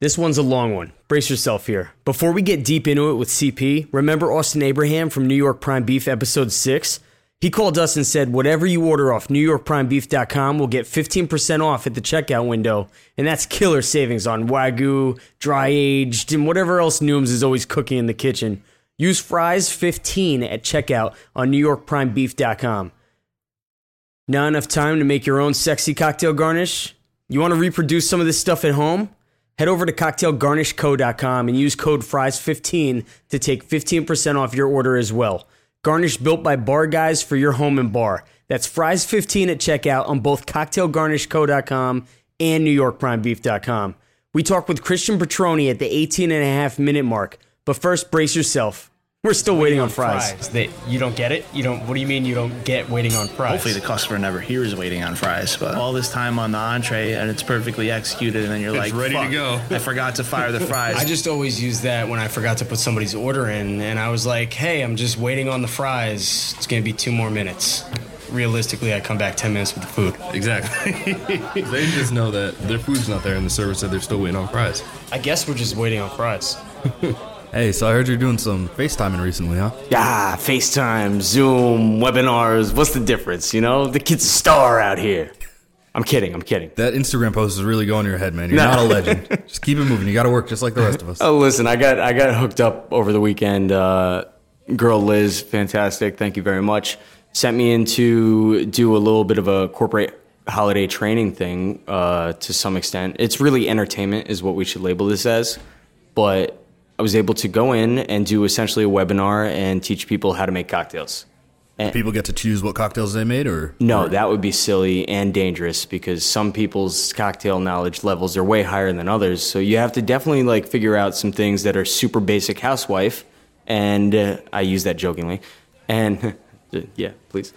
This one's a long one. Brace yourself here. Before we get deep into it with CP, remember Austin Abraham from New York Prime Beef episode 6? He called us and said, whatever you order off NewYorkPrimeBeef.com will get 15% off at the checkout window. And that's killer savings on Wagyu, dry aged, and whatever else Nooms is always cooking in the kitchen. Use fries15 at checkout on NewYorkPrimeBeef.com. Not enough time to make your own sexy cocktail garnish? You want to reproduce some of this stuff at home? Head over to cocktailgarnishco.com and use code FRIES15 to take 15% off your order as well. Garnish built by bar guys for your home and bar. That's FRIES15 at checkout on both cocktailgarnishco.com and NewYorkPrimeBeef.com. We talk with Christian Petroni at the 18 and a half minute mark. But first, brace yourself. We're still waiting, on fries. That you don't get it. You don't. What do you mean you don't get waiting on fries? Hopefully the customer never hears waiting on fries, but all this time on the entree and it's perfectly executed, and then you're like, ready to go." I forgot to fire the fries. I just always use that when I forgot to put somebody's order in, and I was like, "Hey, I'm just waiting on the fries. It's gonna be two more minutes." Realistically, I come back ten minutes with the food. Exactly. they just know that their food's not there and the server said they're still waiting on fries. I guess we're just waiting on fries. Hey, so I heard you're doing some FaceTiming recently, huh? Yeah, FaceTime, Zoom, webinars. What's the difference? You know, the kid's a star out here. I'm kidding. I'm kidding. That Instagram post is really going to your head, man. You're No. not a legend. just keep it moving. You got to work just like the rest of us. Oh, listen, I got I got hooked up over the weekend. Uh, girl Liz, fantastic. Thank you very much. Sent me in to do a little bit of a corporate holiday training thing uh, to some extent. It's really entertainment, is what we should label this as. But I was able to go in and do essentially a webinar and teach people how to make cocktails. People get to choose what cocktails they made, or No, that would be silly and dangerous because some people's cocktail knowledge levels are way higher than others. So you have to definitely like figure out some things that are super basic housewife, and uh, I use that jokingly. And yeah, please.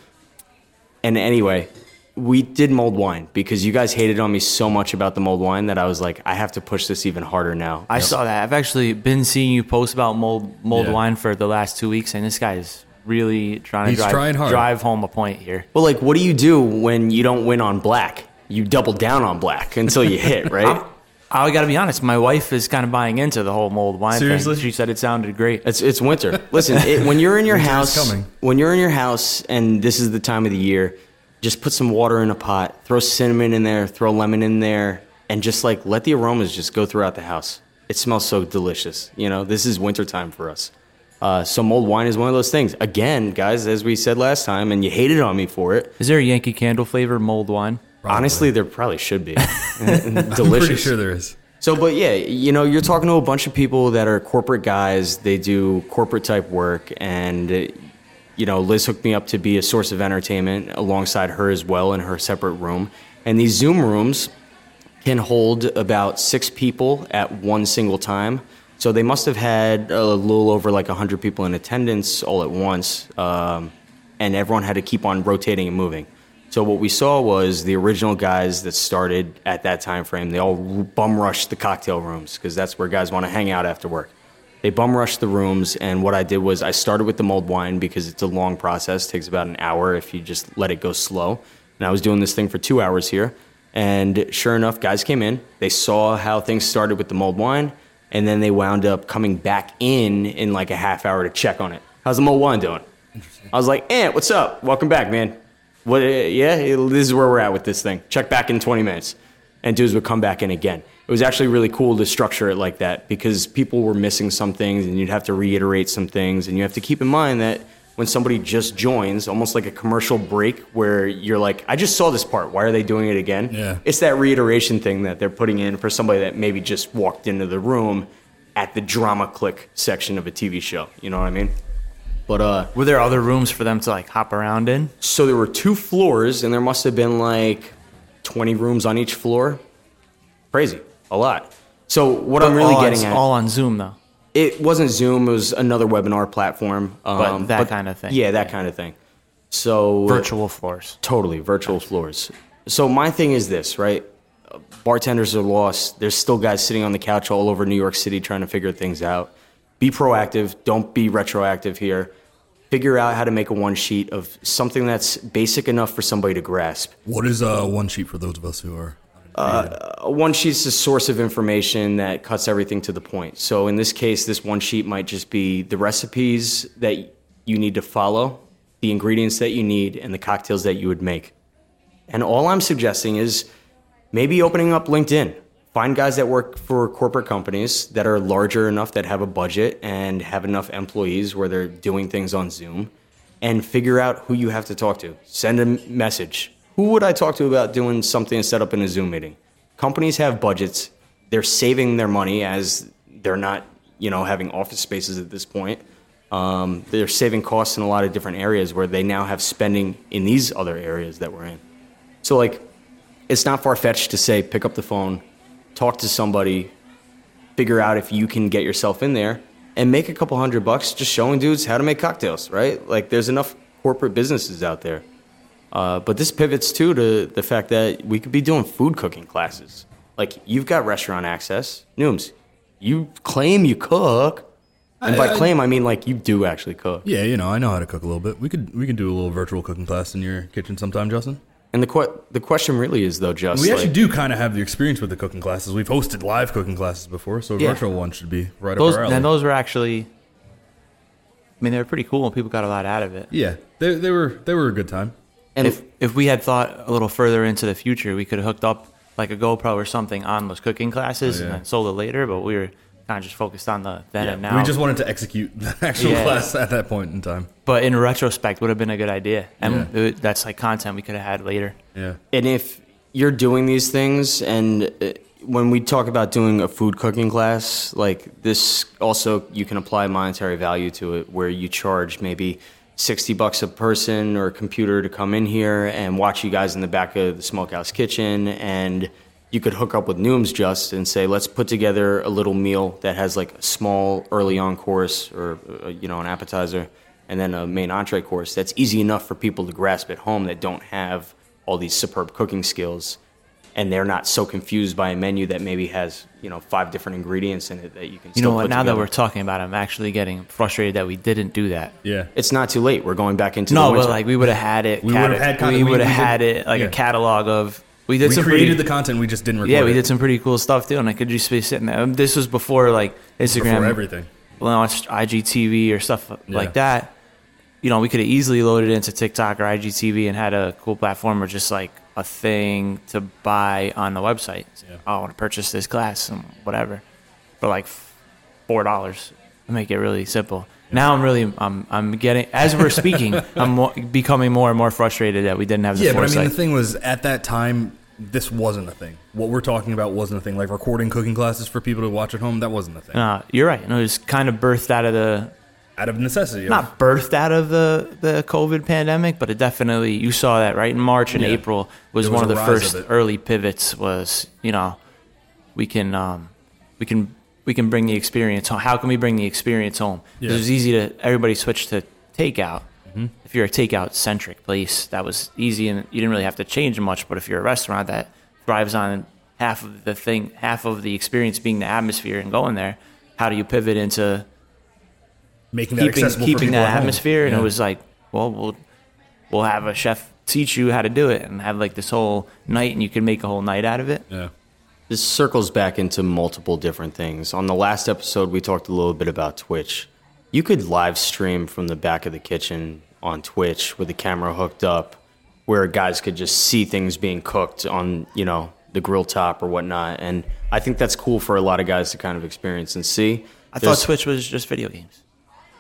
And anyway, we did mulled wine because you guys hated on me so much about the mulled wine that I was like, I have to push this even harder now. I saw that. I've actually been seeing you post about mold mold Yeah. wine for the last two weeks, and this guy is really trying to drive, trying hard. drive home a point here. Well, like, what do you do when you don't win on black? You double down on black until you hit, right? I got to be honest. My wife is kind of buying into the whole mold wine Seriously? thing. She said it sounded great. It's it's winter. Listen, it, when you're in your Winter is house, coming. when you're in your house, and this is the time of the year, just put some water in a pot, throw cinnamon in there, throw lemon in there, and just like let the aromas just go throughout the house. It smells so delicious. You know, this is winter time for us. Uh, so mulled wine is one of those things. Again, guys, as we said last time, and you hated on me for it. Is there a Yankee Candle flavor mold wine? Honestly, there probably should be. delicious. I'm pretty sure there is. So, but yeah, you know, you're talking to a bunch of people that are corporate guys. They do corporate type work, and uh, you know, Liz hooked me up to be a source of entertainment alongside her as well in her separate room. And these Zoom rooms can hold about six people at one single time. So they must have had a little over like 100 people in attendance all at once, um, and everyone had to keep on rotating and moving. So what we saw was the original guys that started at that time frame. They all bum rushed the cocktail rooms because that's where guys want to hang out after work. They bum rushed the rooms, and what I did was I started with the mulled wine because it's a long process. takes about an hour if you just let it go slow. And I was doing this thing for two hours here. And sure enough, guys came in. They saw how things started with the mulled wine, and then they wound up coming back in in like a half hour to check on it. How's the mulled wine doing? I was like, Ant, what's up? Welcome back, man. What? Yeah, this is where we're at with this thing. Check back in 20 minutes, and dudes would come back in again. It was actually really cool to structure it like that because people were missing some things, and you'd have to reiterate some things, and you have to keep in mind that when somebody just joins, almost like a commercial break, where you're like, I just saw this part. Why are they doing it again? Yeah. It's that reiteration thing that they're putting in for somebody that maybe just walked into the room at the drama click section of a TV show. You know what I mean? But uh, Were there other rooms for them to like hop around in? so there were two floors, and there must have been like 20 rooms on each floor. Crazy, a lot. So what I'm really all getting on, at, all on Zoom though. it wasn't Zoom. It was another webinar platform. um, that kind of thing. Yeah, that kind of thing. So Virtual floors. Totally, virtual floors. So my thing is this, right? Bartenders are lost. There's still guys sitting on the couch all over New York City trying to figure things out. Be proactive. Don't be retroactive here. Figure out how to make a one sheet of something that's basic enough for somebody to grasp. What is a one sheet for those of us who are? Uh, one sheet's a source of information that cuts everything to the point. So in this case, this one sheet might just be the recipes that you need to follow, the ingredients that you need, and the cocktails that you would make. And all I'm suggesting is maybe opening up LinkedIn. Find guys that work for corporate companies that are larger enough that have a budget and have enough employees where they're doing things on Zoom and figure out who you have to talk to. Send a message. Who would I talk to about doing something set up in a Zoom meeting? Companies have budgets. They're saving their money as they're not, you know, having office spaces at this point. Um, they're saving costs in a lot of different areas where they now have spending in these other areas that we're in. So, like, it's not far fetched to say pick up the phone, talk to somebody, figure out if you can get yourself in there, and make a couple hundred bucks just showing dudes how to make cocktails, right? Like, there's enough corporate businesses out there. Uh, but this pivots too to the fact that we could be doing food cooking classes. Like, you've got restaurant access. Nooms, you claim you cook. And by I- I- claim, I mean like you do actually cook. Yeah, you know, I know how to cook a little bit. We could we could do a little virtual cooking class in your kitchen sometime, Justin. And the que- the question really is though, Justin. We actually like, do kind of have the experience with the cooking classes. We've hosted live cooking classes before, so a Yeah. virtual one should be right Those up our alley. then those were actually. I mean, they were pretty cool, and people got a lot out of it. yeah, they, they were they were a good time. And if if we had thought a little further into the future, we could have hooked up like a GoPro or something on those cooking classes Oh, yeah. and then sold it later. But we were kind of just focused on the then and now. We just wanted to execute the actual Yeah. class at that point in time. but in retrospect, would have been a good idea, and Yeah. it- that's like content we could have had later. Yeah. And if you're doing these things, and uh, when we talk about doing a food cooking class, like this, also you can apply monetary value to it, where you charge maybe sixty bucks a person or a computer to come in here and watch you guys in the back of the smokehouse kitchen, and you could hook up with Nooms just and say, let's put together a little meal that has like a small early on course or uh, you know an appetizer, and then a main entree course. That's easy enough for people to grasp at home that don't have all these superb cooking skills and they're not so confused by a menu that maybe has you know five different ingredients in it that you can You still know what? put Now that we're talking about, it, I'm actually getting frustrated that we didn't do that. Yeah. it's not too late we're going back into No, the but like we would have had it. We would've had con- We we- would have we did- had it like yeah. a catalog of. We did we some created pretty, the content, we just didn't record Yeah, we it did some pretty cool stuff too, and I could just be sitting there. Um, This was before like Instagram, before everything. launched IGTV or stuff like that. You know, we could have easily loaded it into TikTok or IGTV and had a cool platform or just like a thing to buy on the website. Yeah. Oh, I want to purchase this class and whatever, for like four dollars. Make it really simple. Now I'm really I'm I'm getting as we're speaking I'm more, becoming more and more frustrated that we didn't have the Yeah, but I foresight. mean, the thing was, at that time, this wasn't a thing. What we're talking about wasn't a thing. Like recording cooking classes for people to watch at home, that wasn't a thing. Uh, you're right. And it was kind of birthed out of the Out of necessity. not birthed out of the the COVID pandemic, but it definitely you saw that right in March and Yeah. April was, was one of the first of early pivots. Was you know we can um, we can we can bring the experience home. How can we bring the experience home? Yeah. It was easy to everybody switched to takeout. Mm-hmm. If you're a takeout centric place, that was easy and you didn't really have to change much. But if you're a restaurant that thrives on half of the thing, half of the experience being the atmosphere and going there, how do you pivot into making that keeping accessible keeping people that at home. atmosphere, and Yeah. it was like, well, we'll we'll have a chef teach you how to do it, and have like this whole night, and you can make a whole night out of it. Yeah. This circles back into multiple different things. On the last episode, we talked a little bit about Twitch. You could live stream from the back of the kitchen on Twitch with the camera hooked up, where guys could just see things being cooked on, you know, the grill top or whatnot. And I think that's cool for a lot of guys to kind of experience and see. I There's- thought Twitch was just video games.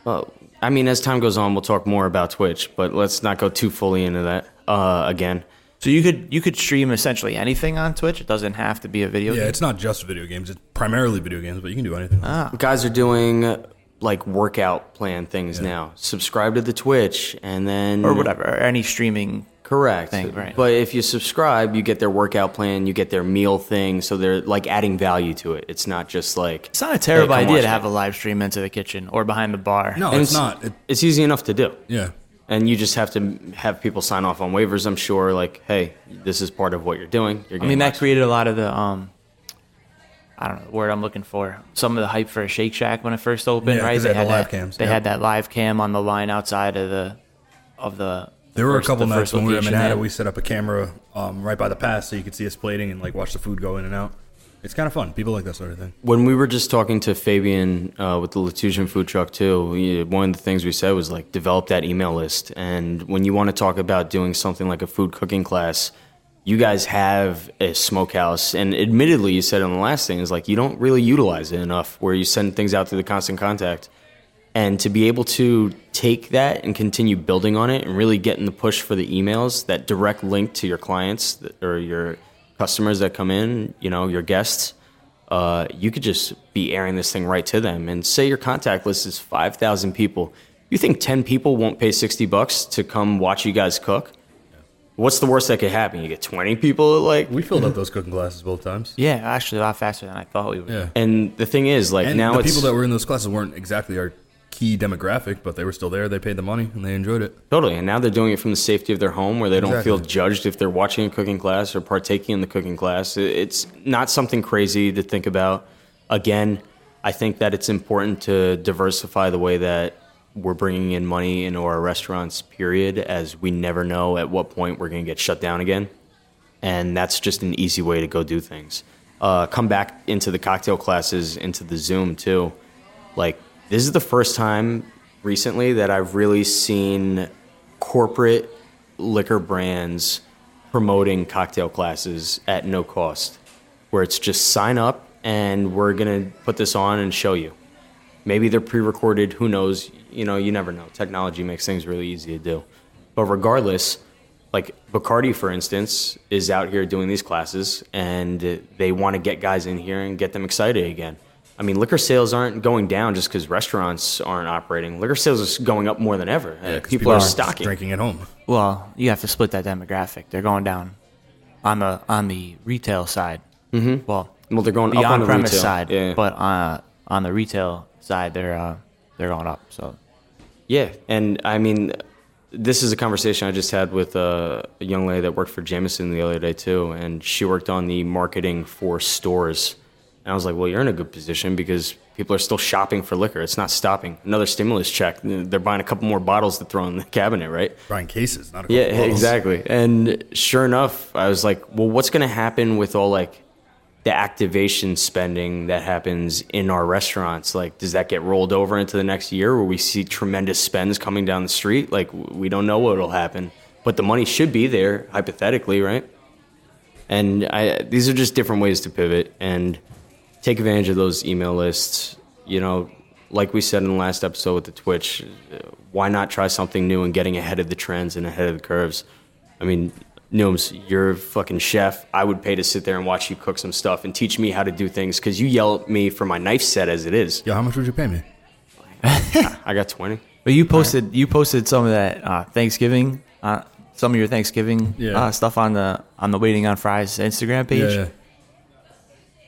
Well, I mean, as time goes on, we'll talk more about Twitch, but let's not go too fully into that uh, again. So you could you could stream essentially anything on Twitch. It doesn't have to be a video Yeah, game. it's not just video games. It's primarily video games, but you can do anything. Ah. Guys are doing like workout plan things now. Subscribe to the Twitch and then or whatever, or any streaming. Correct. thing, right. But if you subscribe, you get their workout plan, you get their meal thing, so they're like adding value to it. It's not just like It's not a terrible Hey, idea to me. have a live stream into the kitchen or behind the bar. no, And it's, not. It, It's easy enough to do. yeah. And you just have to have people sign off on waivers, I'm sure, like, hey, this is part of what you're doing. You're I mean, getting that created a lot of the um, I don't know the word I'm looking for. Some of the hype for a Shake Shack when it first opened, Yeah, right? 'cause they had the live that, cams, They yeah. had that live cam on the line outside of the of the There were first- a couple nights when we were in Manhattan. We set up a camera um, right by the pass so you could see us plating and like watch the food go in and out. It's kind of fun. People like that sort of thing. When we were just talking to Fabian uh, with the Latusian food truck too, we, one of the things we said was like develop that email list. And when you want to talk about doing something like a food cooking class, you guys have a smokehouse, and admittedly, you said on the last thing is like you don't really utilize it enough, where you send things out through the constant contact. And to be able to take that and continue building on it and really getting the push for the emails, that direct link to your clients or your customers that come in, you know, your guests, uh, you could just be airing this thing right to them. And say your contact list is 5,000 people. You think 10 people won't pay 60 bucks to come watch you guys cook? What's the worst that could happen? You get 20 people like We filled up those cooking classes both times. Yeah, actually, a lot faster than I thought we would. Yeah. and the thing is like And now the it's people that were in those classes weren't exactly our key demographic, but they were still there. They paid the money and they enjoyed it. Totally. And now they're doing it from the safety of their home where they don't Exactly. feel judged if they're watching a cooking class or partaking in the cooking class. It's not something crazy to think about. Again, I think that it's important to diversify the way that we're bringing in money into our restaurants, period, as we never know at what point we're going to get shut down again. And that's just an easy way to go do things. Uh, come back into the cocktail classes, into the Zoom too. Like, this is the first time recently that I've really seen corporate liquor brands promoting cocktail classes at no cost, where it's just sign up and we're going to put this on and show you. Maybe they're pre recorded, who knows? You know, you never know. Technology makes things really easy to do. But regardless, like Bacardi, for instance, is out here doing these classes and they want to get guys in here and get them excited again. I mean, liquor sales aren't going down just because restaurants aren't operating. Liquor sales are going up more than ever. Uh, 'cause people, are aren't stocking. drinking at home. Well, you have to split that demographic. They're going down on the on the retail side. Mm-hmm. Well, Well, they're going the up on the on-premise retail. side, Yeah. but uh, on the retail side, they're uh, they're going up. So Yeah, and I mean, this is a conversation I just had with uh, a young lady that worked for Jameson the other day too, and she worked on the marketing for stores. And I was like, "Well, you're in a good position because people are still shopping for liquor. It's not stopping. Another stimulus check. They're buying a couple more bottles to throw in the cabinet, right?" Buying cases, not a couple Yeah, bottles. exactly. And sure enough, I was like, well, what's going to happen with all like the activation spending that happens in our restaurants? Like, does that get rolled over into the next year where we see tremendous spends coming down the street? Like, we don't know what'll happen, but the money should be there hypothetically, right? And I, these are just different ways to pivot and take advantage of those email lists. You know, like we said in the last episode with the Twitch, uh, why not try something new and getting ahead of the trends and ahead of the curves? I mean, Nooms, you're a fucking chef. I would pay to sit there and watch you cook some stuff and teach me how to do things because you yell at me for my knife set as it is. Yo, how much would you pay me? I got 20. But you posted you posted some of that uh, Thanksgiving, uh, some of your Thanksgiving Yeah. uh, stuff on the on the Waiting on Fries Instagram page. Yeah, yeah.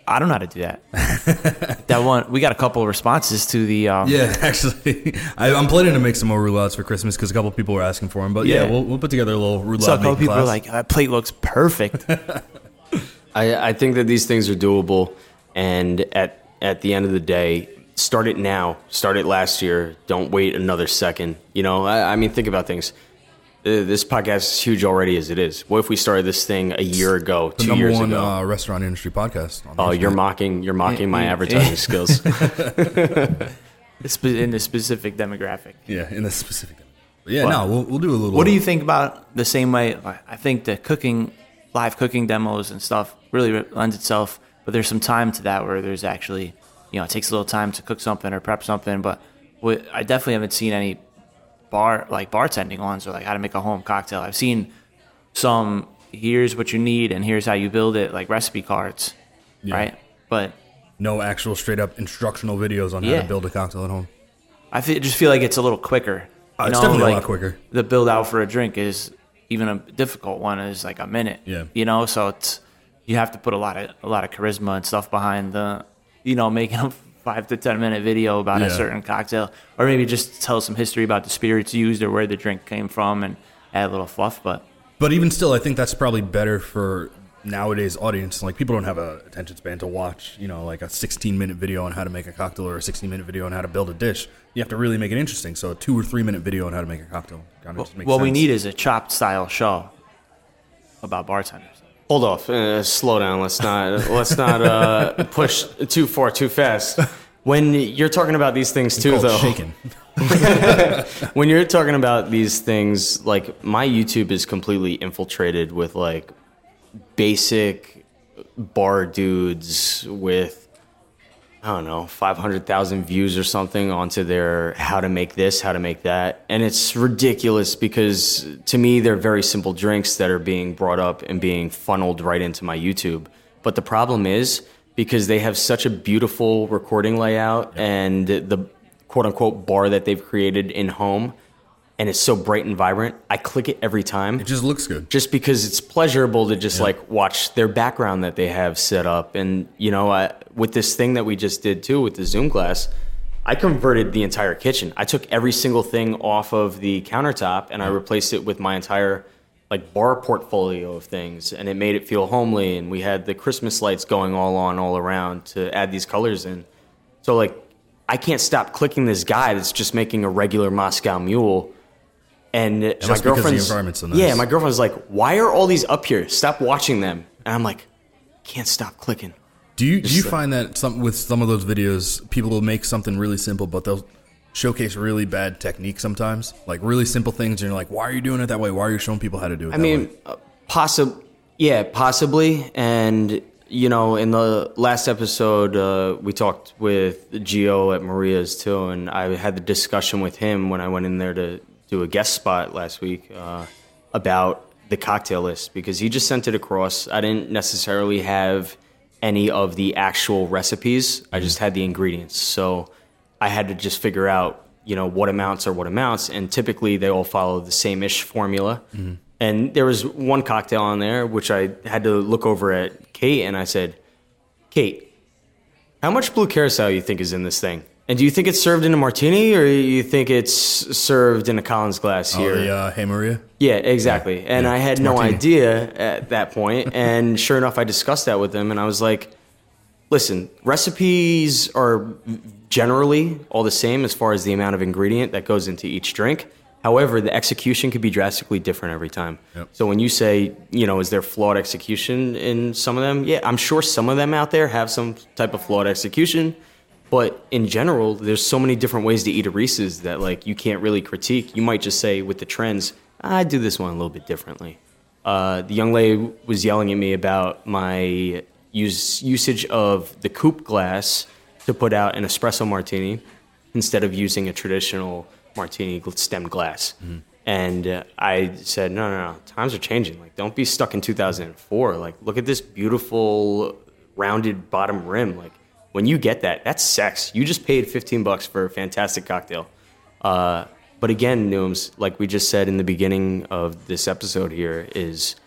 I don't know how to do that. that one we got a couple of responses to the um, Yeah, actually, I, I'm planning to make some more roulades for Christmas because a couple people were asking for them. But yeah, Yeah. we'll, we'll put together a little roulade. So a couple making people are like, that plate looks perfect. I, I think that these things are doable, and at at the end of the day, start it now. Start it last year. Don't wait another second. You know, I, I mean, think about things. Uh, This podcast is huge already as it is. What if we started this thing a year ago, the two number years one ago? uh, restaurant industry podcast. on oh, you're mocking. You're mocking my advertising skills. It's spe- in the specific demographic. yeah, in this specific. But yeah, What? no, we'll, we'll do a little. What do you think about the same way? like, I think the cooking, live cooking demos and stuff really re- lends itself, but there's some time to that where there's actually, you know, it takes a little time to cook something or prep something. But what, I definitely haven't seen any bar like bartending ones or like how to make a home cocktail. I've seen some here's what you need and here's how you build it, like recipe cards, right? But No actual straight up instructional videos on how to build a cocktail at home. I fe- just feel like it's a little quicker. Uh, it's know, definitely a like, lot quicker. The build out for a drink is even a difficult one is like a minute. Yeah. You know, so it's you have to put a lot of a lot of charisma and stuff behind the, you know, making a five to ten minute video about a certain cocktail, or maybe just tell some history about the spirits used or where the drink came from and add a little fluff. But But even still, I think that's probably better for nowadays audience, like people don't have a attention span to watch, you know, like a 16 minute video on how to make a cocktail or a 16 minute video on how to build a dish. You have to really make it interesting. So a two or three minute video on how to make a cocktail kind of Well, just makes what we need is a chopped style show about bartenders. Hold off. Uh, slow down. Let's not let's not uh, push too far too fast. When you're talking about these things too, though, shaking. when you're talking about these things, like my YouTube is completely infiltrated with like basic bar dudes with I don't know, 500,000 views or something onto their how to make this, how to make that. And it's ridiculous because to me, they're very simple drinks that are being brought up and being funneled right into my YouTube. But the problem is because they have such a beautiful recording layout and the quote unquote bar that they've created in home, and it's so bright and vibrant, I click it every time. It just looks good. just because it's pleasurable to just like watch their background that they have set up. And you know I, with this thing that we just did too with the zoom glass i converted the entire kitchen. I took every single thing off of the countertop and i replaced it with my entire like bar portfolio of things and it made it feel homely and we had the christmas lights going all on all around to add these colors in. So like i can't stop clicking this guy that's just making a regular moscow mule and my because the girlfriend's environment's so nice. yeah, my girlfriend's like, "Why are all these up here? Stop watching them." And I'm like, "Can't stop clicking." Do you do you like- find that some with some of those videos, people will make something really simple, but they'll showcase really bad technique sometimes, like really simple things, and you're like, why are you doing it that way? Why are you showing people how to do it? I that mean, uh, possi- yeah, possibly. And you know, in the last episode, uh, we talked with Gio at Maria's too, and I had the discussion with him when I went in there to do a guest spot last week uh, about the cocktail list because he just sent it across. I didn't necessarily have any of the actual recipes. I just had the ingredients, so I had to just figure out, you know, what amounts are what amounts, and typically they all follow the same ish formula. And there was one cocktail on there which I had to look over at Kate, and I said, Kate, how much blue curaçao you think is in this thing? And do you think it's served in a martini, or you think it's served in a Collins glass oh, here? the uh, Hey Maria, Yeah, exactly. And Yeah, I had it's no martini. idea at that point. and sure enough, I discussed that with them, and I was like, listen, recipes are generally all the same as far as the amount of ingredient that goes into each drink. However, the execution could be drastically different every time. Yep. So when you say, you know, is there flawed execution in some of them? Yeah, I'm sure some of them out there have some type of flawed execution. But in general, there's so many different ways to eat a Reese's that like you can't really critique. You might just say with the trends, I do this one a little bit differently. Uh, the young lady was yelling at me about my use, usage of the coupe glass to put out an espresso martini instead of using a traditional martini stemmed glass. And uh, I said, no, no, no, times are changing. Like, don't be stuck in 2004. Like, look at this beautiful rounded bottom rim. Like, when you get that, that's sex. You just paid 15 bucks for a fantastic cocktail. Uh, but again, Nooms, like we just said in the beginning of this episode here, is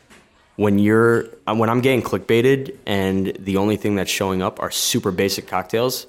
when you're uh, when I'm getting clickbaited and the only thing that's showing up are super basic cocktails,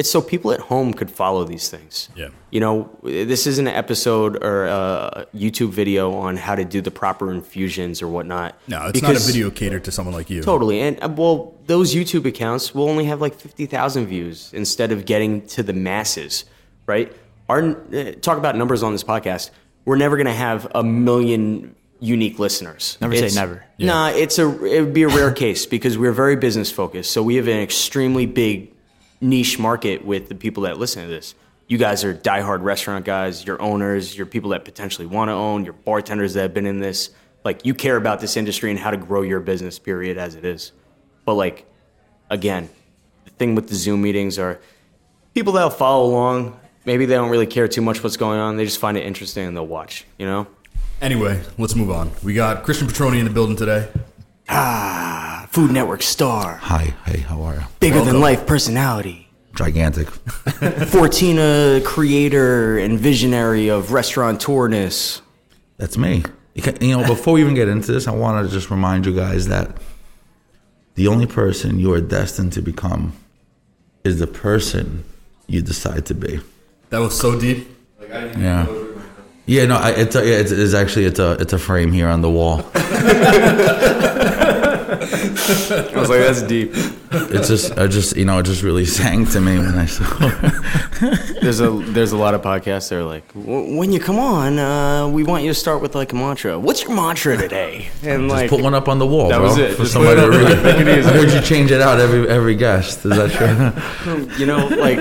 it's so people at home could follow these things. Yeah. You know, this isn't an episode or a YouTube video on how to do the proper infusions or whatnot. no, it's not a video catered to someone like you. Totally. And uh, well, those YouTube accounts will only have like 50,000 views instead of getting to the masses, right? Our uh, talk about numbers on this podcast, we're never going to have a million unique listeners. Never say It's- never. Nah, it's a it would be a rare case because we're very business focused. So we have an extremely big niche market with the people that listen to this. You guys are diehard restaurant guys, you're owners, you're people that potentially want to own, you're bartenders that have been in this. Like you care about this industry and how to grow your business, period, as it is. But like, again, the thing with the Zoom meetings are people that'll follow along. Maybe they don't really care too much what's going on. They just find it interesting and they'll watch. You know. Anyway, let's move on. We got Christian Petroni in the building today. Ah, Food Network star, Hi, hey, how are you? bigger than life personality. Gigantic. Fortina creator and visionary of restaurateurness. That's me. You, can, you know, before we even get into this, I want to just remind you guys that the only person you are destined to become is the person you decide to be. That was so deep. Like, Yeah. Yeah, no, I, it's, a, yeah, it's, it's actually it's a it's a frame here on the wall. I was like, that's deep. It just, I just, you know, it just really sang to me when I saw. Her. There's a there's a lot of podcasts that are like, when you come on, uh, we want you to start with like a mantra. What's your mantra today? And like, Put one up on the wall, That bro, was it. for Just somebody to it read. It. I heard you change it out every every guest. Is that true? you know, like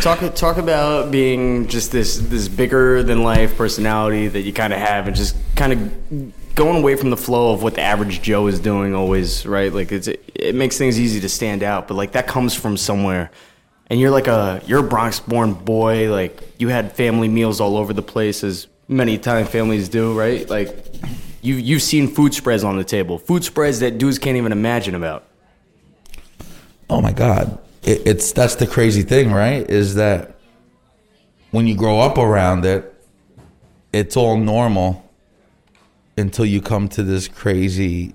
talk talk about being just this this bigger than life personality that you kind of have, and just kind of going away from the flow of what the average Joe is doing always, right? Like it's it makes things easy to stand out, but like that comes from somewhere. And you're like a you're a Bronx born boy, like you had family meals all over the place as many Italian families do, right? Like you you've seen food spreads on the table. Food spreads that dudes can't even imagine about. Oh my God, it, it's that's the crazy thing, right? Is that when you grow up around it, it's all normal until you come to this crazy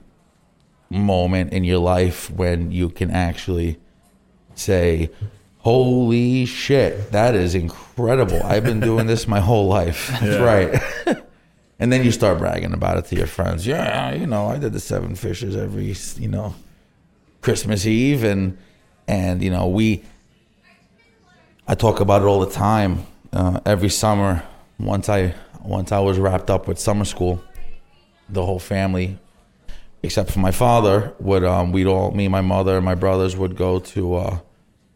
moment in your life when you can actually say, "Holy shit, that is incredible! I've been doing this my whole life." That's right. and then you start bragging about it to your friends. Yeah, you know, I did the seven fishes every, you know, Christmas Eve, and and you know we. I talk about it all the time. Uh, every summer, once I once I was wrapped up with summer school, the whole family, except for my father, would um, we'd all me, my mother, and my brothers would go to uh,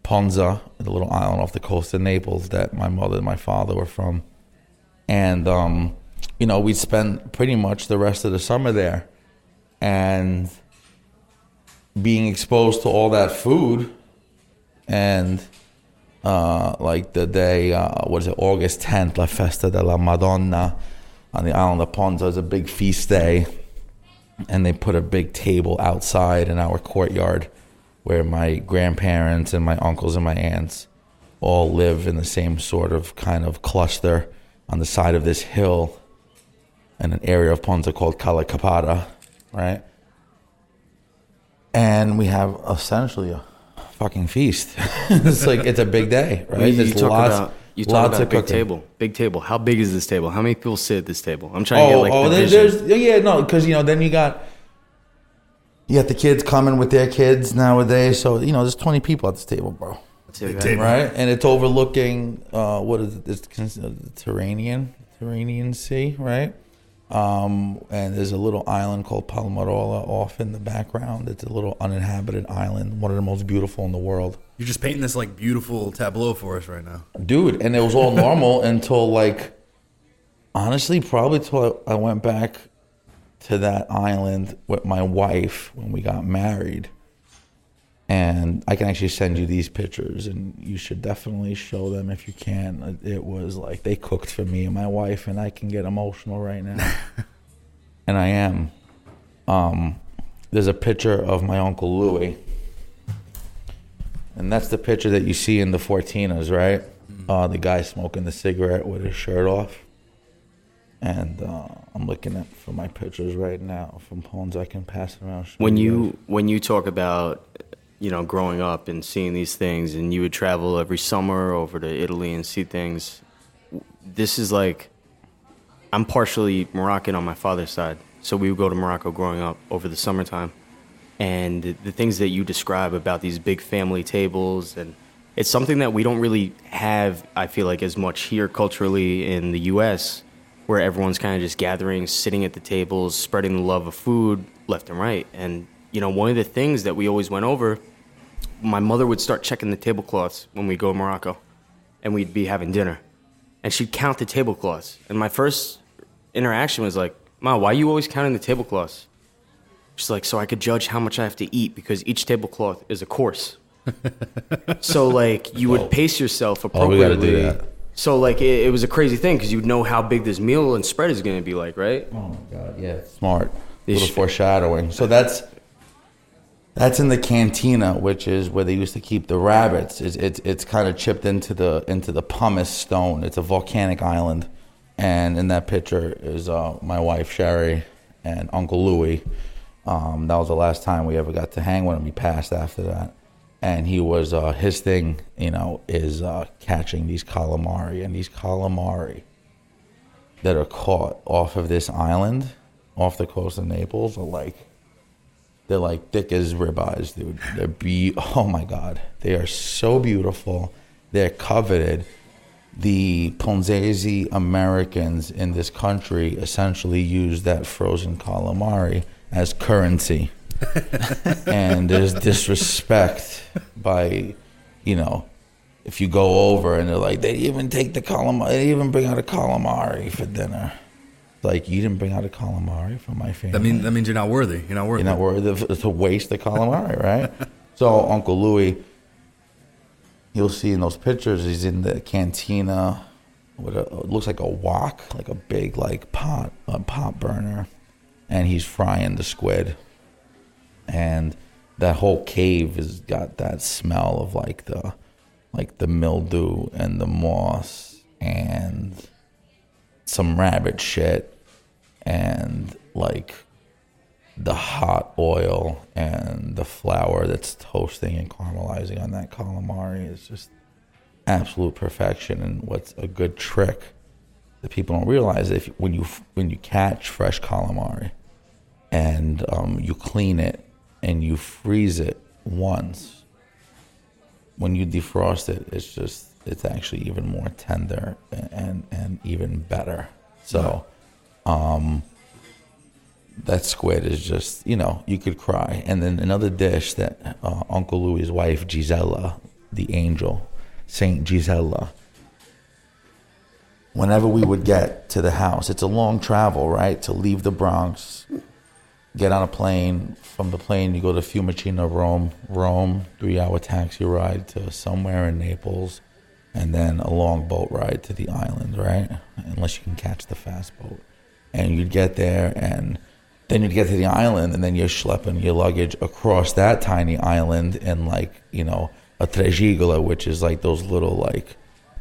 Ponza, the little island off the coast of Naples that my mother and my father were from, and um, you know we'd spend pretty much the rest of the summer there, and being exposed to all that food and uh, like the day, uh, what is it, August 10th, La Festa della Madonna on the island of Ponza is a big feast day. And they put a big table outside in our courtyard where my grandparents and my uncles and my aunts all live in the same sort of kind of cluster on the side of this hill in an area of Ponza called Cala Capara, right? and we have essentially a fucking feast. it's like it's a big day, right? You, There's talk lots, about you talk lots about of big cooking. table, big table. How big is this table? How many people sit at this table? I'm trying to Oh, get like oh, the there- vision. there's yeah, no, because you know then you got you got the kids coming with their kids nowadays. So you know there's 20 people at this table, bro. Right, and it's overlooking uh, what is it? It's considered the Tyrrhenian Tyrrhenian Sea, right? Um, and there's a little island called Palmarola off in the background. It's a little uninhabited island, one of the most beautiful in the world. You're just painting this like beautiful tableau for us right now. dude and it was all normal until like honestly probably till I, I went back to that island with my wife when we got married and i can actually send you these pictures and you should definitely show them if you can it was like they cooked for me and my wife and i can get emotional right now and i am um, there's a picture of my uncle louis and that's the picture that you see in the Fortinas, right? Uh, the guy smoking the cigarette with his shirt off. And uh, I'm looking at for my pictures right now from phones I can pass around. when you when you talk about you know growing up and seeing these things, and you would travel every summer over to Italy and see things. This is like I'm partially Moroccan on my father's side, so we would go to Morocco growing up over the summertime, and the, things that you describe about these big family tables and it's something that we don't really have i feel like as much here culturally in the us where everyone's kind of just gathering sitting at the tables spreading the love of food left and right. And you know one of the things that we always went over my mother would start checking the tablecloths when we go to morocco and we'd be having dinner and she'd count the tablecloths and my first interaction was like ma why are you always counting the tablecloths She's like, so I could judge how much I have to eat because each tablecloth is a course. so like you would pace yourself Oh, appropriately. that. So like it, it was a crazy thing because you would know how big this meal and spread is going to be like, right? Oh my god, yeah, smart. Little foreshadowing. So that's that's in the cantina, which is where they used to keep the rabbits. It's it's, it's kind of chipped into the into the pumice stone. It's a volcanic island, and in that picture is uh, my wife Sherry and Uncle Louie. Um, that was the last time we ever got to hang with him. He passed after that, and he was uh, his thing. You know, is uh, catching these calamari, and these calamari that are caught off of this island, off the coast of Naples, are like They're like thick as ribeyes, dude. They're be oh my god, they are so beautiful. They're coveted. The Ponzesi Americans in this country essentially use that frozen calamari as currency, and there's disrespect by, you know, if you go over and they're like, they even take the calamari, they even bring out a calamari for dinner. Like you didn't bring out a calamari for my family. That means that means you're not worthy. You're not worthy. You're not worthy of, to waste the calamari, right? so Uncle Louis, you'll see in those pictures, he's in the cantina with a it looks like a wok, like a big like pot, a pot burner, and he's frying the squid, and that whole cave has got that smell of like the like the mildew and the moss and some rabbit shit and like the hot oil and the flour that's toasting and caramelizing on that calamari is just absolute perfection and what's a good trick that people don't realize if when you when you catch fresh calamari and um, you clean it and you freeze it once when you defrost it it's just it's actually even more tender and and, and even better. So um, that squid is just you know you could cry. And then another dish that uh, uncle louis's wife gisela the angel saint gisela whenever we would get to the house it's a long travel right? To leave the bronx get on a plane. From the plane you go to fiumicino rome rome three hour taxi ride to somewhere in naples and then a long boat ride to the island right? Unless you can catch the fast boat and you'd get there and then you'd get to the island and then you're schlepping your luggage across that tiny island in like you know a trejigola which is like those little like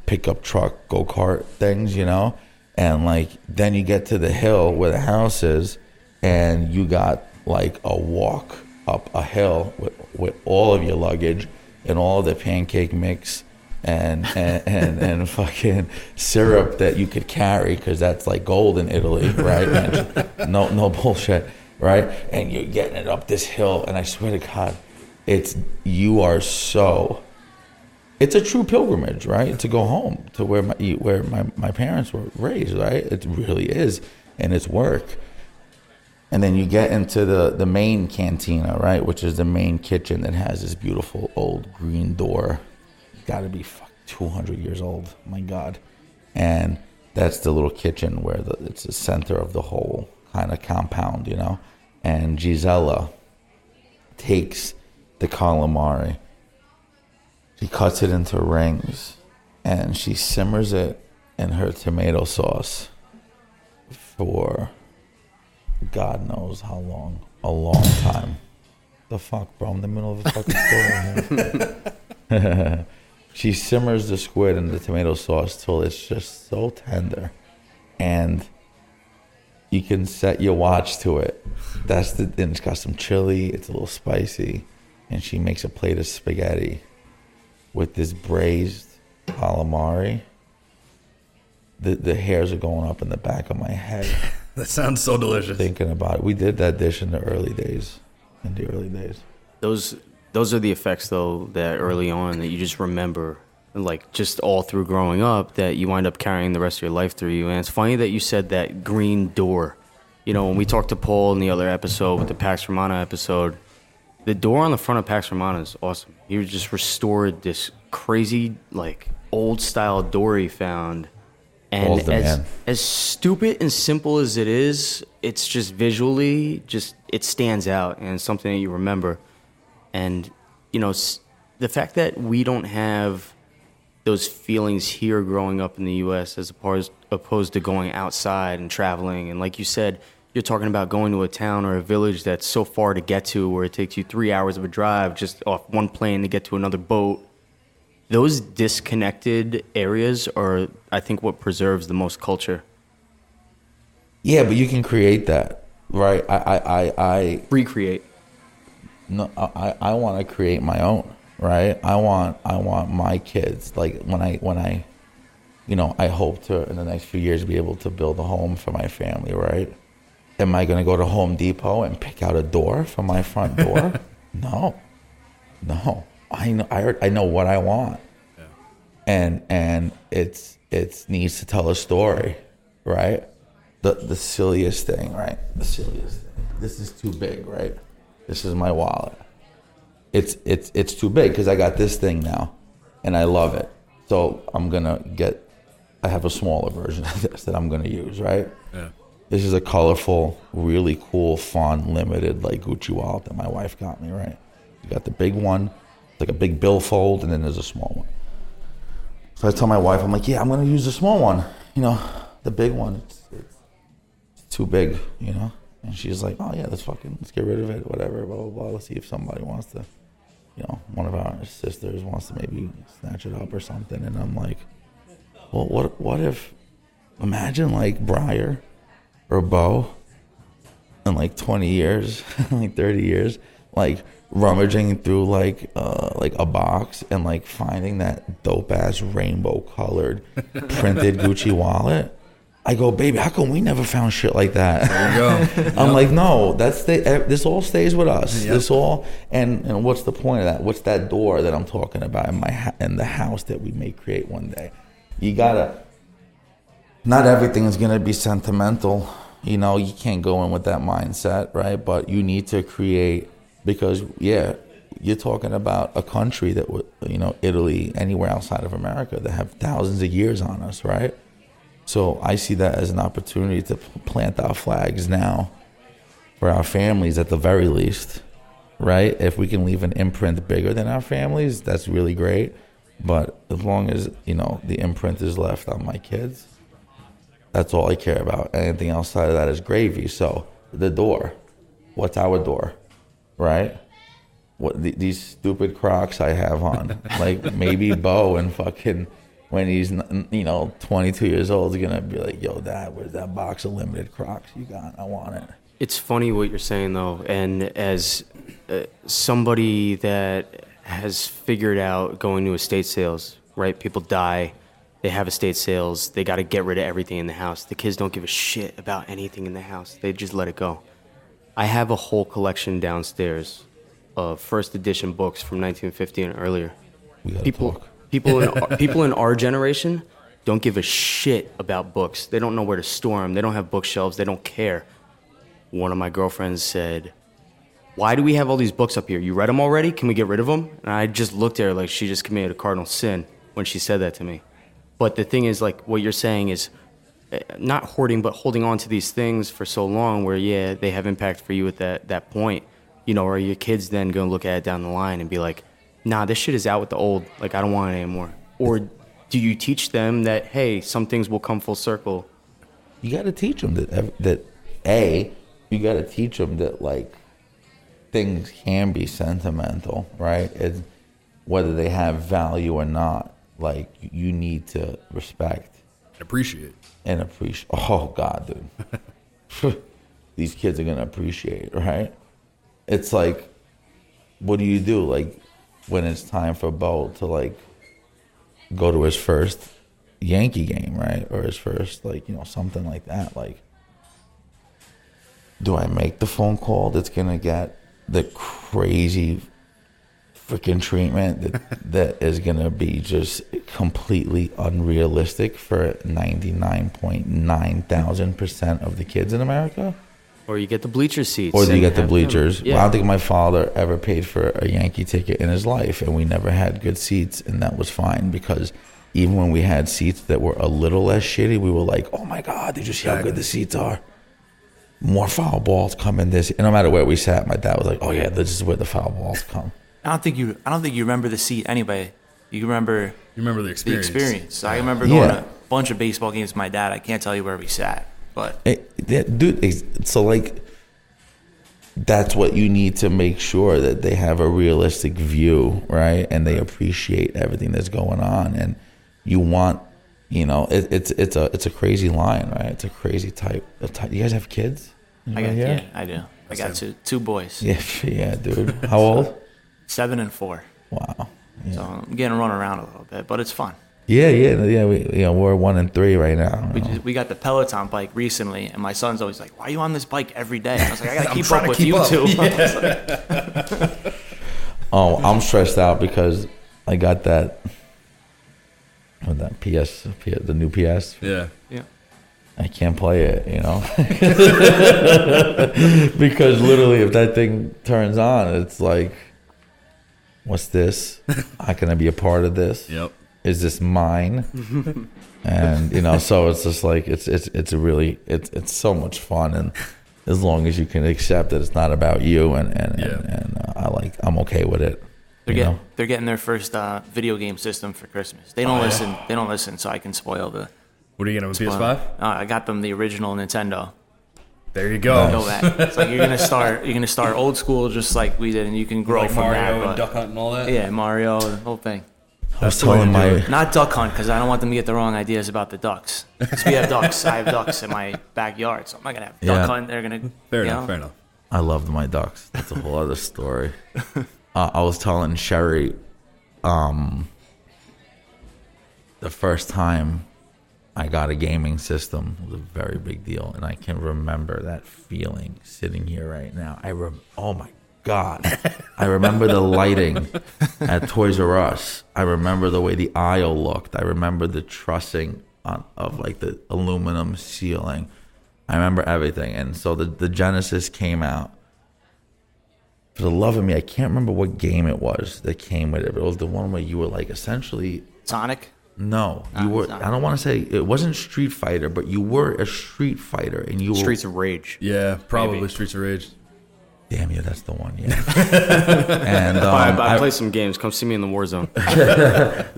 pickup truck go-kart things you know? And like then you get to the hill where the house is and you got like a walk up a hill with, with all of your luggage and all the pancake mix and and, and, and fucking syrup that you could carry because that's like gold in Italy, right? And no no bullshit, right? And you're getting it up this hill, and I swear to God, it's you are so. It's a true pilgrimage, right? To go home to where my where my, my parents were raised, right? It really is, and it's work. And then you get into the, the main cantina, right, which is the main kitchen that has this beautiful old green door got to be fuck 200 years old. My God. And that's the little kitchen where the, it's the center of the whole kind of compound, you know. And Gisela takes the calamari, she cuts it into rings, and she simmers it in her tomato sauce for God knows how long. A long time. The fuck, bro? I'm in the middle of a fucking story. she simmers the squid in the tomato sauce till it's just so tender, and you can set your watch to it. That's the. And it's got some chili. It's a little spicy, and she makes a plate of spaghetti with this braised calamari. The the hairs are going up in the back of my head That sounds so delicious. thinking about it. We did that dish in the early days. In the early days. Those those are the effects though that early on that you just remember like just all through growing up that you wind up carrying the rest of your life through you. And it's funny that you said that green door. You know, when we talked to Paul in the other episode with the Pax Romana episode, the door on the front of Pax Romana is awesome. He just restored this crazy like old style door he found. And as, man. as stupid and simple as it is, it's just visually just it stands out and something that you remember. And you know, the fact that we don't have those feelings here growing up in the U.S. as opposed opposed to going outside and traveling. And like you said, you're talking about going to a town or a village that's so far to get to, where it takes you three hours of a drive just off one plane to get to another boat. Those disconnected areas are, I think, what preserves the most culture. Yeah, but you can create that, right? I, I, I, I Recreate. No, I, I want to create my own, right? I want, I want my kids. Like when I, when I, you know, I hope to in the next few years be able to build a home for my family, right? Am I going to go to Home Depot and pick out a door for my front door? no, no. I know. I, I know what I want, and and it's it's needs to tell a story, right? The the silliest thing, right? The silliest thing. This is too big, right? This is my wallet. It's it's it's too big because I got this thing now, and I love it. So I'm gonna get. I have a smaller version of this that I'm gonna use, right? Yeah. This is a colorful, really cool, fun, limited like Gucci wallet that my wife got me. Right, you got the big one, like a big billfold, and then there's a small one. So I tell my wife, I'm like, yeah, I'm gonna use the small one. You know, the big one, it's, it's, it's too big. You know, and she's like, oh yeah, let's fucking let's get rid of it, whatever, blah blah blah. Let's see if somebody wants to, you know, one of our sisters wants to maybe snatch it up or something. And I'm like, well, what what if, imagine like Briar or Bo in like 20 years, like 30 years, like rummaging through like uh like a box and like finding that dope ass rainbow colored printed Gucci wallet. I go, baby, how come we never found shit like that? There you go. I'm like, no, that's the, eh, this all stays with us. This all, and and what's the point of that? What's that door that I'm talking about in my in the house that we may create one day? You gotta. Not everything is gonna be sentimental. You know, you can't go in with that mindset, right? But you need to create because, yeah, you're talking about a country that would, you know, Italy, anywhere outside of America that have thousands of years on us, right? So I see that as an opportunity to plant our flags now for our families at the very least, right? If we can leave an imprint bigger than our families, that's really great. But as long as, you know, the imprint is left on my kids, that's all I care about. Anything outside of that is gravy. So the door, what's our door, right? What th- these stupid Crocs I have on, like maybe Bo and fucking when he's you know 22 years old is gonna be like, yo, dad, where's that box of limited Crocs you got? I want it. It's funny what you're saying though, and as uh, somebody that has figured out going to estate sales, right? People die, they have estate sales, they got to get rid of everything in the house. The kids don't give a shit about anything in the house; they just let it go. I have a whole collection downstairs of first edition books from 1950 and earlier. We People, talk. People in our- people in our generation don't give a shit about books. They don't know where to store them. They don't have bookshelves. They don't care. One of my girlfriends said, "Why do we have all these books up here? You read them already? Can we get rid of them?" And I just looked at her like she just committed a cardinal sin when she said that to me. But the thing is, like what you're saying is uh, not hoarding, but holding on to these things for so long, where yeah, they have impact for you at that that point. You know, or your kids then gonna look at it down the line and be like, "Nah, this shit is out with the old. Like I don't want it anymore." Or do you teach them that hey, some things will come full circle? you got to teach them that that a you got to teach them that like things can be sentimental right it's whether they have value or not like you need to respect Appreciate. and appreciate oh god dude these kids are gonna appreciate right it's like what do you do like when it's time for bo to like go to his first yankee game right? Or his first like you know something like that. Like do i make the phone call that's gonna get the crazy freaking treatment that, that is gonna be just completely unrealistic for 99.9 thousand percent of the kids in america Or you get the bleacher seats. or do you get the bleachers? Yeah. Well, I don't think my father ever paid for a Yankee ticket in his life, and we never had good seats, and that was fine because even when we had seats that were a little less shitty, we were like, "Oh my god, did you see how good the seats are?" More foul balls come in this, and no matter where we sat, my dad was like, "Oh yeah, this is where the foul balls come." I don't think you. I don't think you remember the seat anyway. You remember You remember the the experience. experience. I remember going Yeah. to a bunch of baseball games with my dad. I can't tell you where we sat, but It, that- dude, so like, that's what you need to make sure that they have a realistic view, right? And they appreciate everything that's going on, and you want, you know, it, it's it's a it's a crazy line, right? It's a crazy type. A type. You guys have kids? I got Anybody yeah. I do. I got two two boys, Yeah, yeah, dude. How old? seven and four. Wow. Yeah. So I'm getting run around a little bit, but it's fun. Yeah, yeah, yeah. We, you know, we're one and three right now. We, just, we got the Peloton bike recently, and my son's always like, "Why are you on this bike every day?" And I was like, "I gotta keep up to with keep you up." two. Oh, I'm stressed out because I got that. With that PS, P- the new PS, Yeah. yeah. I can't play it, you know, because literally, if that thing turns on, it's like, what's this? How can I be a part of this? Yep. Is this mine? and you know, so it's just like it's it's it's really it's it's so much fun, and as long as you can accept that it's not about you, and and Yeah. and, and uh, I like I'm okay with it. They're getting know? they're getting their first uh, video game system for Christmas. They don't listen. They don't listen, so I can spoil the. What are you gonna spoil- PS5? Uh, I got them the original Nintendo. There you go. Go back. It's like you're gonna start. You're gonna start old school, just like we did, and you can grow Like from Mario that. and Duck Hunt and all that. Yeah, Mario, and the whole thing. I was the way to telling my. Not duck hunt because I don't want them to get the wrong ideas about the ducks. Because we have ducks. I have ducks in my backyard, so I'm not gonna have duck Yeah. hunt. They're gonna. Fair you enough. know? Fair enough. I loved my ducks. That's a whole other story. Uh, I was telling Sherry, um, the first time I got a gaming system was a very big deal, and I can remember that feeling sitting here right now. I rem- oh my god, I remember the lighting at Toys R Us. I remember the way the aisle looked. I remember the trussing on, of like the aluminum ceiling. I remember everything, and so the the Genesis came out for the love of me, I can't remember what game it was that came with it, but it was the one where you were like essentially Sonic. no, you Ah, were. it's not. I don't want to say it wasn't Street Fighter, but you were a Street Fighter, and you were. Streets of Rage. Yeah, probably Maybe. Streets of Rage. Damn you, that's the one. Yeah. and um, I, I, I- play some games. Come see me in the war zone.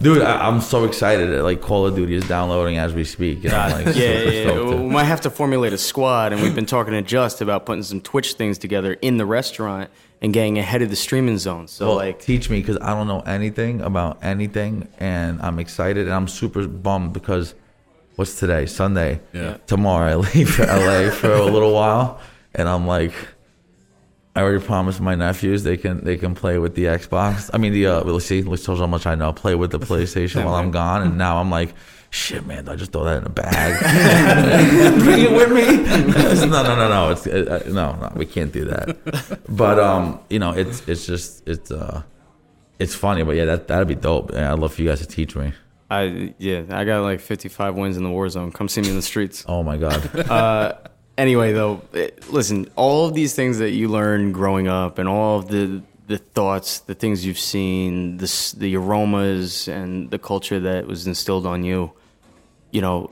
dude, I, I'm so excited. Like Call of Duty is downloading as we speak. And I'm like, yeah, super yeah, yeah. stoked We might have to formulate a squad, and we've been talking to Just about putting some Twitch things together in the restaurant and getting ahead of the streaming zone. So Well, like, teach me because I don't know anything about anything, and I'm excited and I'm super bummed because what's today? Sunday. Yeah. Tomorrow I leave for LA for a little while, and I'm like, I already promised my nephews they can they can play with the Xbox. I mean the uh, let's see, let's tell you how much I know. Play with the PlayStation while I'm gone, and now I'm like. Shit, man! I just throw that in a bag. Bring it with me. no, no, no, no. It's uh, uh, no, no. We can't do that. But um, you know, it's it's just it's uh, it's funny. But yeah, that that'd be dope. Yeah, I'd love for you guys to teach me. I yeah, I got like 55 wins in the war zone. Come see me in the streets. Oh my god. Uh, anyway, though, it, listen, all of these things that you learn growing up, and all of the the thoughts, the things you've seen, the the aromas, and the culture that was instilled on you, you know,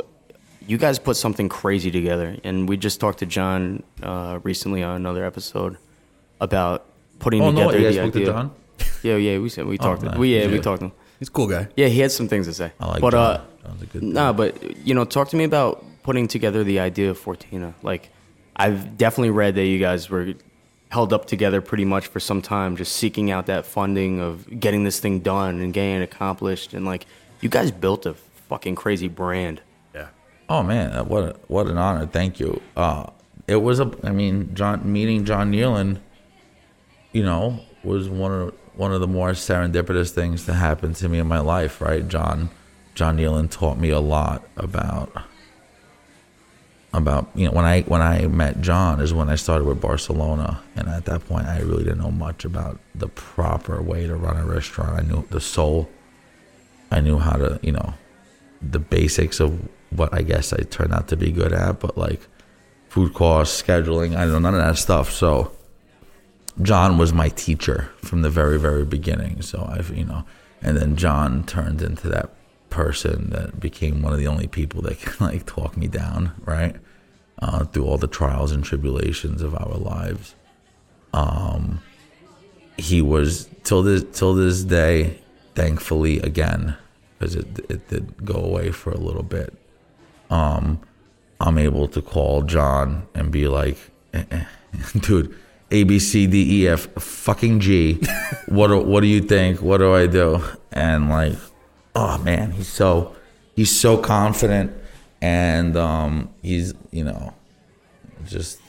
you guys put something crazy together. And we just talked to John uh, recently on another episode about putting oh no, together you guys the spoke to idea. John. Yeah, yeah, we said we talked. nice. To, we yeah, we talked to him. He's a cool guy. Yeah, he had some things to say. I like but John. uh, John's a good. Nah, but you know, talk to me about putting together the idea of Fortina. Like, I've definitely read that you guys were held up together pretty much for some time, just seeking out that funding of getting this thing done and getting it accomplished. And like, you guys built a fucking crazy brand. Yeah. Oh man, uh, what a, what an honor! Thank you. Uh, it was a. I mean, John meeting John Nealon, you know, was one of one of the more serendipitous things to happen to me in my life. Right, John. John Nealon taught me a lot about about you know when I when I met John is when I started with Barcelona, and at that point I really didn't know much about the proper way to run a restaurant. I knew the soul. I knew how to you know the basics of what I guess I turned out to be good at, but like food costs, scheduling, I don't know none of that stuff. So John was my teacher from the very, very beginning. So I've you know, and then John turned into that person that became one of the only people that can like talk me down, right? Uh, through all the trials and tribulations of our lives. Um, he was till this till this day, thankfully again, because it it did go away for a little bit. Um, I'm able to call John and be like, eh, eh, dude, A B C D E F fucking G. what do, what do you think? What do I do? And like, oh man, he's so he's so confident, and um, he's you know just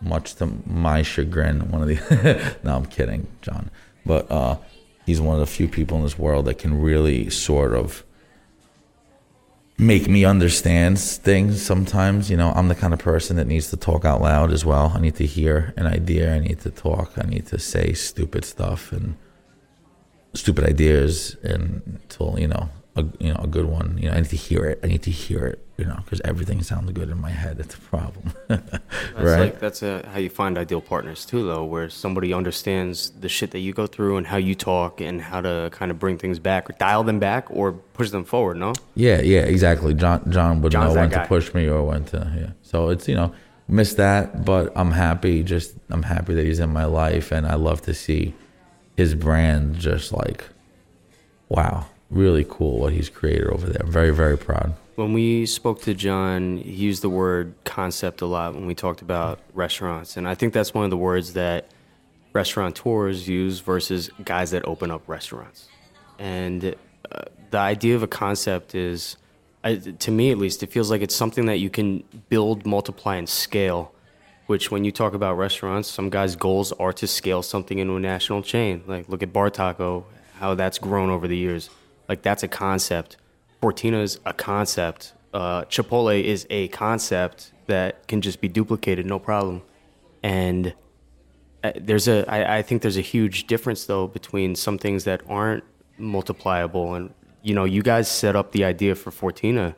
much to my chagrin, one of the no, I'm kidding, John, but uh, he's one of the few people in this world that can really sort of make me understand things sometimes. You know, I'm the kind of person that needs to talk out loud as well. I need to hear an idea. I need to talk. I need to say stupid stuff and stupid ideas until you know a you know a good one. You know, I need to hear it. I need to hear it. You know, because everything sounds good in my head. It's a problem, That's right? like that's uh how you find ideal partners too, though, where somebody understands the shit that you go through and how you talk and how to kind of bring things back or dial them back or push them forward. No, Yeah, yeah, exactly. John John would John's know when guy. to push me or when to yeah. So it's you know miss that, but I'm happy. Just I'm happy that he's in my life, and I love to see his brand just like wow, really cool what he's created over there. I'm very very proud. when we spoke to John, he used the word concept a lot when we talked about restaurants, and I think that's one of the words that restaurateurs use versus guys that open up restaurants. And uh, the idea of a concept is, I, to me at least, it feels like it's something that you can build, multiply, and scale. Which, when you talk about restaurants, some guys' goals are to scale something into a national chain. Like, look at Bar Taco, how that's grown over the years. Like, that's a concept. Fortina is a concept. Uh, Chipotle is a concept that can just be duplicated, no problem. And uh, there's a I, I think there's a huge difference though between some things that aren't multipliable and you know you guys set up the idea for Fortina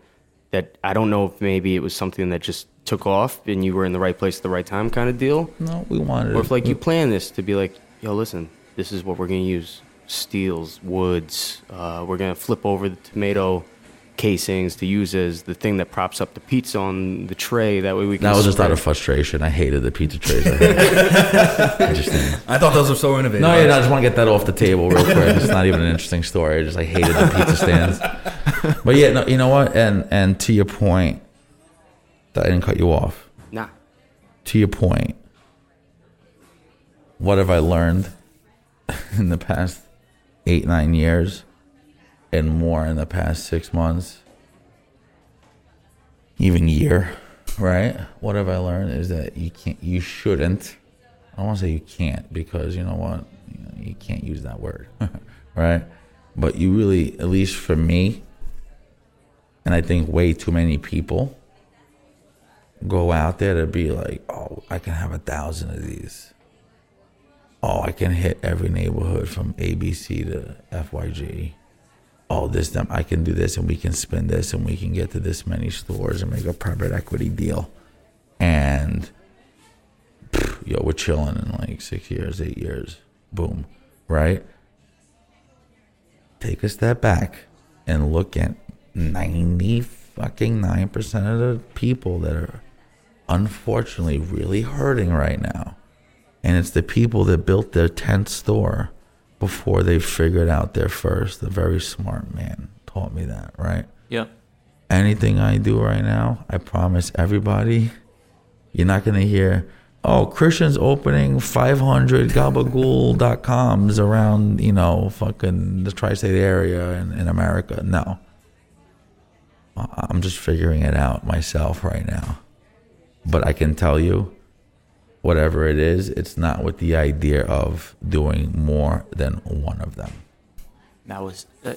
that I don't know if maybe it was something that just took off and you were in the right place at the right time kind of deal No, we wanted or if like it. you plan this to be like yo listen this is what we're gonna use steels woods uh, we're gonna flip over the tomato casings to use as the thing that props up the pizza on the tray that way we can that was just out of frustration. I hated the pizza trays. I had. Interesting. I thought those were so innovative. No, yeah, no, I just want to get that off the table real quick. It's not even an interesting story. I just I hated the pizza stands. But yeah, no, you know what? And and to your point, that I didn't cut you off. nah To your point, what have I learned in the past eight nine years, and more in the past six months, even year, right? What have I learned is that you can't, you shouldn't. I don't want to say you can't because you know what, you, know, you can't use that word, right? But you really, at least for me, and I think way too many people go out there to be like, oh, I can have a thousand of these. Oh, I can hit every neighborhood from ABC to FYG. Oh, this, them, I can do this and we can spend this and we can get to this many stores and make a private equity deal. And, pff, yo, we're chilling in like six years, eight years. Boom. Right? Take a step back and look at 90 fucking 9% of the people that are unfortunately really hurting right now. And it's the people that built their 10th store before they figured out their first. The very smart man taught me that, right? Yep. Anything I do right now, I promise everybody, you're not going to hear, oh, Christian's opening 500 gabagool.coms around, you know, fucking the tri state area in, in America. No. I'm just figuring it out myself right now. But I can tell you, whatever it is, it's not with the idea of doing more than one of them. That was. Uh,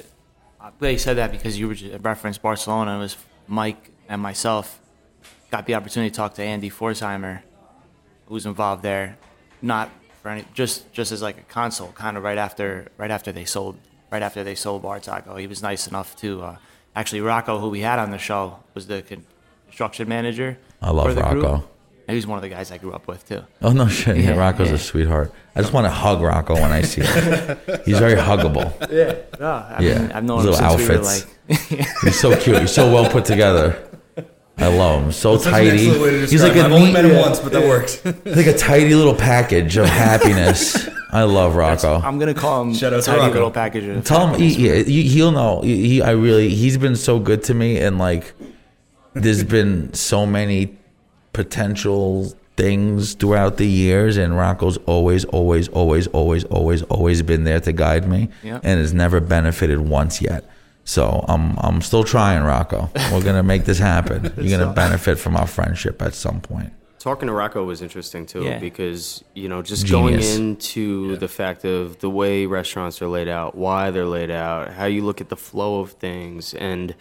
glad you said that because you referenced Barcelona. It was Mike and myself got the opportunity to talk to Andy Pforzheimer, who's involved there, not for any, just just as like a consult, kind of right after right after they sold right after they sold Bar Taco. He was nice enough to uh, actually Rocco, who we had on the show, was the construction manager. I love for the group. Rocco. And He was one of the guys I grew up with too. Oh no shit! Yeah, Yeah, Rocco's yeah. a sweetheart. I just want to hug Rocco when I see him. He's very huggable. I Yeah. mean, I've known him Little since we were outfits. like. He's so cute. He's so well put together. I love him. So tidy. He's like a I've only neat, met him once, but that worked. like a tidy little package of happiness. I love Rocco. I'm gonna call him Shout out to Rocco. little package. of Tell him He, he, he'll know. He, he- I really he's been so good to me, and like there's been so many potential things throughout the years, and Rocco's always, always, always, always, always, always been there to guide me, Yeah. and has never benefited once yet. So I'm I'm still trying, Rocco. We're gonna make this happen. You're gonna benefit from our friendship at some point. Talking to Rocco was interesting too Yeah. because you know just Genius. going into the fact of the way restaurants are laid out, why they're laid out, how you look at the flow of things, and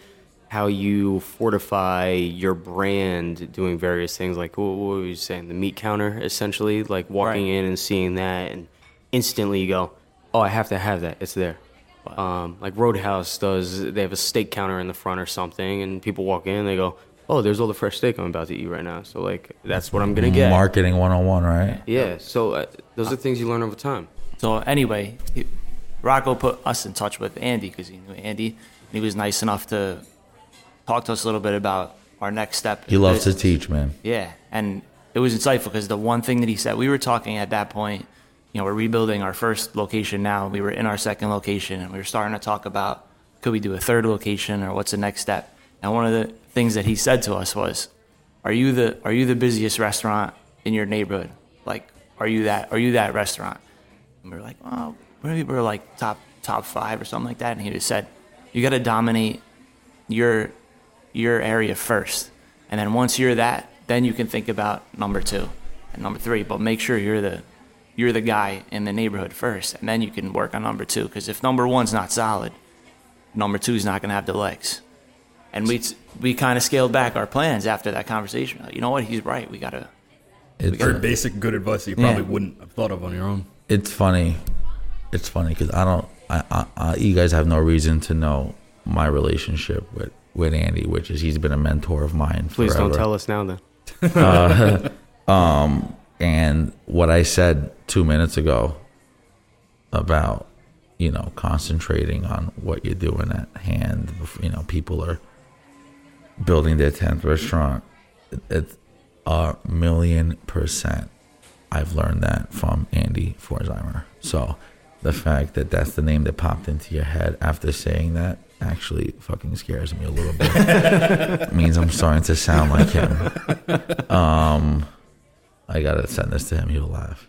how you fortify your brand doing various things like what, what were you saying the meat counter essentially like walking Right. in and seeing that and instantly you go oh i have to have that it's there um, like roadhouse does they have a steak counter in the front or something and people walk in and they go oh there's all the fresh steak i'm about to eat right now so like that's what i'm gonna get Marketing 101, right? yeah so uh, those are things you learn over time So anyway, he, Rocco put us in touch with Andy because he knew Andy. And he was nice enough to talk to us a little bit about our next step. He loves to teach, man. Yeah, and it was insightful because the one thing that he said, we were talking at that point. You know, we're rebuilding our first location now. We were in our second location, and we were starting to talk about could we do a third location or what's the next step. And one of the things that he said to us was, "Are you the are you the busiest restaurant in your neighborhood? Like, are you that are you that restaurant?" And we were like, "Oh, maybe we're like top top five or something like that." And he just said, "You got to dominate your your area first, and then once you're that, then you can think about number two and number three. But make sure you're the you're the guy in the neighborhood first, and then you can work on number two. Because if number one's not solid, number two's not going to have the legs. And we we kind of scaled back our plans after that conversation. Like, you know what? He's right. We gotta. It's, Very basic, good advice that you probably Yeah. wouldn't have thought of on your own. it's funny. It's funny because I don't. I, I, I, you guys have no reason to know my relationship with with Andy, which is he's been a mentor of mine. please forever. don't tell us now then uh, um, And what I said two minutes ago about, you know, concentrating on what you're doing at hand, you know, people are building their 10th restaurant. It's a million percent. I've learned that from Andy Pforzheimer. So the fact that that's the name that popped into your head after saying that actually fucking scares me a little bit. it means I'm starting to sound like him. Um, I gotta send this to him. He'll laugh.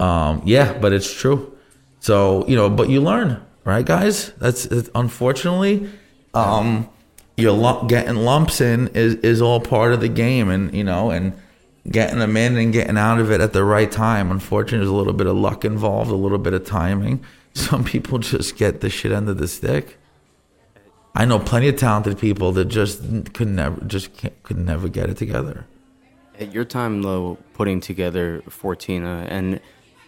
Um, yeah, but it's true. So you know, but you learn, right, guys? That's unfortunately, um, you're lu- getting lumps in is is all part of the game, and you know, and getting them in and getting out of it at the right time. Unfortunately, there's a little bit of luck involved, a little bit of timing. Some people just get the shit end of the stick. I know plenty of talented people that just could never, just can't, could never get it together. At your time, though, putting together Fortina, and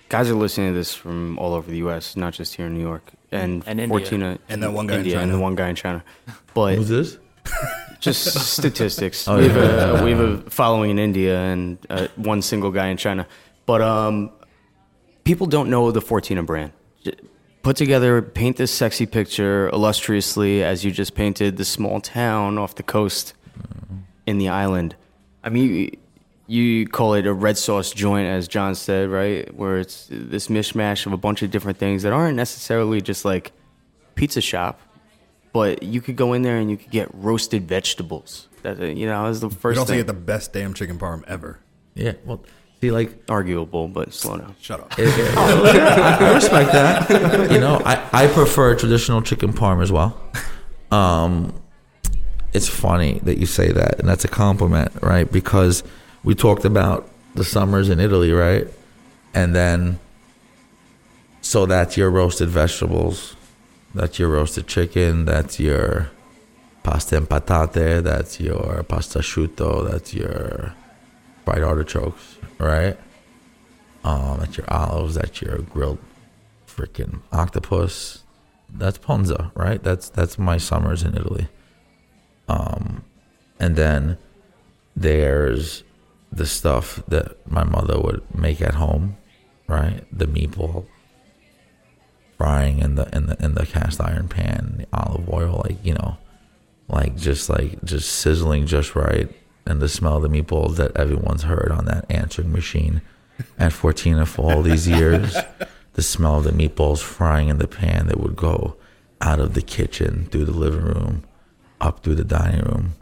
guys are listening to this from all over the U.S., not just here in New York, and, And India. Fortina, And that one guy in India, and China. the one guy in China. But Who's this? just statistics. Oh, we, have yeah. a, we have a following in India and uh, one single guy in China. But um, people don't know the Fortina brand. J- Put together, paint this sexy picture illustriously as you just painted the small town off the coast in the island. I mean, you, you call it a red sauce joint, as John said, right? Where it's this mishmash of a bunch of different things that aren't necessarily just like pizza shop, but you could go in there and you could get roasted vegetables. That you know, is the first. You first also thing. get the best damn chicken parm ever. Yeah. Well, see, like, Arguable, but slow down. Shut up. it- it- I, I respect that. You know, I, I prefer traditional chicken parm as well. Um, it's funny that you say that, and that's a compliment, right? Because we talked about the summers in Italy, right? And then, so that's your roasted vegetables, that's your roasted chicken, that's your pasta and patate, that's your pasta asciutto, that's your fried artichokes, right? Um, that's your olives, that's your grilled freaking octopus. That's ponza, right? That's that's my summers in Italy. Um, and then there's the stuff that my mother would make at home, right? The meatball frying in the in the in the cast iron pan, the olive oil, like you know, like just like just sizzling just right, and the smell of the meatballs that everyone's heard on that answering machine at Fortina oh for all these years. the smell of the meatballs frying in the pan that would go out of the kitchen through the living room, up through the dining room,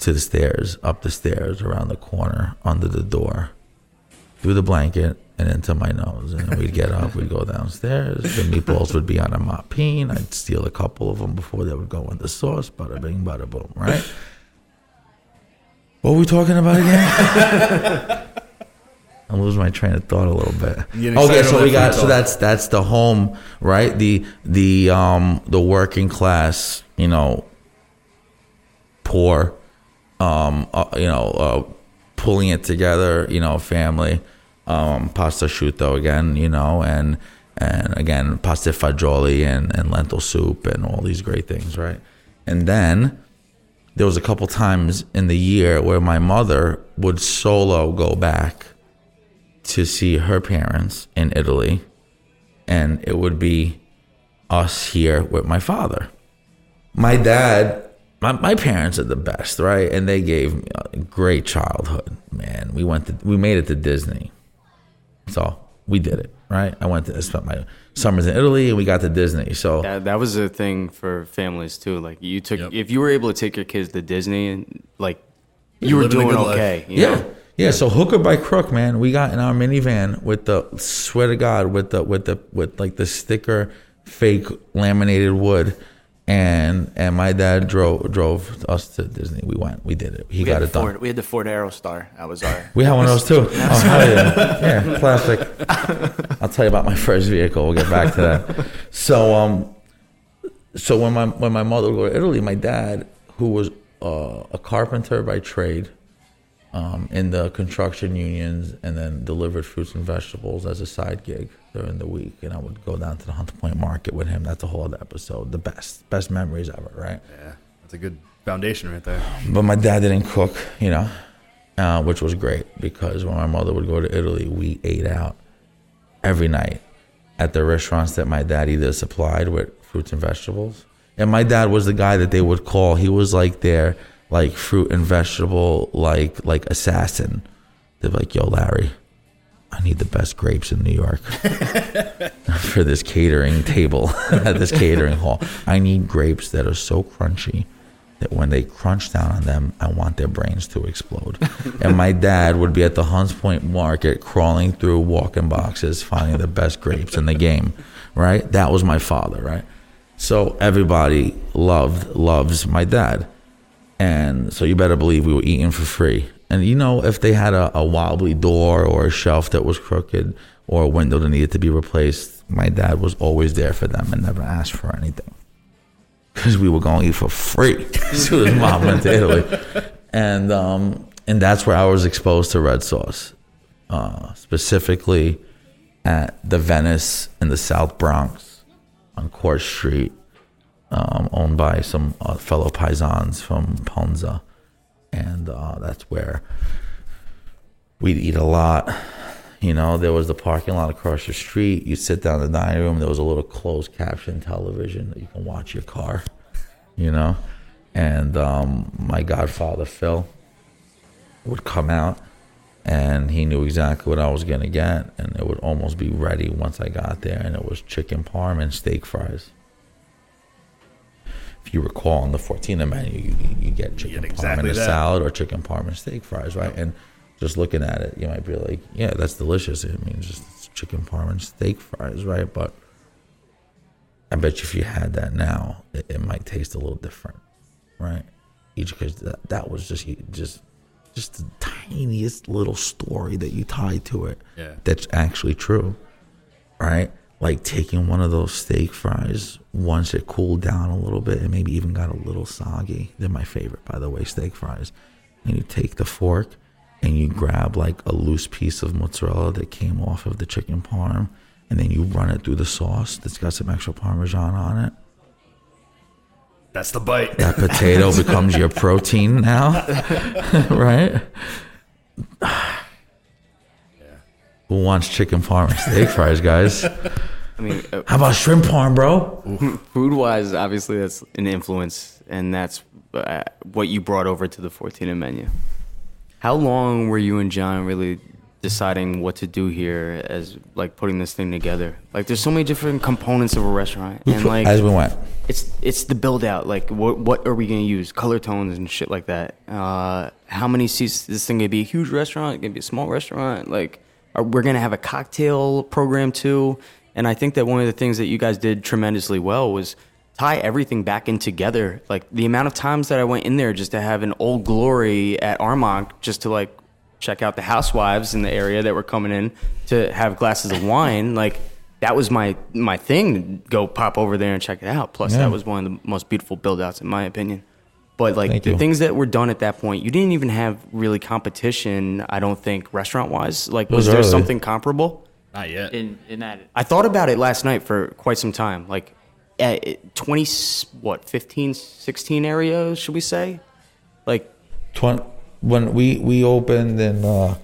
to the stairs, up the stairs, around the corner, under the door, through the blanket, and into my nose. And then we'd get up, we'd go downstairs. The meatballs would be on a moppine. I'd steal a couple of them before they would go in the sauce. Bada bing, bada boom, right? What were we talking about again? I'm losing my train of thought a little bit. Okay, so we got so that's that's the home, right? The the um the working class, you know, poor, um, uh, you know, uh, pulling it together, you know, family, um, pasta asciutto again, you know, and and again pasta fagioli and, and lentil soup and all these great things, right? And then there was a couple times in the year where my mother would solo go back to see her parents in Italy, and it would be us here with my father. My dad, my, my parents are the best, right? And they gave me a great childhood, man. We went to, we made it to Disney. So we did it, right? I went to, I spent my summers in Italy and we got to Disney. So That, that was a thing for families too. Like you took, Yep. if you were able to take your kids to Disney, and like you were doing okay. you Yeah. know? Yeah, so hooker by crook, man. We got in our minivan with the swear to God with the with the with like the sticker fake laminated wood, and and my dad drove drove us to Disney. We went, we did it. He We got it Ford, done. we had the Ford Aerostar. That was our. We had one of those too. Oh hell yeah, yeah, classic. I'll tell you about my first vehicle. We'll get back to that. So um, so when my when my mother would go to Italy, my dad, who was uh, a carpenter by trade, um, in the construction unions, and then delivered fruits and vegetables as a side gig during the week. And I would go down to the Hunts Point Market with him. That's a whole other episode. The best, best memories ever, right? Yeah, that's a good foundation right there. But my dad didn't cook, you know, uh, which was great because when my mother would go to Italy, we ate out every night at the restaurants that my dad either supplied with fruits and vegetables. And my dad was the guy that they would call. He was like their like fruit and vegetable like like assassin. They're like, "Yo, Larry, I need the best grapes in New York for this catering table at this catering hall. I need grapes that are so crunchy that when they crunch down on them, I want their brains to explode. and my dad would be at the Hunts Point Market crawling through walk-in boxes, finding the best grapes in the game. Right? That was my father. Right? So everybody loved loves my dad, and so you better believe we were eating for free. And you know, if they had a, a wobbly door or a shelf that was crooked or a window that needed to be replaced, my dad was always there for them and never asked for anything because we were going to eat for free as soon as mom went to Italy. And, um, and that's where I was exposed to red sauce, uh, specifically at the Venice in the South Bronx on Court Street, um, owned by some uh, fellow paisans from Ponza. And uh, that's where we'd eat a lot. You know, there was the parking lot across the street. You sit down in the dining room. There was a little closed caption television that you can watch your car. You know, and um, my godfather Phil would come out, and he knew exactly what I was gonna get, and it would almost be ready once I got there, and it was chicken parm and steak fries. If you recall, on the Fortina menu, you, you get chicken get parm exactly and a that. salad or chicken parm and steak fries, right? And just looking at it, you might be like, "Yeah, that's delicious." I mean, just chicken parm and steak fries, right? But I bet you if you had that now, it, it might taste a little different, right? Each because that, that was just just just the tiniest little story that you tied to it. Yeah. that's actually true, right? Like taking one of those steak fries once it cooled down a little bit and maybe even got a little soggy. They're my favorite, by the way, steak fries. And you take the fork and you grab like a loose piece of mozzarella that came off of the chicken parm, and then you run it through the sauce that's got some extra parmesan on it. That's the bite. That potato becomes your protein now, right? Who wants chicken parm and steak fries, guys? I mean, uh, How about shrimp parm, bro? food wise, obviously that's an influence, and that's uh, what you brought over to the Fortina menu. How long were you and John really deciding what to do here as like putting this thing together? Like, there's so many different components of a restaurant, and like As we went, it's it's the build out. Like, what what are we gonna use? Color tones and shit like that. Uh, how many seats? This thing gonna be a huge restaurant? Gonna be a small restaurant? Like, are, we're gonna have a cocktail program too. And I think that one of the things that you guys did tremendously well was tie everything back in together. Like the amount of times that I went in there just to have an old glory at Armonk, just to like check out the housewives in the area that were coming in to have glasses of wine. Like that was my my thing. to Go pop over there and check it out. Plus, Yeah. that was one of the most beautiful build outs in my opinion. But like Thank the you. things that were done at that point, you didn't even have really competition. I don't think restaurant wise. Like, was was there early. something comparable? Not yet. In in that I thought about it last night for quite some time. Like, at 20, what, 15, 16 area, should we say? Like, Twen- when we we opened in uh,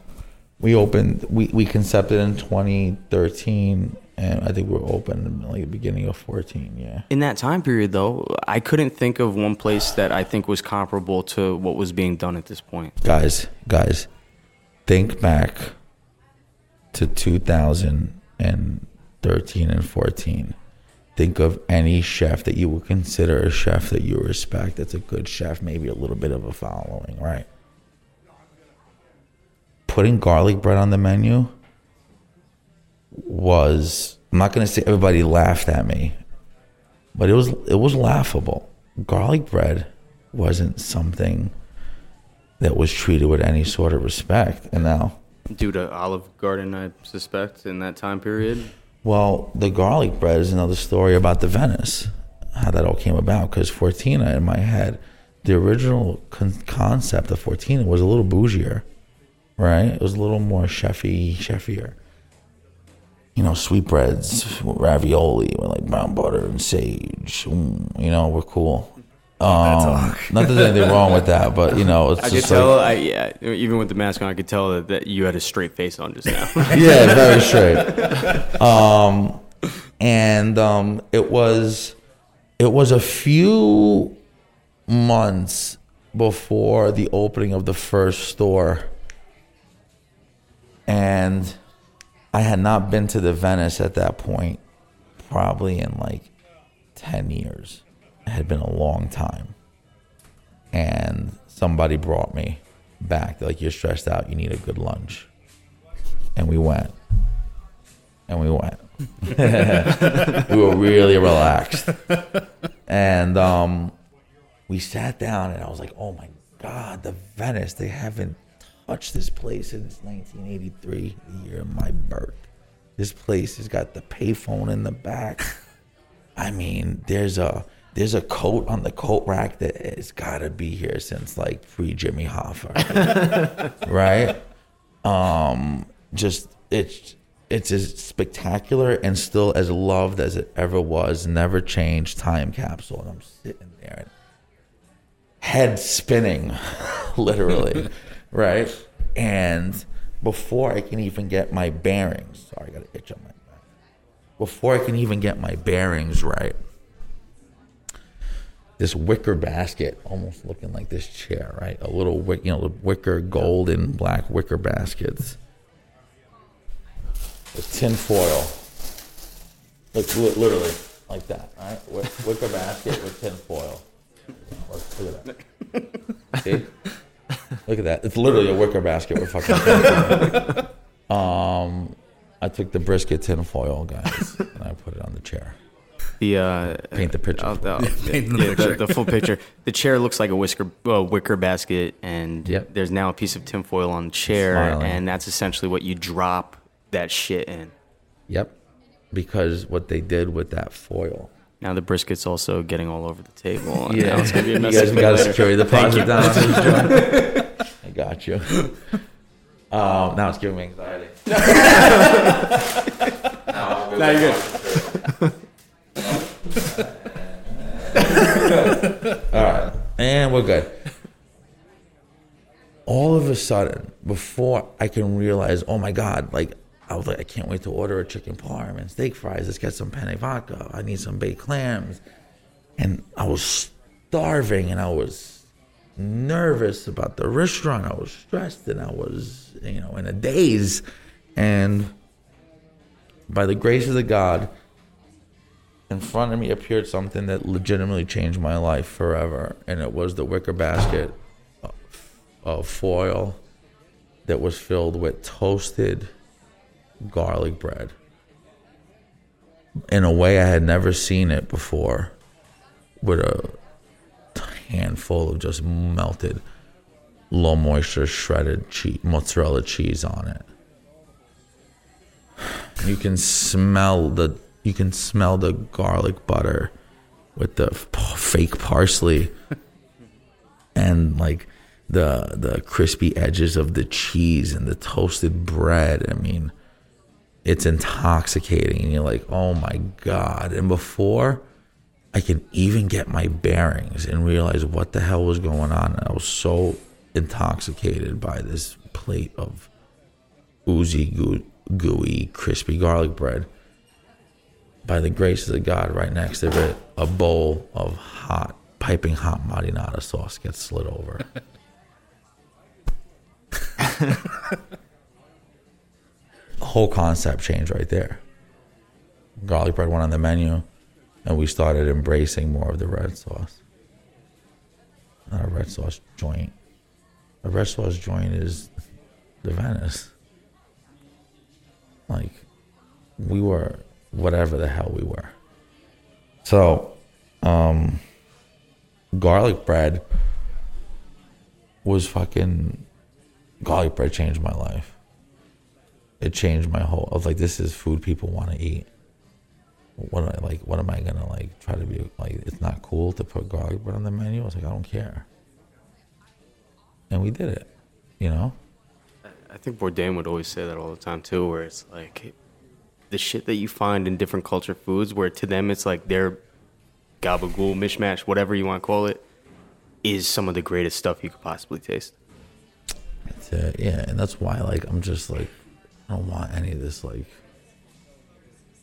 we opened we we concepted in 2013 and I think we were open in like the beginning of 14 yeah. In that time period, though, I couldn't think of one place that I think was comparable to what was being done at this point. guys guys think back to 2013 and 14 think of any chef that you would consider a chef that you respect that's a good chef maybe a little bit of a following right? Putting garlic bread on the menu was I'm not going to say everybody laughed at me but it was it was laughable garlic bread wasn't something that was treated with any sort of respect and now Due to Olive Garden, I suspect, in that time period. Well, the garlic bread is another story about the Venice, how that all came about. Because Fortina, in my head, the original con- concept of Fortina was a little bougier, right? It was a little more chefy, chefier. You know, sweetbreads, ravioli with like brown butter and sage. Mm, you know, we're cool. Um, not that there's anything wrong with that, but you know, it's I could just tell, like, I, yeah, even with the mask on, I could tell that, that you had a straight face on just now. yeah, very straight. Um, and um, it was it was a few months before the opening of the first store, and I had not been to the Venice at that point, probably in like ten years. It had been a long time, and somebody brought me back. They're like, "You're stressed out. You need a good lunch." and we went. And we went. we were really relaxed. And um, we sat down, and I was like, oh my God, the Venice, they haven't touched this place since 1983, the year of my birth. This place has got the payphone in the back. I mean, there's a there's a coat on the coat rack that has got to be here since like pre Jimmy Hoffa, right? um just it's it's as spectacular and still as loved as it ever was never changed time capsule and i'm sitting there and head spinning literally right and before i can even get my bearings sorry i got an itch on my back before i can even get my bearings right this wicker basket, almost looking like this chair, right? A little wick, you know, the wicker, gold and black wicker baskets with tin foil, like literally like that, right? Wicker basket with tin foil. Look, look at that. See? Look at that. It's literally a wicker basket with fucking. um, I took the brisket tinfoil, guys, and I put it on the chair. The uh, Paint the picture. I'll- I'll- paint the yeah, picture. The, full picture. The chair looks like a whisker, uh, wicker basket, and Yep. there's now a piece of tinfoil on the chair, Smiling. and that's essentially what you drop that shit in. Yep. Because what they did with that foil. Now the brisket's also getting all over the table. and Yeah. now it's gonna be a You guys got a later. security deposit down on this? I got you. Um, now it's giving me anxiety. now you're good. All right. And we're good. All of a sudden, before I can realize, oh my God, like, I was like, I can't wait to order a chicken parm and steak fries. Let's get some penne vodka. I need some baked clams. And I was starving and I was nervous about the restaurant. I was stressed and I was, you know, in a daze. And by the grace of the God, in front of me appeared something that legitimately changed my life forever. And it was the wicker basket of, of foil that was filled with toasted garlic bread in a way I had never seen it before with a handful of just melted low moisture shredded cheese, mozzarella cheese on it. You can smell the you can smell the garlic butter with the fake parsley and like the the crispy edges of the cheese and the toasted bread. I mean, it's intoxicating, and you're like, oh my god! And before I can even get my bearings and realize what the hell was going on, I was so intoxicated by this plate of oozy, goo- gooey, crispy garlic bread. By the grace of God, right next to it, a bowl of hot, piping hot marinara sauce gets slid over. whole concept changed right there. Garlic bread went on the menu, and we started embracing more of the red sauce. Not a red sauce joint. A red sauce joint is the Venice. Like, we were whatever the hell we were. So, um, garlic bread was fucking. Garlic bread changed my life it changed my whole. I was like, this is food people want to eat. What am I like? What am I gonna like? Try to be like? It's not cool to put garlic bread on the menu. I was like, I don't care. And we did it, you know. I think Bourdain would always say that all the time too, where it's like the shit that you find in different culture foods, where to them it's like their gabagool, mishmash, whatever you want to call it, is some of the greatest stuff you could possibly taste. It's, uh, yeah, and that's why like I'm just like I don't want any of this like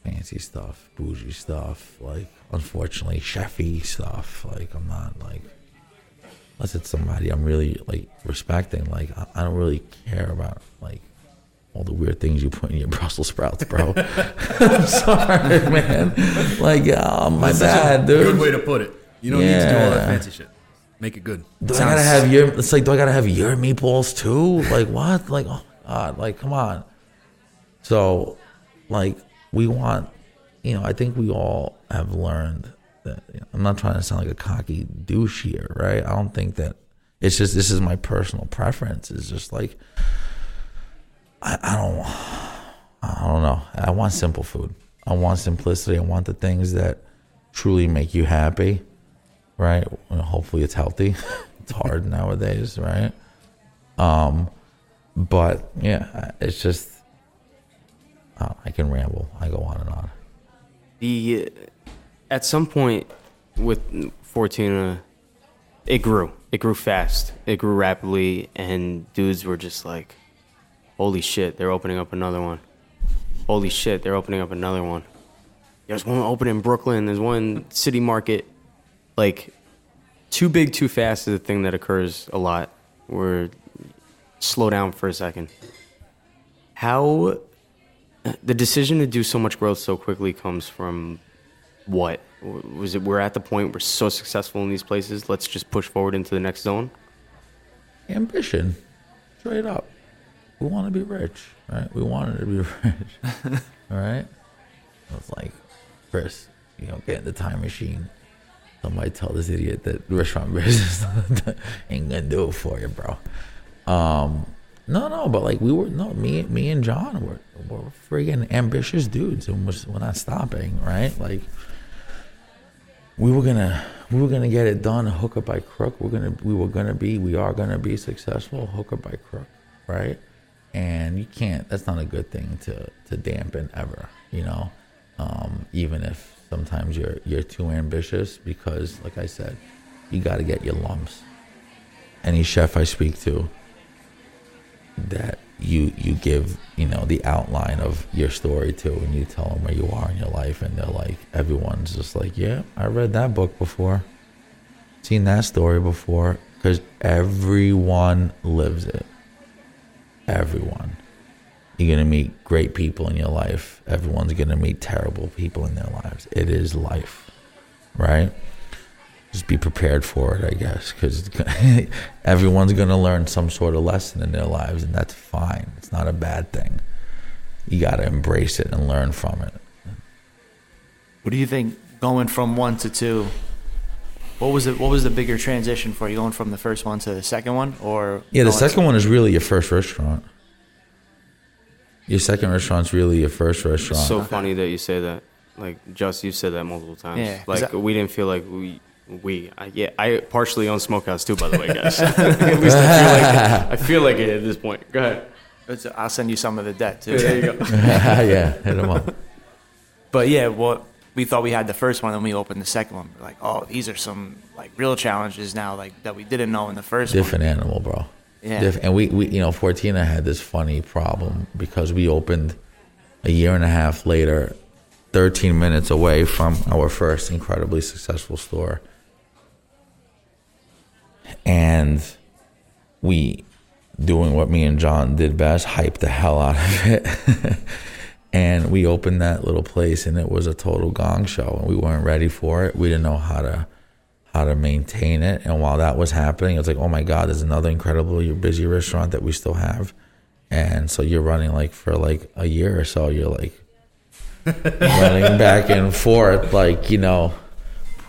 fancy stuff, bougie stuff. Like unfortunately, chefy stuff. Like I'm not like unless it's somebody I'm really like respecting. Like I, I don't really care about like all the weird things you put in your Brussels sprouts, bro. I'm sorry, man. Like, uh, my That's bad, a dude. Good way to put it. You don't need to do all that fancy shit. Make it good. Do I gotta have your? It's like, do I gotta have your meatballs too? Like what? Like oh my god! Like come on. So, like we want, you know, I think we all have learned that. You know, I'm not trying to sound like a cocky douche here, right? I don't think that. It's just this is my personal preference. It's just like I, I don't. I don't know. I want simple food. I want simplicity. I want the things that truly make you happy right? Hopefully it's healthy. it's hard nowadays, right? Um, but yeah, it's just uh, I can ramble. I go on and on. The at some point with Fortina, it grew. It grew fast. It grew rapidly, and dudes were just like, "Holy shit! They're opening up another one. Holy shit! They're opening up another one." There's one open in Brooklyn. There's one City Market. Like, too big, too fast is a thing that occurs a lot. Where slow down for a second. How the decision to do so much growth so quickly comes from what was it we're at the point we're so successful in these places let's just push forward into the next zone Ambition, straight up. We want to be rich, right? We wanted to be rich, all right? I was like, Chris, you know, get in the time machine. Somebody tell this idiot that restaurant business ain't gonna do it for you, bro. Um, no, no, but like we were no me, me and John were were friggin' ambitious dudes, and we're, we're not stopping, right? Like we were gonna we were gonna get it done hook up by crook. We're gonna we were gonna be we are gonna be successful hook up by crook, right? And you can't. That's not a good thing to to dampen ever, you know. Um, even if sometimes you're you're too ambitious, because like I said, you got to get your lumps. Any chef I speak to, that you you give you know the outline of your story to and you tell them where you are in your life and they're like everyone's just like yeah i read that book before. Seen that story before. Because everyone lives it. Everyone. You're going to meet great people in your life. Everyone's going to meet terrible people in their lives. It is life right just be prepared for it, I guess, because everyone's going to learn some sort of lesson in their lives, and that's fine. It's not a bad thing. You got to embrace it and learn from it. What do you think going from one to two? What was it? What was the bigger transition for you going from the first one to the second one, or Yeah, the going second one is really your first restaurant. Your second restaurant's really your first restaurant. it's restaurant. so funny that you say that like just you said that multiple times Yeah, 'cause like I- we didn't feel like we We, I, yeah, I partially own Smokehouse too, by the way, guys. At least I feel like it. I feel like it at this point. Go ahead. It's- I'll send you some of the debt too. There you go. yeah, hit them up. But yeah, well, we thought we had the first one, and we opened the second one. We're like, oh, these are some like real challenges now, like that we didn't know in the first Different animal, bro. Yeah. Diff- and we, we, you know, Fortina had this funny problem because we opened a year and a half later, 13 minutes away from our first incredibly successful store. And we, doing what me and John did best, hyped the hell out of it. and we opened that little place and it was a total gong show and we weren't ready for it. We didn't know how to how to maintain it. And while that was happening, it was like, oh my God, there's another incredibly busy restaurant that we still have. And so you're running like for like a year or so, you're like running back and forth, like, you know,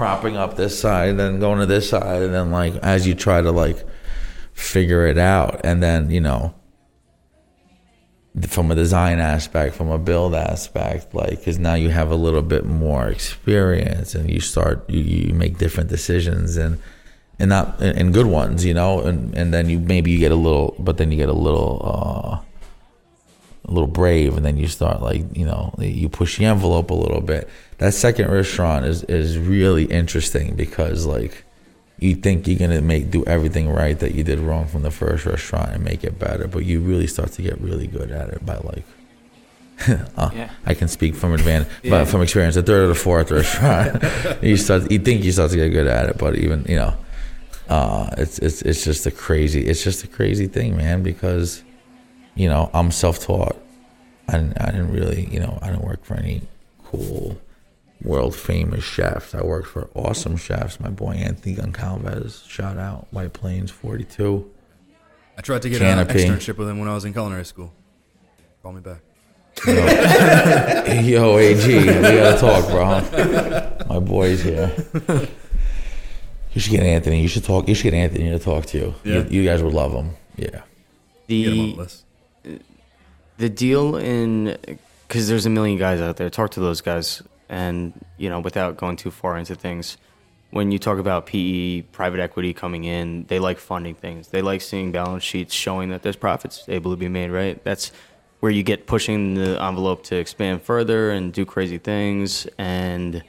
propping up this side and then going to this side. And then, like, as you try to like figure it out, and then, you know, from a design aspect, from a build aspect, like because now you have a little bit more experience and you start you, you make different decisions and and not and good ones, you know, and and then you maybe you get a little, but then you get a little uh, a little brave, and then you start like you know you push the envelope a little bit. That second restaurant is is really interesting because like you think you're gonna make do everything right that you did wrong from the first restaurant and make it better, but you really start to get really good at it by like. uh, Yeah. I can speak from advan but from experience. The third or the fourth restaurant, you start, you think you start to get good at it, but even you know, uh, it's it's it's just a crazy, it's just a crazy thing, man. Because, you know, I'm self-taught. I didn't, I didn't really, you know, I didn't work for any cool world famous chefs. I worked for awesome chefs. My boy Anthony Goncalves, shout out, White Plains 42. I tried to get Canopy. an externship with him when I was in culinary school. Call me back. Yo, AG, we gotta talk, bro. My boy's here. You should get Anthony. You should talk. You should get Anthony to talk to you. Yeah. You, you guys would love him. Yeah. Get him on The the deal in because there's a million guys out there. Talk to those guys, and you know, without going too far into things, when you talk about PE, private equity coming in, they like funding things. They like seeing balance sheets showing that there's profits able to be made. Right. That's where you get pushing the envelope to expand further and do crazy things. And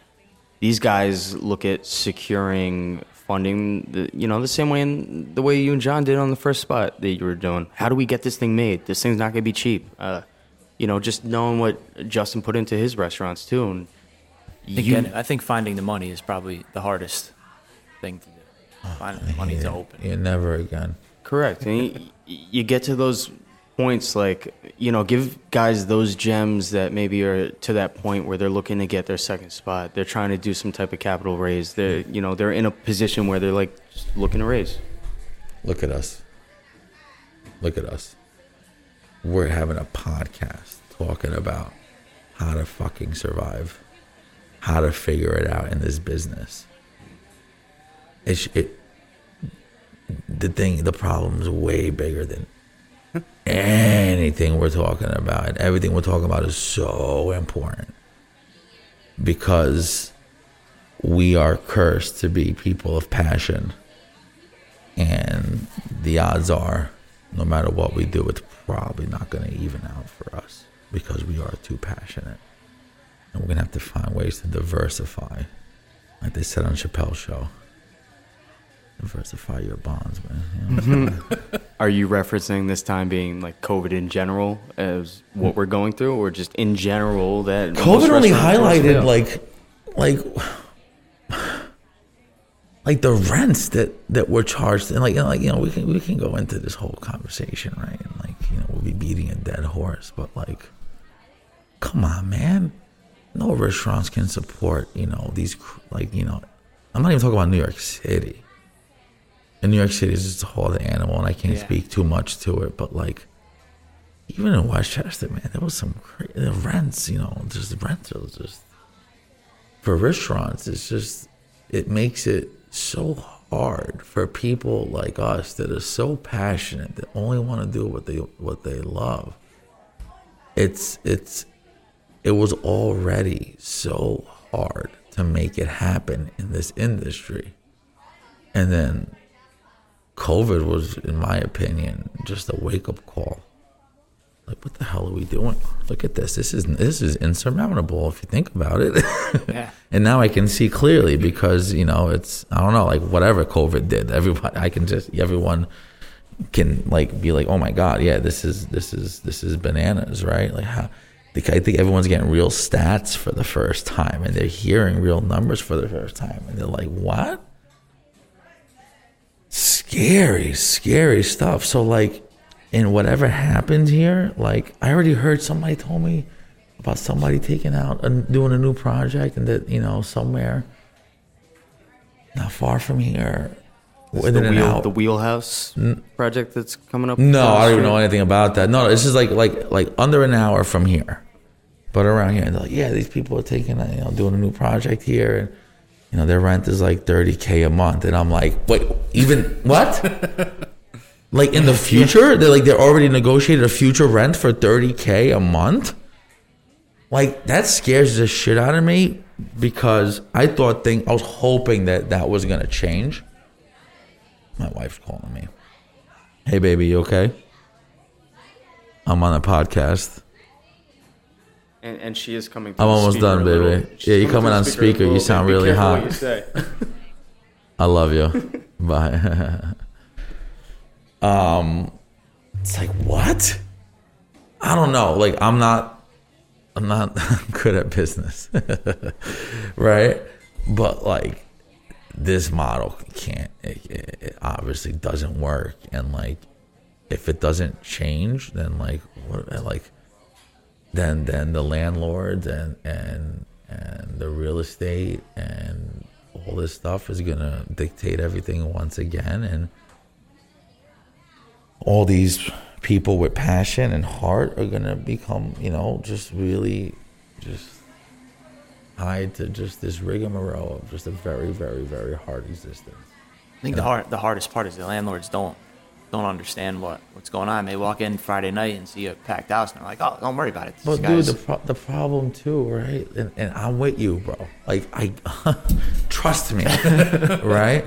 these guys look at securing funding, the, you know, the same way in the way you and John did on the first spot that you were doing. How do we get this thing made? This thing's not going to be cheap. Uh, you know, just knowing what Justin put into his restaurants too, and I think, you- getting- I think finding the money is probably the hardest thing to do. Finding the money to open. Yeah, never again. Correct. And you, you get to those points like, you know, give guys those gems that maybe are to that point where they're looking to get their second spot. They're trying to do some type of capital raise. They're, mm-hmm. you know, they're in a position where they're like just looking to raise. Look at us. Look at us. We're having a podcast talking about how to fucking survive, how to figure it out in this business. It's it. The thing, the problem is way bigger than anything we're talking about. Everything we're talking about is so important because we are cursed to be people of passion and the odds are no matter what we do it's probably not going to even out for us because we are too passionate and we're going to have to find ways to diversify like they said on chappelle's show diversify your bonds man you know? Are you referencing this time being like COVID in general as what we're going through, or just in general that covid only highlighted like like like the rents that that were charged. And like you know, like you know we can we can go into this whole conversation right and like you know we'll be beating a dead horse but like come on man. No restaurants can support you know these like you know i'm not even talking about new york city new york city is just a whole other animal and i can't Yeah. speak too much to it but like even in westchester man there was some crazy the rents you know just rentals just for restaurants it's just it makes it so hard for people like us that are so passionate that only want to do what they what they love it's it's it was already so hard to make it happen in this industry And then COVID was, in my opinion, just a wake up call. Like, what the hell are we doing? Look at this. This is this is insurmountable if you think about it. Yeah. and now I can see clearly because you know it's I don't know like whatever COVID did. Everybody I can just everyone can like be like, oh my god, yeah, this is this is this is bananas, right? Like how. like, I think everyone's getting real stats for the first time, and they're hearing real numbers for the first time, and they're like, "What? Scary, scary stuff." So, like, in whatever happened here, like, I already heard somebody told me about somebody taking out and doing a new project, and that you know somewhere not far from here, the, within an wheel, the wheelhouse project that's coming up. No, I don't even know anything about that. No, this is like like like under an hour from here, but around here. And they're like, yeah, these people are taking, you know, doing a new project here, and you know, their rent is like thirty k a month, and I'm like, wait, even what? like in the future, they're like they're already negotiated a future rent for thirty k a month. Like that scares the shit out of me because I thought thing I was hoping that that was gonna change. My wife's calling me. Hey, baby, you okay? I'm on a podcast. And, and she is coming. I'm almost done, baby. Yeah, you're coming on speaker. You sound really hot. I love you. Bye. um, it's like what? I don't know. Like I'm not, I'm not good at business, right? But like this model can't. It, it it obviously doesn't work, and like if it doesn't change, then like what? Like then then the landlords and and and the real estate and all this stuff is gonna dictate everything once again. And all these people with passion and heart are gonna become you know just really just tied to just this rigmarole of just a very very very hard existence. I think the hard, the hardest part is the landlords don't don't understand what, what's going on. They walk in Friday night and see a packed house, and they're like, "Oh, don't worry about it." These But dude, the pro- the problem too, right? And, and I'm with you, bro. Like I trust me, right?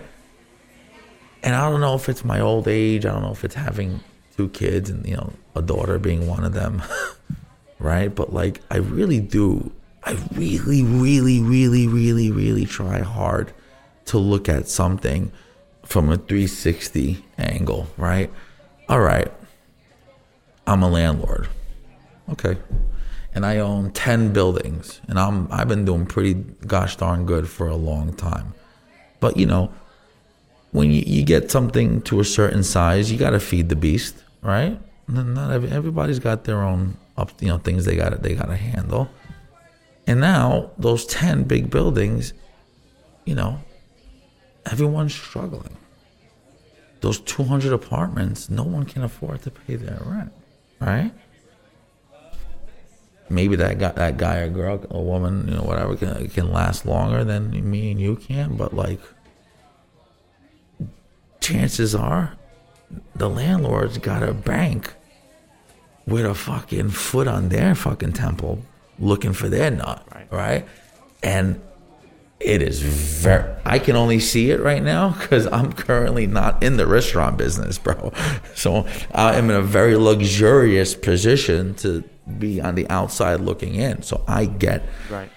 And I don't know if it's my old age. I don't know if it's having two kids and you know a daughter being one of them, right? But like I really do. I really, really, really, really, really try hard to look at something from a 360 angle, right? All right. I'm a landlord. Okay. And I own 10 buildings and I'm I've been doing pretty gosh darn good for a long time. But you know, when you, you get something to a certain size, you got to feed the beast, right? Not every, everybody's got their own up, you know, things they got they got to handle. And now those 10 big buildings, you know, everyone's struggling. Those 200 apartments, no one can afford to pay their rent, right? Maybe that guy, that guy or girl, a woman, you know, whatever, can, can last longer than me and you can, but like, chances are the landlord's got a bank with a fucking foot on their fucking temple looking for their nut, Right. right? And it is very i can only see it right now because i'm currently not in the restaurant business bro. So i am in a very luxurious position to be on the outside looking in. So i get right.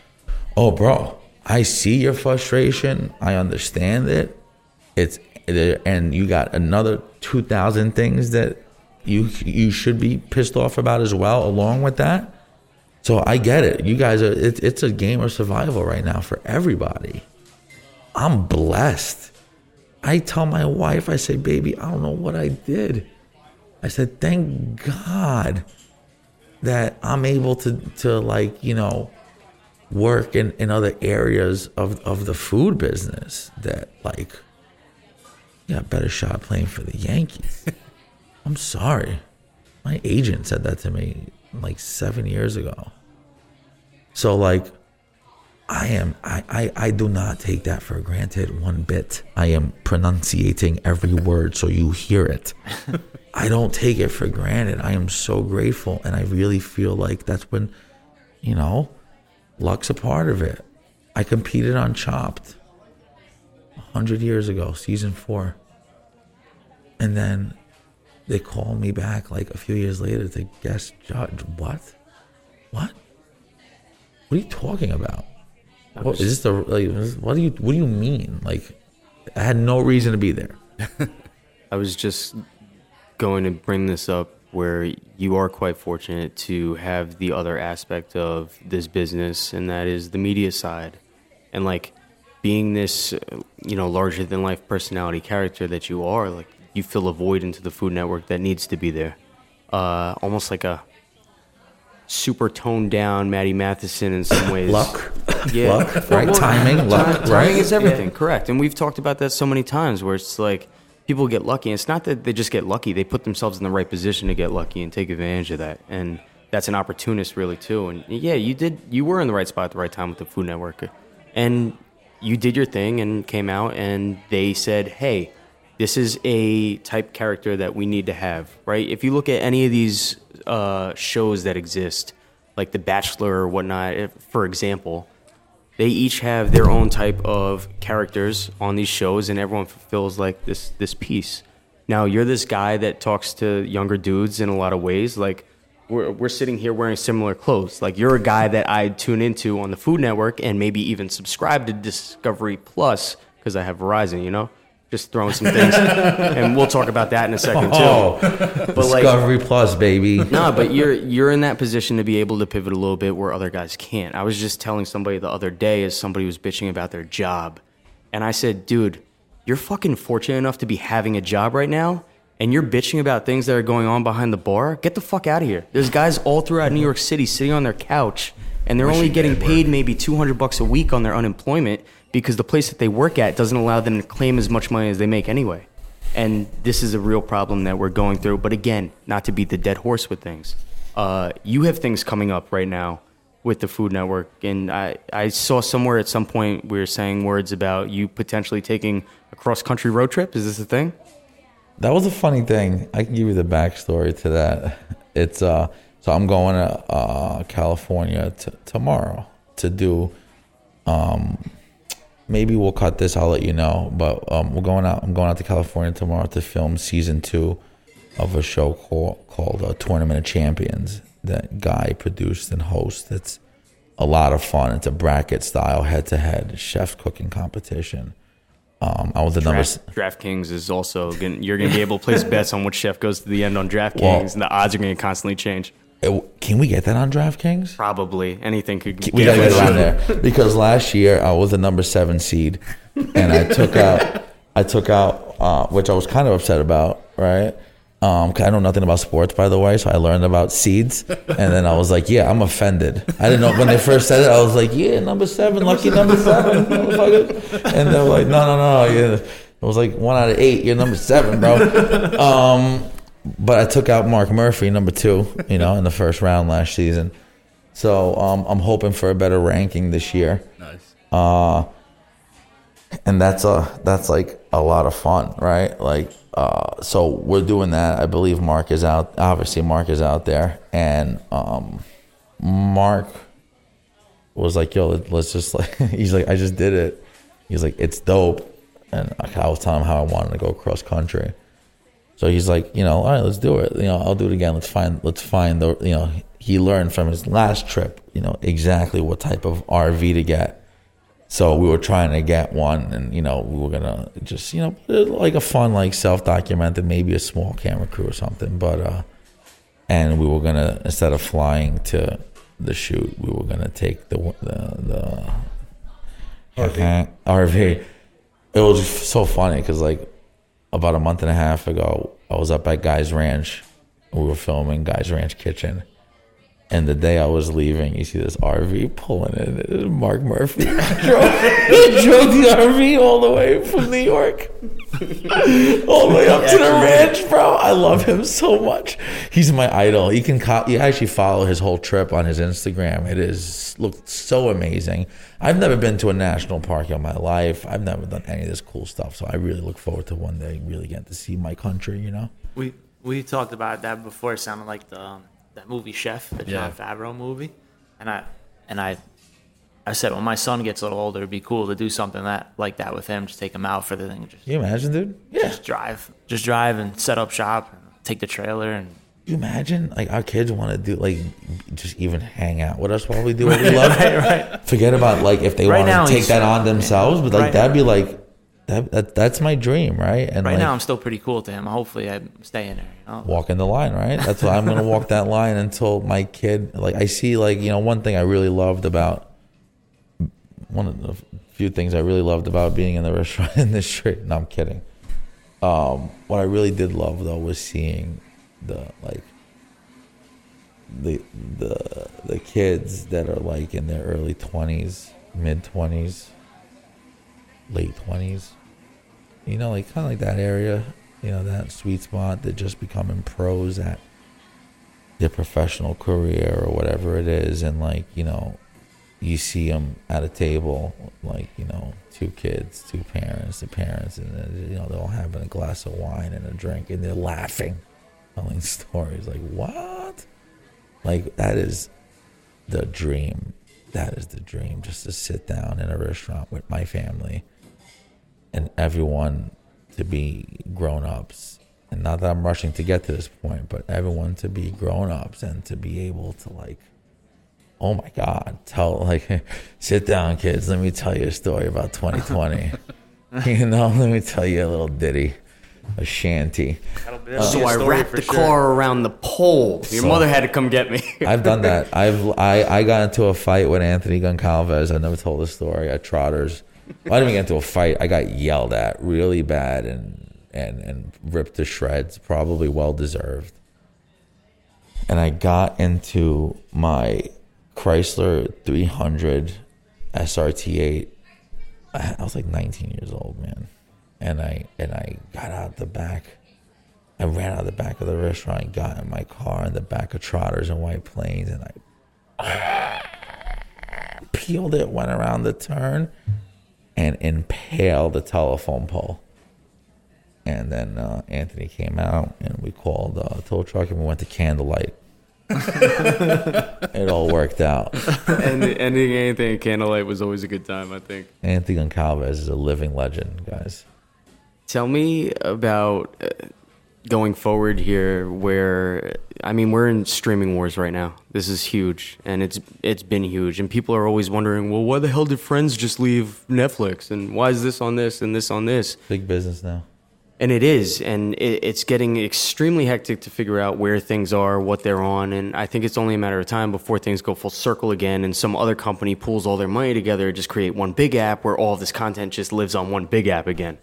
oh bro i see your frustration. I understand it. It's and you got another 2000 things that you you should be pissed off about as well along with that so I get it. You guys are, it, it's a game of survival right now for everybody. I'm blessed. I tell my wife, I say, baby, I don't know what I did. I said, thank God that I'm able to, to like, you know, work in, in other areas of, of the food business that like, got better shot playing for the Yankees. I'm sorry. My agent said that to me like seven years ago. So like I am I, I, I do not take that for granted one bit. I am pronunciating every word so you hear it. I don't take it for granted. I am so grateful and I really feel like that's when, you know, luck's a part of it. I competed on chopped. hundred years ago, season four. And then they called me back like a few years later to guest judge. What? What? What are you talking about? What, is this the like? What do you What do you mean? Like, I had no reason to be there. I was just going to bring this up where you are quite fortunate to have the other aspect of this business, and that is the media side. And like being this, you know, larger than life personality character that you are, like you fill a void into the Food Network that needs to be there. Uh, almost like a super toned down Matty Matheson in some ways. Luck, Yeah. luck, right? Timing, luck, Timing right? is everything, correct. And we've talked about that so many times where it's like people get lucky. And it's not that they just get lucky, they put themselves in the right position to get lucky and take advantage of that. And that's an opportunist, really, too. And yeah, you did, you were in the right spot at the right time with the Food Network. And you did your thing and came out, and they said, hey, this is a type character that we need to have, right? If you look at any of these uh, shows that exist, like The Bachelor or whatnot, if, for example, they each have their own type of characters on these shows, and everyone fulfills like this this piece. Now you're this guy that talks to younger dudes in a lot of ways. Like we're we're sitting here wearing similar clothes. Like you're a guy that I'd tune into on the Food Network and maybe even subscribe to Discovery Plus because I have Verizon. You know, just throwing some things, and we'll talk about that in a second too. Oh, but like Discovery Plus, baby. no, but you're you're in that position to be able to pivot a little bit where other guys can't. I was just telling somebody the other day as somebody was bitching about their job, and I said, "Dude, you're fucking fortunate enough to be having a job right now." And you're bitching about things that are going on behind the bar. Get the fuck out of here. There's guys all throughout New York City sitting on their couch, and they're only getting paid maybe 200 bucks a week on their unemployment because the place that they work at doesn't allow them to claim as much money as they make anyway. And this is a real problem that we're going through. But again, not to beat the dead horse with things. Uh, you have things coming up right now with the Food Network, and I, I saw somewhere at some point we were saying words about you potentially taking a cross country road trip. Is this a thing? That was a funny thing. I can give you the backstory to that. It's uh, so I'm going to uh, California t- tomorrow to do. Um, maybe we'll cut this. I'll let you know. But um, we're going out. I'm going out to California tomorrow to film season two of a show called called uh, Tournament of Champions that Guy produced and hosts. It's a lot of fun. It's a bracket style head to head chef cooking competition. Um, I was the number. Draft, DraftKings is also gonna, you're going to be able to place bets on which chef goes to the end on DraftKings, Well- and the odds are going to constantly change. It- can we get that on DraftKings? Probably anything could. We gotta get it on there because last year I was the number seven seed, and I took out, I took out, uh, which I was kind of upset about, right? Um, 'cause I know nothing about sports, by the way, so I learned about seeds, and then I was like, "Yeah, I'm offended." I didn't know when they first said it. I was like, "Yeah, number seven, lucky number seven, motherfucker," and they were like, "No, no, no, yeah." It was like one out of eight. You're number seven, bro. Um, but I took out Marc Murphy, number two, you know, in the first round last season. So um, I'm hoping for a better ranking this year. Nice. Uh, and that's a that's like a lot of fun, right? Like, uh, so we're doing that. I believe Marc is out. Obviously, Marc is out there, and um, Marc was like, "Yo, let's just like." He's like, "I just did it." He's like, "It's dope," and I was telling him how I wanted to go cross country. So he's like, you know, all right, let's do it. You know, I'll do it again. Let's find, let's find the, you know, he learned from his last trip, you know, exactly what type of RV to get. So we were trying to get one, and you know, we were gonna just, you know, like a fun, like self-documented, maybe a small camera crew or something. But, uh, and we were gonna instead of flying to the shoot, we were gonna take the the, the RV. RV. It was so funny because like about a month and a half ago, I was up at Guy's Ranch. We were filming Guy's Ranch Kitchen. And the day I was leaving, you see this RV pulling in. It Marc Murphy drove, he drove the RV all the way from New York, all the way up to the ranch, bro. I love him so much. He's my idol. You can co- you actually follow his whole trip on his Instagram. It is looked so amazing. I've never been to a national park in my life. I've never done any of this cool stuff. So I really look forward to one day really getting to see my country. You know. We we talked about that before. It sounded like the um, that movie Chef, the John Yeah. Favreau movie, and I and I I said when my son gets a little older, it'd be cool to do something that like that with him. Just take him out for the thing. Just, Can you imagine, dude? Yeah. just drive, just drive and set up shop. And take the trailer and you imagine like our kids want to do like just even hang out with us while we do what we love. right, right. Forget about like if they Right want to take that on themselves, but like Right that'd be like that, that. That's my dream, right? And right like, now I'm still pretty cool to him. Hopefully I'm staying there. You know? walking the line, right? That's why I'm gonna walk that line until my kid. Like I see, like you know, one thing I really loved about one of the few things I really loved about being in the restaurant industry. No, I'm kidding. Um, what I really did love though was seeing the like the the the kids that are like in their early twenties, mid twenties, late twenties. You know, like kind of like that area. You know, that sweet spot. They're just becoming pros at their professional career or whatever it is, and like you know, you see them at a table, like you know, two kids, two parents, the parents, and you know they're all having a glass of wine and a drink, and they're laughing, telling stories. Like what? Like that is the dream. That is the dream. Just to sit down in a restaurant with my family, and everyone to be grown ups. And not that I'm rushing to get to this point, but everyone to be grown ups and to be able to like oh my god tell like sit down kids. Let me tell you a story about 2020 you know let me tell you a little ditty a shanty. Uh, so I wrapped the car around the pole. Your So- mother had to come get me. i've done that. I've i i got into a fight with anthony goncalves. I never told this story. At trotters i didn't even get into a fight. I got yelled at really bad and and and ripped to shreds probably well deserved. And i got into my chrysler 300 srt8 I I was like 19 years old, man, and I and I got out the back. I ran out the back of the restaurant, got in my car in the back of Trotters and White Plains, and I peeled it, went around the turn, and impaled the telephone pole. And then uh, Anthony came out, and we called uh, a tow truck, and we went to Candlelight. it all worked out. and ending anything at candlelight was always a good time. I think. Anthony Goncalves is a living legend, guys. Tell me about uh, going forward here. Where I mean, we're in streaming wars right now. This is huge, and it's it's been huge, and people are always wondering, well, why the hell did Friends just leave Netflix, and why is this on this and this on this? Big business now. And it is, and it, it's getting extremely hectic to figure out where things are, what they're on, and I think it's only a matter of time before things go full circle again, and some other company pulls all their money together, to just create one big app where all of this content just lives on one big app again.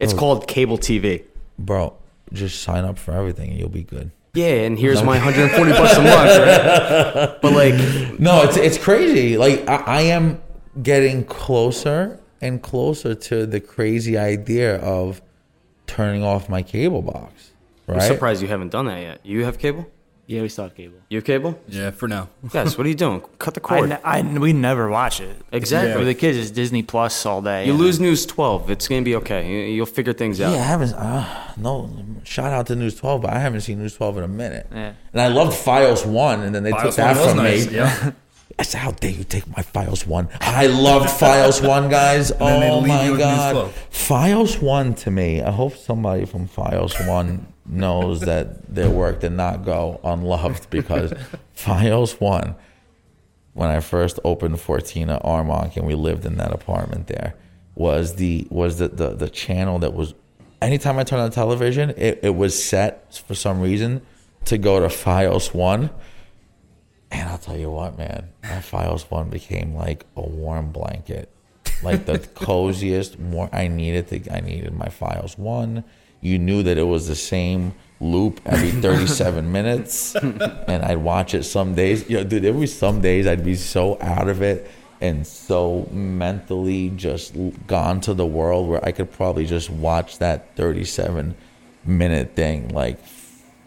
It's oh. called cable TV. Bro, just sign up for everything and you'll be good. Yeah, and here's my 140 bucks a month, right? But like, No, it's it's crazy. Like I, I am getting closer and closer to the crazy idea of turning off my cable box. I'm surprised you haven't done that yet. You have cable? Yeah, we still have cable. You have cable? Yeah, for now. Yes. What are you doing? Cut the I, cord. ne- I, we never watch it. Exactly. For the kids, it's Disney Plus all day. You and- lose News 12. It's gonna be okay. You- You'll figure things out. Yeah, I haven't. Uh, no, shout out to News 12, but I haven't seen News 12 in a minute. Yeah. And I loved FiOS One, and then they took that from nice. me. Yeah. I said, "How dare you take my FiOS One?" I loved FiOS One, guys. oh my god, FiOS One to me. I hope somebody from FiOS One knows that their work did not go unloved because FiOS One. When I first opened Fortina Armonk and we lived in that apartment there, was the was the the, the channel that was. Anytime I turned on the television, it, it was set for some reason to go to FiOS One. And I'll tell you what, man, that FiOS one became like a warm blanket, like the coziest. More, I needed to. I needed my FiOS one. You knew that it was the same loop every 37 minutes, and I'd watch it some days. You know, dude, there was some days I'd be so out of it and so mentally just gone to the world where I could probably just watch that 37 minute thing like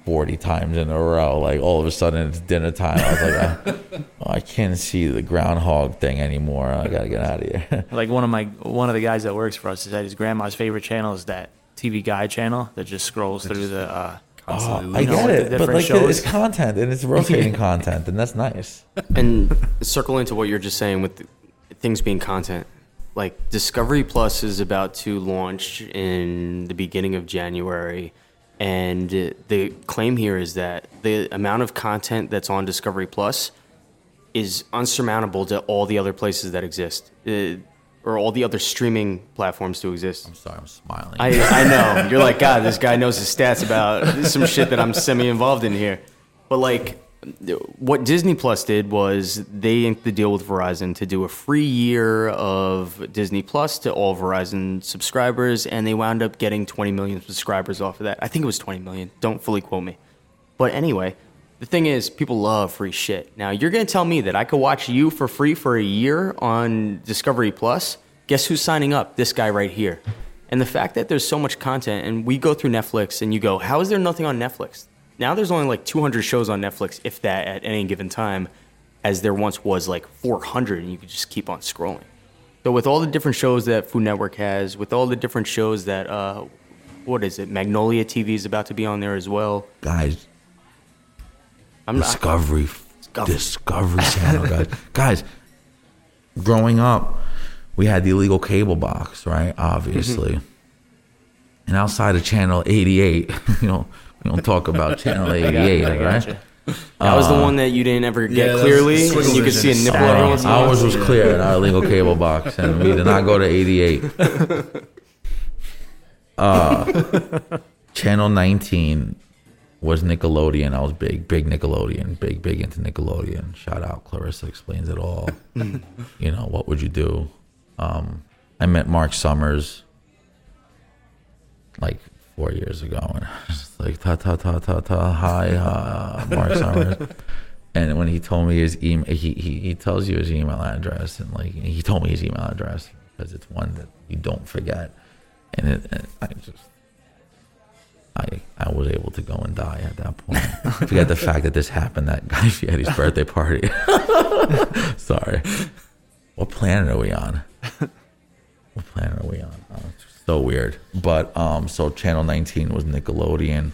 40 times in a row. Like all of a sudden it's dinner time. I was like, ah, oh, I can't see the groundhog thing anymore. I got to get out of here. Like one of my one of the guys that works for us said his grandma's favorite channel is that TV Guide channel that just scrolls through the. Uh, Constantly I get it. But like shows. it's content and it's rotating content and that's nice. and circle into what you're just saying with things being content. Like Discovery Plus is about to launch in the beginning of January, and uh, the claim here is that the amount of content that's on Discovery Plus is unsurmountable to all the other places that exist, uh, or all the other streaming platforms to exist. I'm sorry, I'm smiling. I, I know. You're like, God, this guy knows his stats about some shit that I'm semi involved in here. But like, what Disney Plus did was they inked the deal with Verizon to do a free year of Disney Plus to all Verizon subscribers, and they wound up getting 20 million subscribers off of that. I think it was 20 million. Don't fully quote me. But anyway, the thing is, people love free shit. Now, you're to tell me that I could watch you for free for a year on Discovery Plus? Guess who's signing up? This guy right here. And the fact that there's so much content, and we go through Netflix and you go, how is there nothing on Netflix? Now there's only like 200 shows on Netflix, if that, at any given time, as there once was like 400, and you could just keep on scrolling. So with all the different shows that Food Network has, with all the different shows that, uh, what is it, Magnolia TV is about to be on there as well. guys, I'm not, Discovery, Discovery. Discovery Channel, guys. guys, growing up, we had the illegal cable box, right? Obviously. Mm-hmm. And outside of Channel 88, you know, we don't talk about Channel 88, I right? gotcha. that was the one that you didn't ever get that's clearly, Squiggle and you could see a nipple every Uh, once in a while. ours was clear in our illegal cable box, and we did not go to 88. Uh, Channel 19 was Nickelodeon. I was big, big Nickelodeon, big, big into Nickelodeon. Shout out, Clarissa explains it all. you know, what would you do? Um, I met Marc Summers like four years ago, and I was just like, ta ta ta ta ta, hi, uh, Marc Summers. And when he told me his email, he, he he tells you his email address, and like he told me his email address because it's one that you don't forget. And, it, and I just, I I was able to go and die at that point. Forget the fact that this happened at Guy Fieri's birthday party. Sorry. What planet are we on? What planet are we on? Oh, it's so weird. But um, so Channel 19 was Nickelodeon.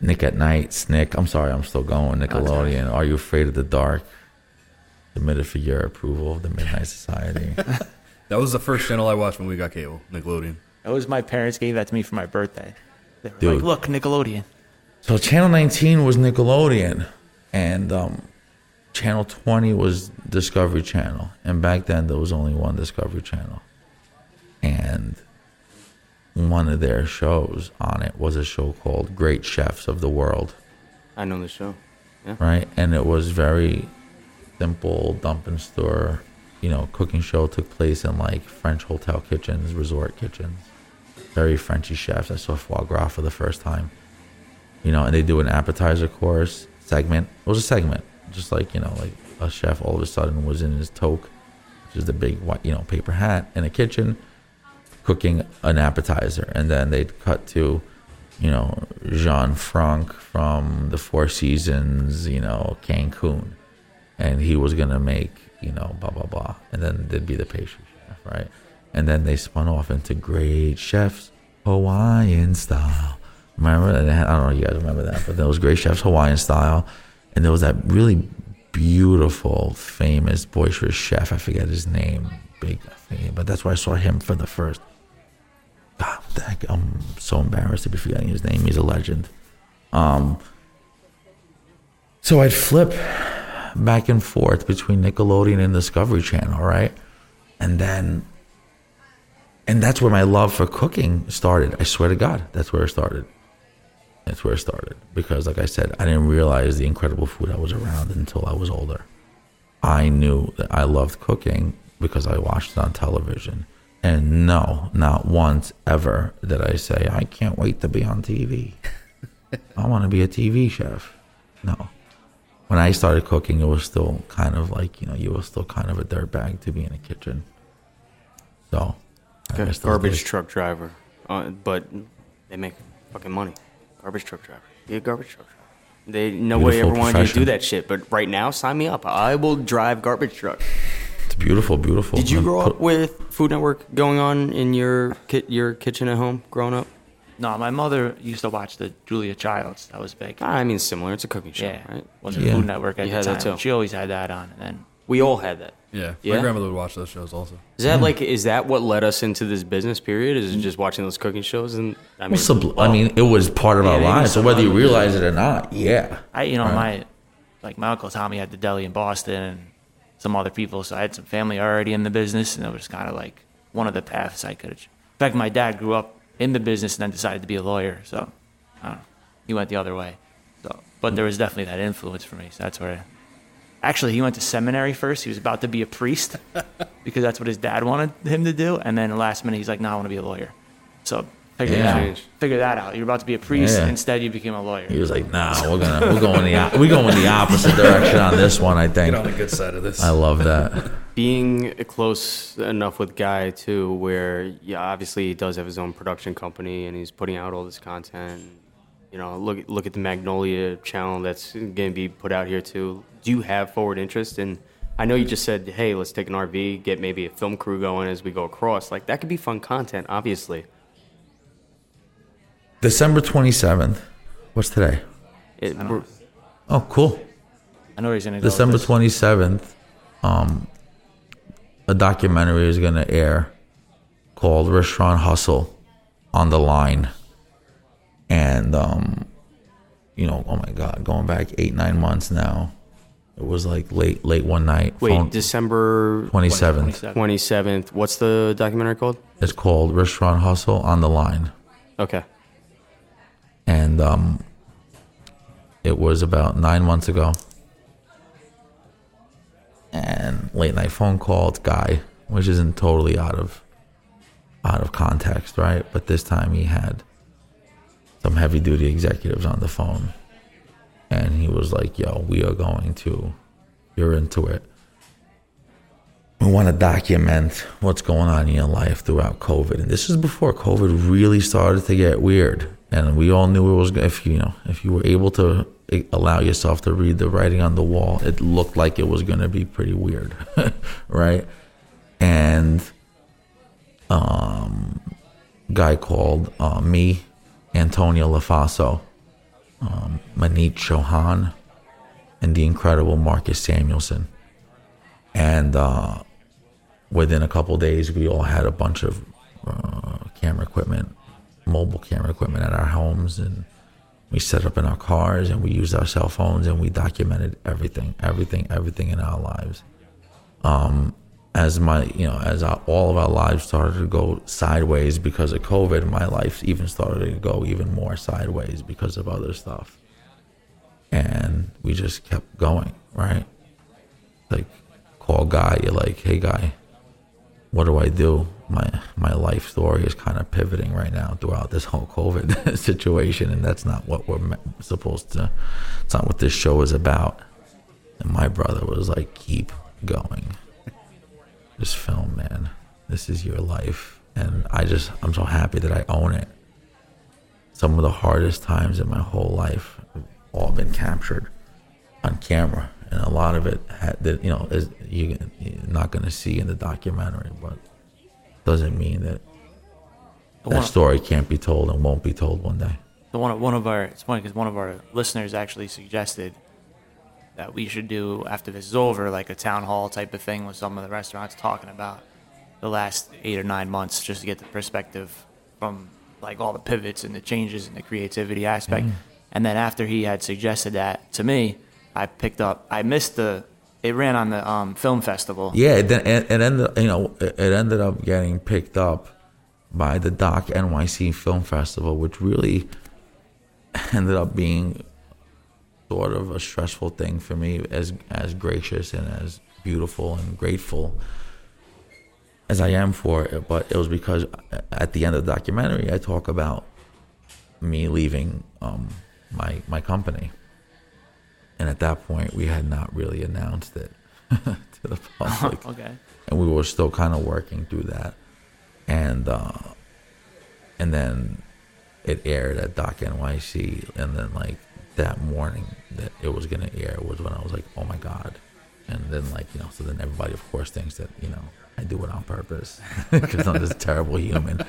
Nick at Night, Snick. I'm sorry, I'm still going. Nickelodeon. Are you afraid of the dark? Submitted for your approval of the Midnight Society. That was the first channel I watched when we got cable, Nickelodeon. That was my parents gave that to me for my birthday. They were Dude. like, "Look, Nickelodeon." So Channel 19 was Nickelodeon, and um, Channel 20 was Discovery Channel. And back then, there was only one Discovery Channel, and one of their shows on it was a show called Great Chefs of the World, I know the show. Yeah. right? And it was very simple dump and store, you know, cooking show. Took place in like French hotel kitchens, resort kitchens, very Frenchy chefs. I saw foie gras for the first time you know, and they do an appetizer course segment. It was a segment, just like you know, like a chef all of a sudden was in his toque, which is the big white, you know, paper hat in a kitchen, cooking an appetizer, and then they'd cut to, you know, Jean Franc from the Four Seasons, you know, Cancun, and he was gonna make, you know, blah blah blah, and then there'd be the pastry chef, right? And then they spun off into great chefs, Hawaiian style. Remember? And had- I don't know if you guys remember that, but there was Great Chefs Hawaiian style, and there was that really beautiful, famous, boisterous chef. I forget his name, big, but that's where I saw him for the first. God, I'm so embarrassed to be forgetting his name. He's a legend. Um, so I'd flip back and forth between Nickelodeon and Discovery Channel, right? And then and that's where my love for cooking started. I swear to God, that's where it started. That's where it started because, like I said, I didn't realize the incredible food I was around until I was older. I knew that I loved cooking because I watched it on television. And no, not once ever did I say, I can't wait to be on TV. I want to be a TV chef. No. When I started cooking, it was still kind of like, you know, you were still kind of a dirtbag to be in a kitchen. So, I Garbage days. truck driver, uh, but they make fucking money. Garbage truck driver. Be a garbage truck driver. They nobody Beautiful ever wanted you to do that shit, but right now, sign me up. I will drive garbage truck. It's beautiful, beautiful. Did you And grow put- up with Food Network going on in your ki- your kitchen at home growing up? No, my mother used to watch the Julia Childs. That was big. Ah, I mean, similar. It's a cooking show, yeah, right? wasn't Yeah. Food Network at You the had time. that too. She always had that on, and then We all had that. Yeah, Yeah? my grandmother would watch those shows also. Is that hmm. like is that what led us into this business period? Is it just watching those cooking shows? And I mean, Well, subl- I oh. mean, it was part of Yeah, our maybe lives. So whether you realize it or not, yeah. I, you know, my like my uncle Tommy had the deli in Boston and some other people, so I had some family already in the business, and it was kind of like one of the paths I could. have In fact, my dad grew up in the business and then decided to be a lawyer, so I don't know, he went the other way. So, but there was definitely that influence for me. So that's where. Actually, he went to seminary first. He was about to be a priest because that's what his dad wanted him to do, and then last minute he's like, "No, I want to be a lawyer." So figure Yeah. that figure that out. You're about to be a priest. Yeah. Instead, you became a lawyer. He was like, "Nah, we're gonna we're going the we're going the opposite direction on this one." I think. Get on the good side of this. I love that. being close enough with Guy too, where yeah, obviously he does have his own production company and he's putting out all this content. You know, look look at the Magnolia channel that's going to be put out here too. Do you have forward interest? And I know you just said, hey, let's take an RV, get maybe a film crew going as we go across. Like that could be fun content, obviously. December twenty seventh. What's today? It, Oh, cool. I know he's gonna go. with December this. twenty seventh. Um, a documentary is gonna air called Restaurant Hustle on the line, and um, you know, oh my God, going back eight nine months now. It was like late late one night. wait, December 27th. 27th. What's the documentary called? It's called Restaurant Hustle on the line. Okay. and um, it was about nine months ago. And late night phone call to guy, which isn't totally out of out of context, right? But this time he had some heavy duty executives on the phone, and he was like, "Yo, we are going to, you're into it. We want to document what's going on in your life throughout COVID, and this is before COVID really started to get weird. And we all knew it was if you know if you were able to allow yourself to read the writing on the wall, it looked like it was going to be pretty weird, right? And um, guy called uh, me, Antonia Lofaso, um, Maneet Chauhan, and the incredible Marcus Samuelsson. And uh, within a couple days, we all had a bunch of uh, camera equipment, mobile camera equipment at our homes, and we set up in our cars, and we used our cell phones, and we documented everything, everything, everything in our lives. Um, as my, you know, as our, all of our lives started to go sideways because of COVID, my life even started to go even more sideways because of other stuff, and we just kept going, right? Like, call guy, you're like, hey guy, what do I do? My my life story is kind of pivoting right now throughout this whole COVID situation, and that's not what we're supposed to. It's not what this show is about. And my brother was like, keep going. Just film, man. This is your life, and I just I'm so happy that I own it. Some of the hardest times in my whole life have all been captured on camera, and a lot of it had that you know is you, you're not going to see in the documentary, but doesn't mean that that one, story can't be told and won't be told one day. the one, one of our it's funny because one of our listeners actually suggested that we should do after this is over, like a town hall type of thing with some of the restaurants talking about the last eight or nine months, just to get the perspective from like all the pivots and the changes and the creativity aspect. And then after he had suggested that to me, I picked up. I missed the. It ran on the um, film festival. Yeah, it, then- it, it ended you know it ended up getting picked up by the Doc NYC Film Festival, which really ended up being sort of a stressful thing for me, as as gracious and as beautiful and grateful as I am for it. But it was because at the end of the documentary, I talk about me leaving um, my my company, and at that point, we had not really announced it to the public Okay. and we were still kind of working through that and uh and then it aired at Doc NYC and then like that morning that it was gonna air was when i was like oh my god. And then like you know so then everybody of course thinks that you know i do it on purpose because i'm this terrible human.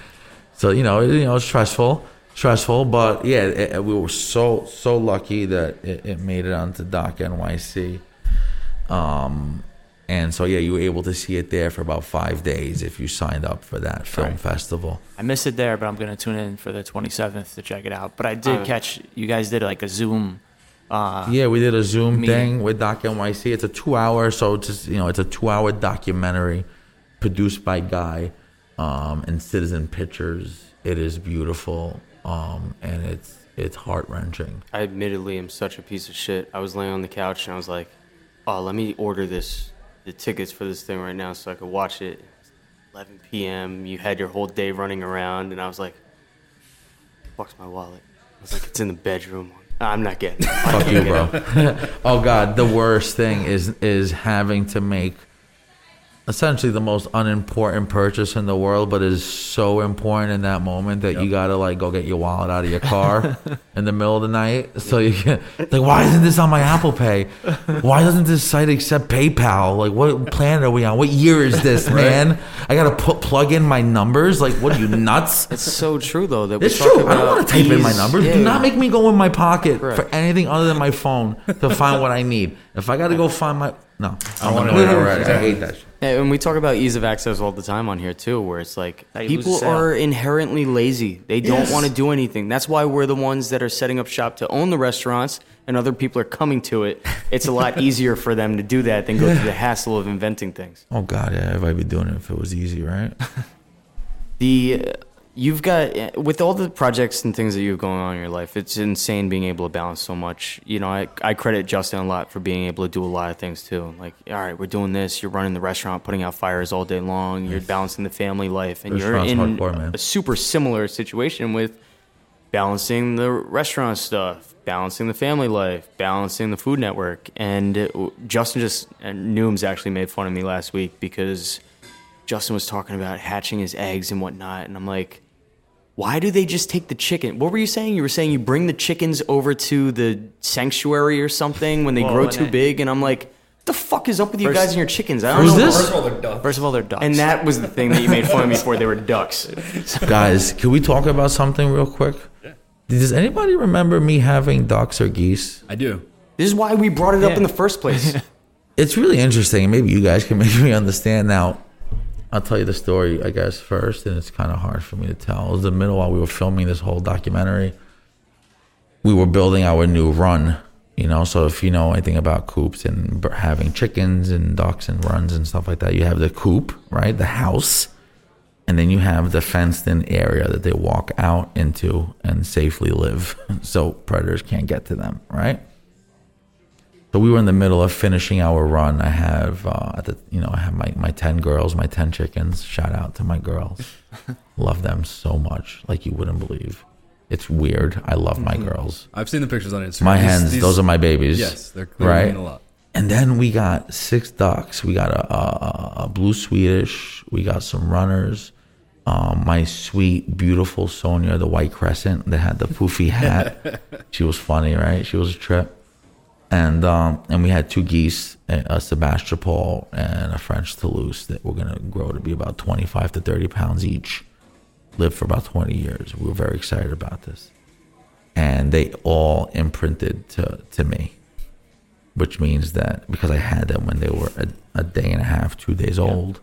So you know it, you know it's stressful stressful but yeah it, it- we were so so lucky that it made it onto Doc NYC um And so yeah, you were able to see it there for about five days if you signed up for that film Right. festival. I missed it there, but I'm gonna tune in for the 27th to check it out. But I did catch you guys did like a Zoom. Uh, Yeah, we did a Zoom meeting. thing with Doc NYC. It's a two hour, so it's just, you know, it's a two hour documentary produced by Guy um, and Citizen Pictures. It is beautiful um, and it's it's heart wrenching. I admittedly am such a piece of shit. I was laying on the couch and I was like, "Oh, let me order this the tickets for this thing right now so I could watch it." 11 p.m. You had your whole day running around, and I was like, "Fuck's my wallet?" I was like, "It's in the bedroom." I'm not getting. It. Fuck you, bro. oh God, the worst thing is is having to make essentially the most unimportant purchase in the world, but is so important in that moment that you gotta like go get your wallet out of your car in the middle of the night. So you can like, why isn't this on my Apple Pay? Why doesn't this site accept PayPal? Like, what planet are we on? What year is this, man? I gotta put plug in my numbers. Like, what are you nuts? It's so true though that It's true. I don't want to type in my numbers. Yeah, Do not make me go in my pocket for anything other than my phone to find what I need. If I got to go find my no, I'm wanna annoyed know. already. I hate that. Shit. Yeah, and we talk about ease of access all the time on here too, where it's like How you lose people sale. are inherently lazy. They don't Yes. want to do anything. That's why we're the ones that are setting up shop to own the restaurants, and other people are coming to it. It's a lot easier for them to do that than go through the hassle of inventing things. Oh God, yeah, everybody be doing it if it was easy, right? The uh, you've got with all the projects and things that you have going on in your life, it's insane being able to balance so much. You know, I I credit Justin a lot for being able to do a lot of things too. Like, all right, we're doing this. You're running the restaurant, putting out fires all day long. You're balancing the family life, and you're in hardcore, a super similar situation with balancing the restaurant stuff, balancing the family life, balancing the food network. And uh, Justin just and Nooms actually made fun of me last week because Justin was talking about hatching his eggs and whatnot, and I'm like, why do they just take the chicken? What were you saying? You were saying you bring the chickens over to the sanctuary or something when they Well, grow when too they- big, and I'm like, the fuck is up with you First- guys and your chickens? I don't know. this? First of all, they're ducks. First of all, they're ducks. And that was the thing that you made fun of me for. They were ducks. Guys, can we talk about something real quick? Does anybody remember me having ducks or geese? I do. This is why we brought it up in the first place. It's really interesting. Maybe you guys can make me understand now. I'll tell you the story, I guess, first, and it's kind of hard for me to tell. It was the middle while we were filming this whole documentary. We were building our new run, you know. So if you know anything about coops and having chickens and ducks and runs and stuff like that, you have the coop, right, the house, and then you have the fenced-in area that they walk out into and safely live, so predators can't get to them, right? So we were in the middle of finishing our run. I have, uh, at the, you know, I have my, my 10 girls, my 10 chickens. Shout out to my girls. love them so much. Like you wouldn't believe. It's weird. I love my girls. I've seen the pictures on Instagram. My These- hens, these- those are my babies. Yes, they're right. a lot. And then we got six ducks. We got a, a, a blue Swedish. We got some runners. Um, my sweet, beautiful Sonia, the white crested that had the poofy hat. she was funny, right? She was a trip. And um, and we had two geese, a Sebastopol and a French Toulouse that were gonna grow to be about twenty five to thirty pounds each. Lived for about twenty years. We were very excited about this, and they all imprinted to to me which means that because I had them when they were a, a day and a half, two days old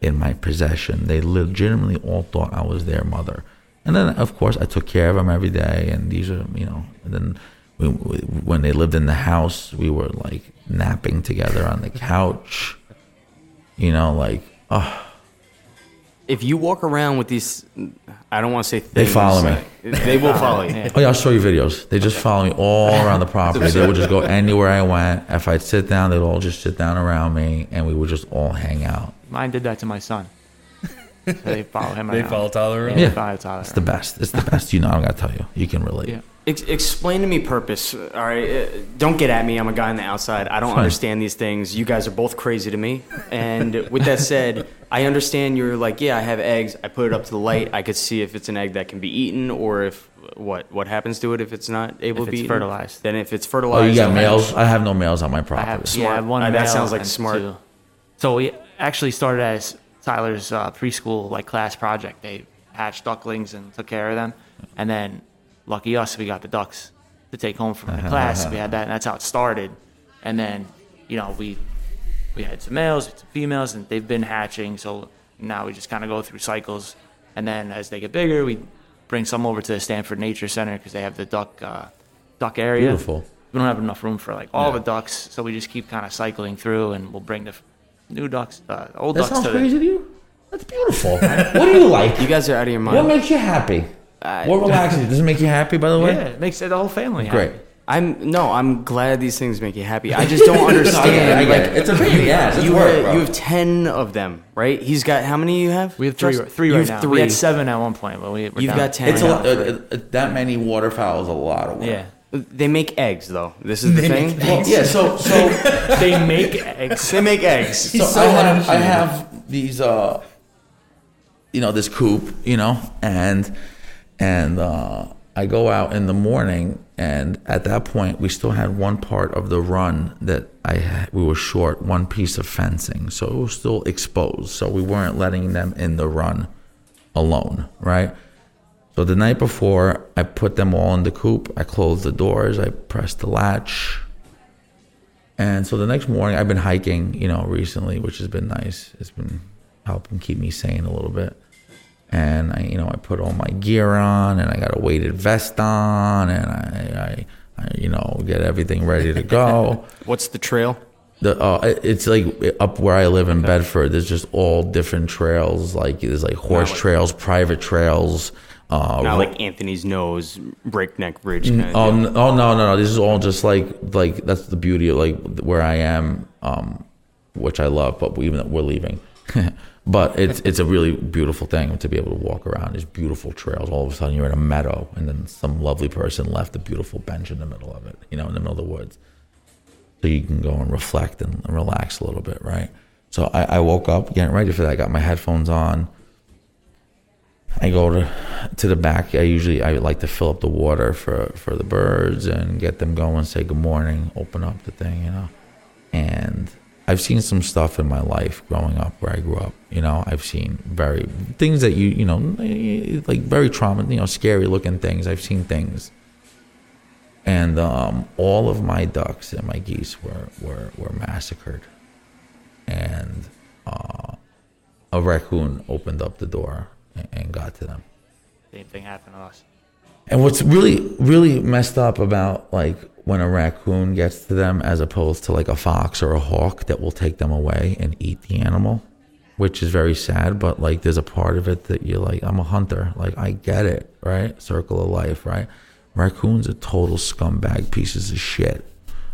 in my possession, they legitimately all thought I was their mother. And then, of course, I took care of them every day. And these are, you know, and then we, we, when they lived in the house, we were like napping together on the couch, you know, like, oh, if you walk around with these, I don't want to say things. They follow me. They will follow you. Oh yeah, I'll show you videos. They just follow me all around the property. They would just go anywhere I went. If I'd sit down, they'd all just sit down around me, and we would just all hang out. Mine did that to my son. So they follow him. They around. follow Tyler around. Yeah, Yeah. they follow Tyler. It's the best. It's the best. You know, I gotta tell you. You can relate. Yeah. Ex- explain to me purpose. All right, uh, don't get at me. I'm a guy on the outside. I don't Fine. understand these things. You guys are both crazy to me. And with that said, I understand you're like, yeah, I have eggs. I put it up to the light. I could see if it's an egg that can be eaten, or if what what happens to it if it's not able If to be it's eaten. fertilized. Then if it's fertilized, Oh, you got males? I have no males on my I property. have, yeah, I have one Uh, that male sounds like and smart. two. So we actually started as Tyler's uh, preschool like class project. They hatched ducklings and took care of them, and then lucky us, we got the ducks to take home from the class. We had that, and that's how it started. And then, you know, we we had some males, we had some females, and they've been hatching. So now we just kind of go through cycles, and then as they get bigger, we bring some over to the Stamford Nature Center because they have the duck uh, duck area. Beautiful. We don't have enough room for like all the ducks, so we just keep kind of cycling through, and we'll bring the new ducks, uh, old That ducks sounds to the, crazy to you? That's beautiful. what do you like? You guys are out of your mind. What makes you happy? What relaxes you? Does it make you happy, by the way? Yeah, it makes the whole family Great. happy. I'm no, I'm glad these things make you happy. I just don't understand. I get it. like, It's a pain in the ass. You, work, have, you have ten of them, right? He's got how many you have? We have three, Justin? three You right have now. Three. We had seven at one point, but we, we're You've down got ten. It's three a now. lot. uh, uh, that many waterfowl is a lot of work. Yeah, They make eggs, though. This is the thing. Well, yeah. So so they make eggs. They make eggs. so, I have I have these uh you know this coop you know and and uh I go out in the morning and at that point we still had one part of the run that I had, we were short one piece of fencing. So it was still exposed. So we weren't letting them in the run alone right? So the night before I put them all in the coop. I closed the doors. I pressed the latch. And so the next morning, I've been hiking, you know, recently, which has been nice. It's been helping keep me sane a little bit. And I, you know, I put all my gear on, and I got a weighted vest on, and I, I, I you know, get everything ready to go. What's the trail? the uh, it's like up where I live in Bedford. There's just all different trails. Like there's like horse trails, private trails. Uh, Not like Anthony's nose, Breakneck Ridge. Kind Oh, of n- oh no, no, no! This is all just like like that's the beauty of like where I am, um, which I love. But we, even we're leaving, but it's it's a really beautiful thing to be able to walk around these beautiful trails. All of a sudden, you're in a meadow, and then some lovely person left a beautiful bench in the middle of it, you know, in the middle of the woods, so you can go and reflect and relax a little bit, right? So I, I woke up getting ready for that. I got my headphones on. I go to to the back. I usually I like to fill up the water for for the birds and get them going. Say good morning. Open up the thing, you know. And I've seen some stuff in my life growing up where I grew up. You know, I've seen very things that you you know like very trauma, you know, scary looking things. I've seen things. And um, all of my ducks and my geese were were, were massacred, and uh, a raccoon opened up the door and, and got to them. Same thing happened to us. And what's really, really messed up about like when a raccoon gets to them as opposed to like a fox or a hawk that will take them away and eat the animal, which is very sad, but like there's a part of it that you're like, I'm a hunter. Like I get it, right? Circle of life, right? Raccoons are total scumbag pieces of shit.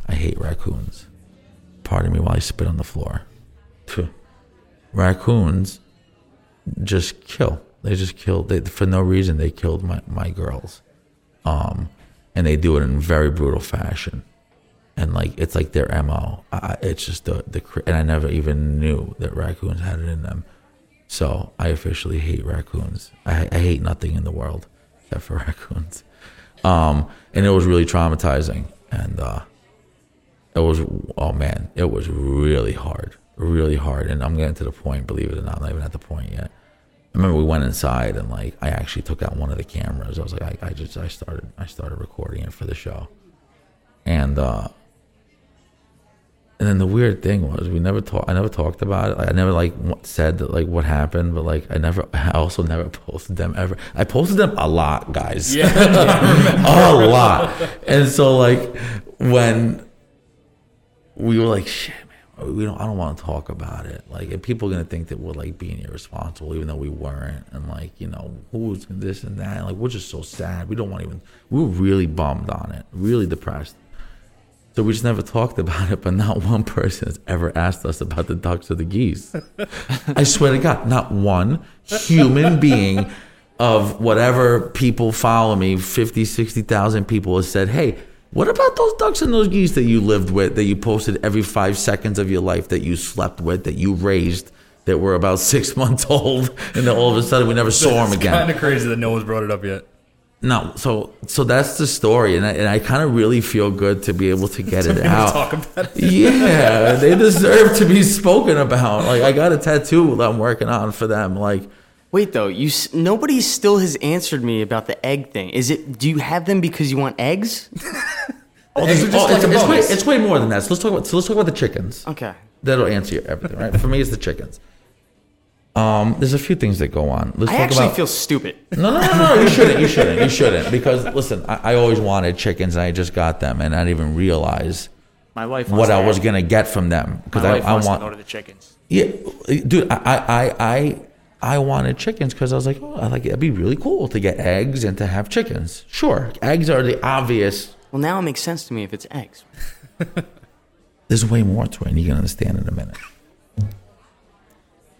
I hate raccoons. Pardon me while I spit on the floor. Raccoons just kill. They just killed they, for no reason. They killed my, my girls, um, and they do it in very brutal fashion, and like it's like their mo. I, it's just the the and I never even knew that raccoons had it in them. So I officially hate raccoons. I, I hate nothing in the world except for raccoons, um, and it was really traumatizing. And uh, it was oh man, it was really hard, really hard. And I'm getting to the point, believe it or not, I'm not even at the point yet. I remember we went inside and like I actually took out one of the cameras. I was like, I, I just I started I started recording it for the show, and uh, and then the weird thing was we never talked. I never talked about it. I never like said that, like what happened, but like I never. I also never posted them ever. I posted them a lot, guys. Yeah, a lot. And so like when we were like, shit, we don't. I don't want to talk about it. Like, and people are gonna think that we're like being irresponsible, even though we weren't. And like, you know, who's this and that. Like, we're just so sad. We don't want to even. We were really bummed on it, really depressed. So we just never talked about it, but not one person has ever asked us about the ducks or the geese. I swear to God, not one human being of whatever people follow me, 50, 60,000 people has said, hey, what about those ducks and those geese that you lived with, that you posted every five seconds of your life, that you slept with, that you raised, that were about six months old, and then all of a sudden we never saw them It's again? kind of crazy that no one's brought it up yet. No, so so that's the story, and I, and I kind of really feel good to be able to get it out. Talk about it. Yeah, they deserve to be spoken about. Like I got a tattoo that I'm working on for them. Like Wait though, you s- nobody still has answered me about the egg thing. Is it? Do you have them because you want eggs? oh, these are just oh, like it's, a it's way, it's way more than that. So let's talk about so let's talk about the chickens. Okay. that'll answer everything, right? For me, it's the chickens. Um, there's a few things that go on. Let's I talk actually about. feel stupid. no, no, no, no. You shouldn't. You shouldn't. You shouldn't. Because listen, I, I always wanted chickens, and I just got them, and I didn't even realize My wife. what I was gonna get from them. Because My I, wife I wants want. to go to the chickens. Yeah, dude, I I I I wanted chickens because I was like, oh, I like it'd be really cool to get eggs and to have chickens. Sure, eggs are the obvious. Well, now it makes sense to me if it's eggs. There's way more to it, and you can understand in a minute.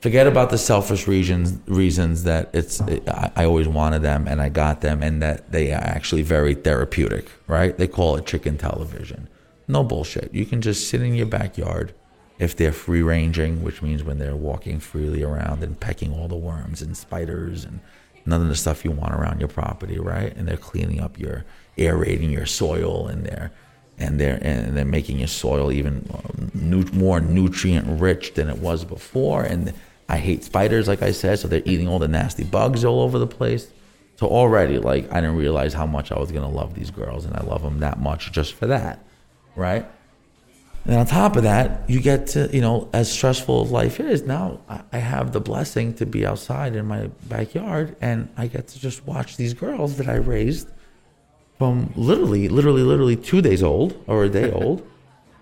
Forget about the selfish reasons reasons that it's I, I always wanted them and I got them and that they are actually very therapeutic, right? They call it chicken television. No bullshit. You can just sit in your backyard if they're free ranging, which means when they're walking freely around and pecking all the worms and spiders and none of the stuff you want around your property, right? And they're cleaning up your aerating your soil and they're and they're and they're making your soil even um, more nutrient rich than it was before. And I hate spiders, like I said, so they're eating all the nasty bugs all over the place. So already, like I didn't realize how much I was gonna love these girls, and I love them that much just for that, right? And on top of that, you get to, you know, as stressful as life is, now I- have the blessing to be outside in my backyard and I get to just watch these girls that I raised from literally, literally, literally two days old or a day old.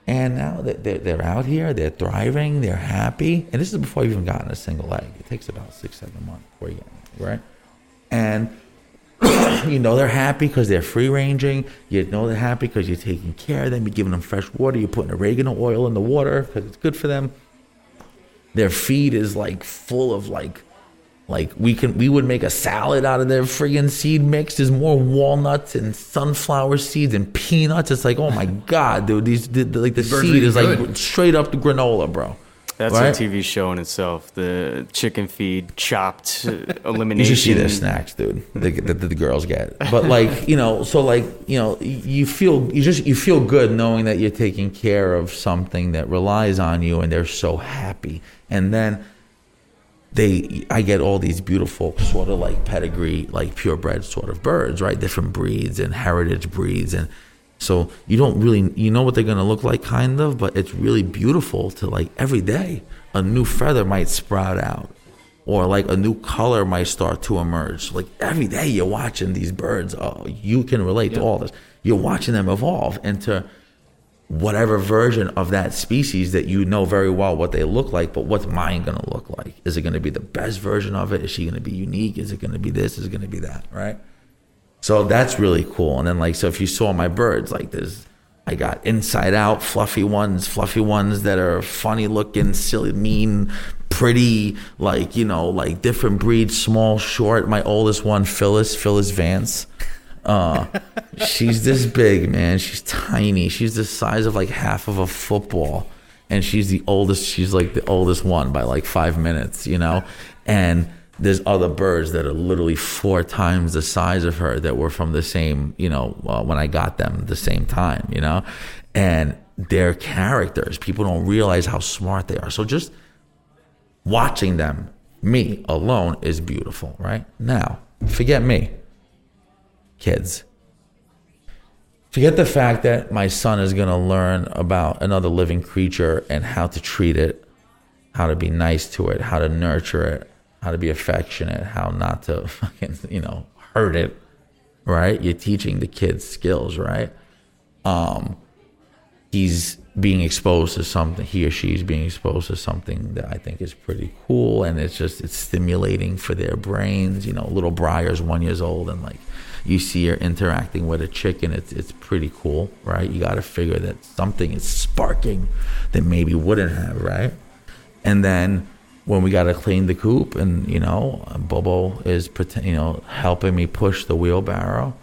And now they- they're, they're out here, they're thriving, they're happy. And this is before you've even gotten a single egg. It takes about six, seven months before you get it, right? And you know they're happy because they're free ranging. You know they're happy because you're taking care of them. You're giving them fresh water. You're putting oregano oil in the water because it's good for them. Their feed is like full of like, like we can we would make a salad out of their friggin' seed mix. There's more walnuts and sunflower seeds and peanuts. It's like oh my god, dude, these the, the- like the birds seed is like straight up the granola, bro. That's Right? a TV show in itself. The chicken feed, chopped, You elimination. should see their snacks, dude. The, the, the girls get, but like you know, so like you know, you feel you just you feel good knowing that you're taking care of something that relies on you, and they're so happy. And then they, I get all these beautiful sort of like pedigree, like purebred sort of birds, right? Different breeds and heritage breeds, and so you don't really you know what they're gonna look like, kind of, but it's really beautiful to like every day a new feather might sprout out or like a new color might start to emerge. Like every day you're watching these birds. Oh, you can relate to all this. You're watching them evolve into whatever version of that species that you know very well what they look like, but what's mine gonna look like? Is it gonna be the best version of it? Is she gonna be unique? Is it gonna be this? Is it gonna be that? Right? So that's really cool. And then like so if you saw my birds, like there's I got inside out fluffy ones, fluffy ones that are funny looking, silly, mean, pretty, like, you know, like different breeds, small, short. My oldest one, Phyllis, Phyllis Vance. Uh, she's this big, man. She's tiny. She's the size of like half of a football. And she's the oldest, she's like the oldest one by like five minutes, you know? And there's other birds that are literally four times the size of her that were from the same, you know, uh, when I got them the same time, you know? And their characters, people don't realize how smart they are. So just watching them, me alone, is beautiful, right? Now, forget me, kids. Forget the fact that my son is going to learn about another living creature and how to treat it, how to be nice to it, how to nurture it, how to be affectionate, how not to fucking, you know, hurt it, right? You're teaching the kids skills, right? Um, he's being exposed to something, he or she is being exposed to something that I think is pretty cool. And it's just, it's stimulating for their brains. You know, little Briar's one years old and like, you see her interacting with a chicken, it's it's pretty cool, right? You got to figure that something is sparking that maybe wouldn't have, right? And then when we got to clean the coop, and you know, Bobo is you know helping me push the wheelbarrow,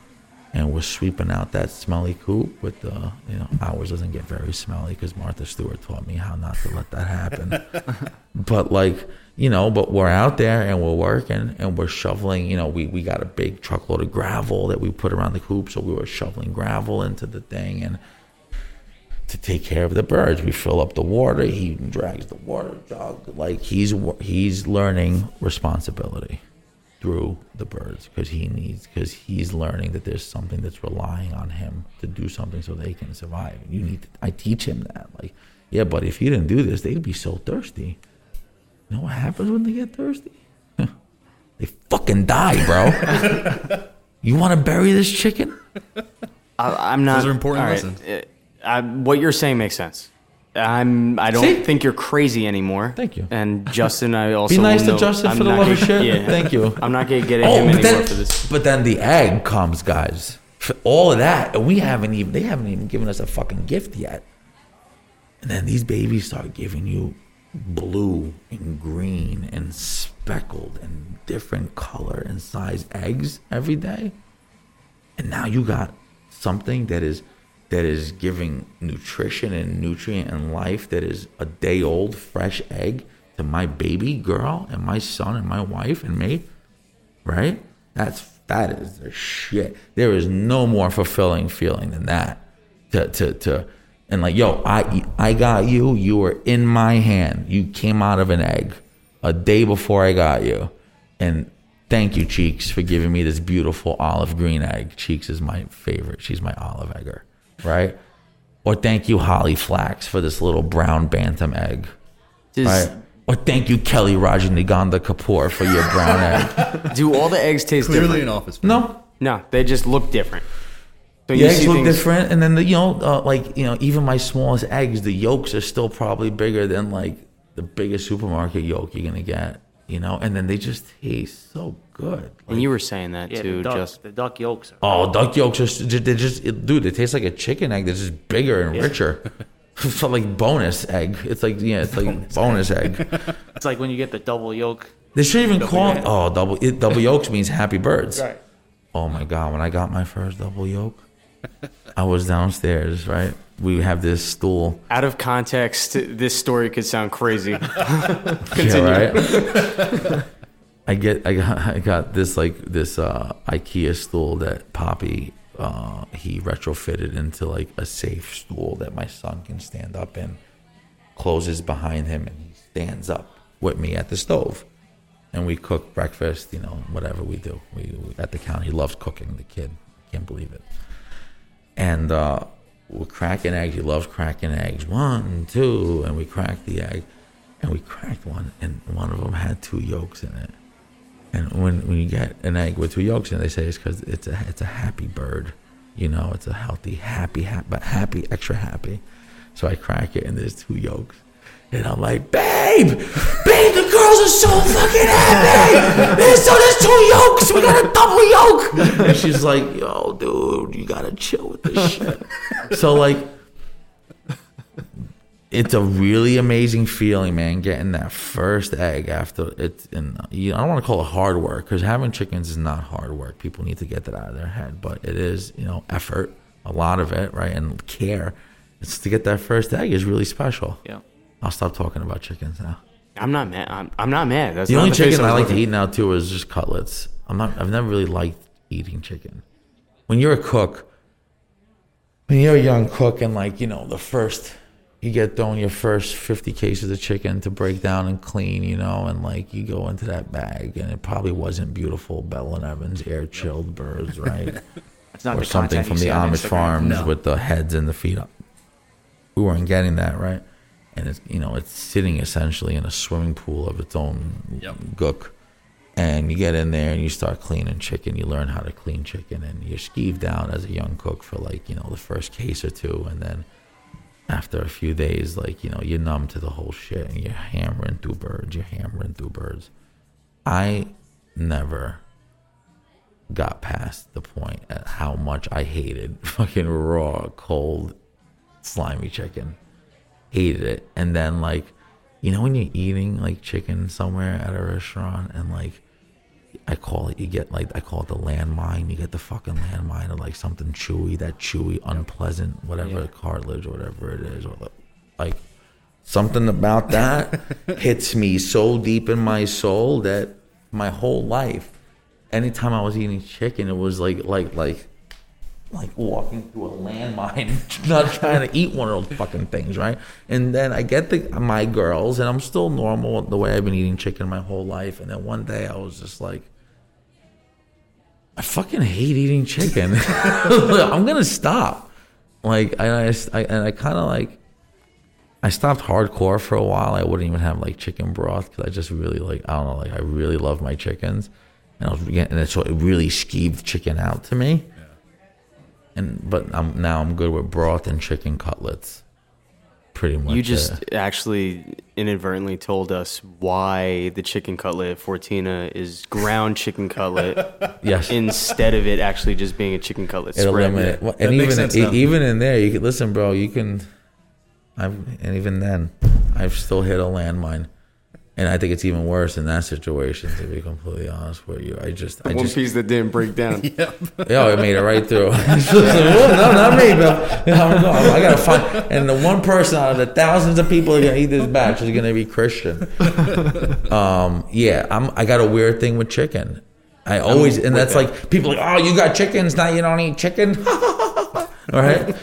and we're sweeping out that smelly coop with the you know ours doesn't get very smelly because Martha Stewart taught me how not to let that happen. but like you know, but we're out there and we're working and we're shoveling. You know, we we got a big truckload of gravel that we put around the coop, so we were shoveling gravel into the thing and to take care of the birds. We fill up the water. He drags the water jug. Like he's he's learning responsibility through the birds because he needs because he's learning that there's something that's relying on him to do something so they can survive. You need. To, I teach him that. Like Yeah, but if you didn't do this, they'd be so thirsty. You know what happens when they get thirsty? they fucking die, bro. you want to bury this chicken? I, I'm not. Those are important all right, lessons. uh, I, what you're saying makes sense. I'm. I don't See? think you're crazy anymore. Thank you. And Justin, I also Be nice to Justin I'm for the love of shit. Yeah. Thank you. I'm not gonna get Oh, him anymore then, for this. but then the egg comes, guys. For all of that, and we haven't even they haven't even given us a fucking gift yet. And then these babies start giving you blue and green and speckled and different color and size eggs every day. And now you got something that is that is giving nutrition and nutrient and life that is a day old fresh egg to my baby girl and my son and my wife and me right? That's that is the shit. There is no more fulfilling feeling than that. To to to and like yo, I I got you. You were in my hand. You came out of an egg a day before I got you, and thank you, Cheeks, for giving me this beautiful olive green egg. Cheeks is my favorite. She's my olive egger, right? Or thank you, Holly Flax, for this little brown bantam egg. Does, Right. Or thank you, Kelly Rajanigandha Kapoor, for your brown egg. Do all the eggs taste Clearly different? an office. No, No, they just look different. So the eggs look things- different, and then the you know, uh, like you know, even my smallest eggs, the yolks are still probably bigger than like the biggest supermarket yolk you're gonna get. You know, and then they just taste so good. And you were saying that Yeah, too, the duck, just the duck yolks. Are, Oh, duck yolks are s- they just it, dude. They taste like a chicken egg. They're just bigger and richer. it's like bonus egg. It's like yeah, it's like bonus, egg. it's like when you get the double yolk. They should even call it oh double it, double yolks means happy birds. Right. Oh my god, when I got my first double yolk, I was downstairs. Right, we have this stool. out of context, this story could sound crazy. Yeah, right. I get I got I got this like this uh IKEA stool that Poppy uh he retrofitted into like a safe stool that my son can stand up in. Closes behind him and he stands up with me at the stove. And we cook breakfast, you know, whatever we do. We, we at the counter. He loves cooking, the kid. Can't believe it. And uh we're cracking eggs. He loves cracking eggs. One, two, and we cracked the egg and we cracked one, and one of them had two yolks in it. And when, when you get an egg with two yolks in it, they say it's because it's a it's a happy bird, you know, it's a healthy, happy, happy, but happy, extra happy. So I crack it, and there's two yolks, and I'm like, babe, babe, the girls are so fucking happy. There's so there's two yolks. We got a double yolk. And she's like, yo, dude, you gotta chill with this shit. So like it's a really amazing feeling, man. Getting that first egg after it, and you, I don't want to call it hard work because having chickens is not hard work. People need to get that out of their head, but it is, you know, effort, a lot of it, right, and care. It's to get that first egg is really special. Yeah. I'll stop talking about chickens now. I'm not mad. I'm, I'm not mad. That's The not only chicken I like to eat now too is just cutlets. I'm not. I've never really liked eating chicken. When you're a cook, when you're a young cook, and like you know, the first you get thrown your first 50 cases of chicken to break down and clean, you know, and like you go into that bag, and it probably wasn't beautiful Bell and Evans air chilled birds, right? It's not or something from the Amish farms with the heads and the feet up. We weren't getting that right, and it's you know it's sitting essentially in a swimming pool of its own Yep. gook, and you get in there and you start cleaning chicken. You learn how to clean chicken, and you're skeeved down as a young cook for like you know the first case or two, and then after a few days, like you know you're numb to the whole shit, and you're hammering through birds. You're hammering through birds. I never got past the point at how much I hated fucking raw, cold, slimy chicken. Hated it. And then like, you know when you're eating like chicken somewhere at a restaurant and like I call it you get like I call it the landmine. You get the fucking landmine of like something chewy, that chewy, unpleasant, whatever cartilage or whatever it is, or the- like something about that hits me so deep in my soul that my whole life anytime I was eating chicken, it was like like like like walking through a landmine, not trying to eat one of those fucking things, right? And then I get the my girls, and I'm still normal the way I've been eating chicken my whole life. And then one day I was just like, I fucking hate eating chicken. I'm gonna stop. Like, I, I, and I kind of like I stopped hardcore for a while. I wouldn't even have like chicken broth because I just really like I don't know like I really love my chickens, and I was getting and so it really skeeved chicken out to me. And but I'm now I'm good with broth and chicken cutlets. Pretty much. You just uh, actually inadvertently told us why the chicken cutlet at Fortina is ground chicken cutlet yes. instead of it actually just being a chicken cutlet it spread. eliminate well, and That makes even sense e- even in there you can listen, bro. You can. I've and even then, I've still hit a landmine, and I think it's even worse in that situation. To be completely honest with you, I just I One just piece that didn't break down. Yeah, yo, it made it right through. no, not me. I'm I gotta find, and the one person out of the thousands of people who are gonna eat this batch is gonna be Christian. Um, yeah, I'm. I got a weird thing with chicken. I always, and that's like people like, oh, you got chickens now, you don't eat chicken. All right,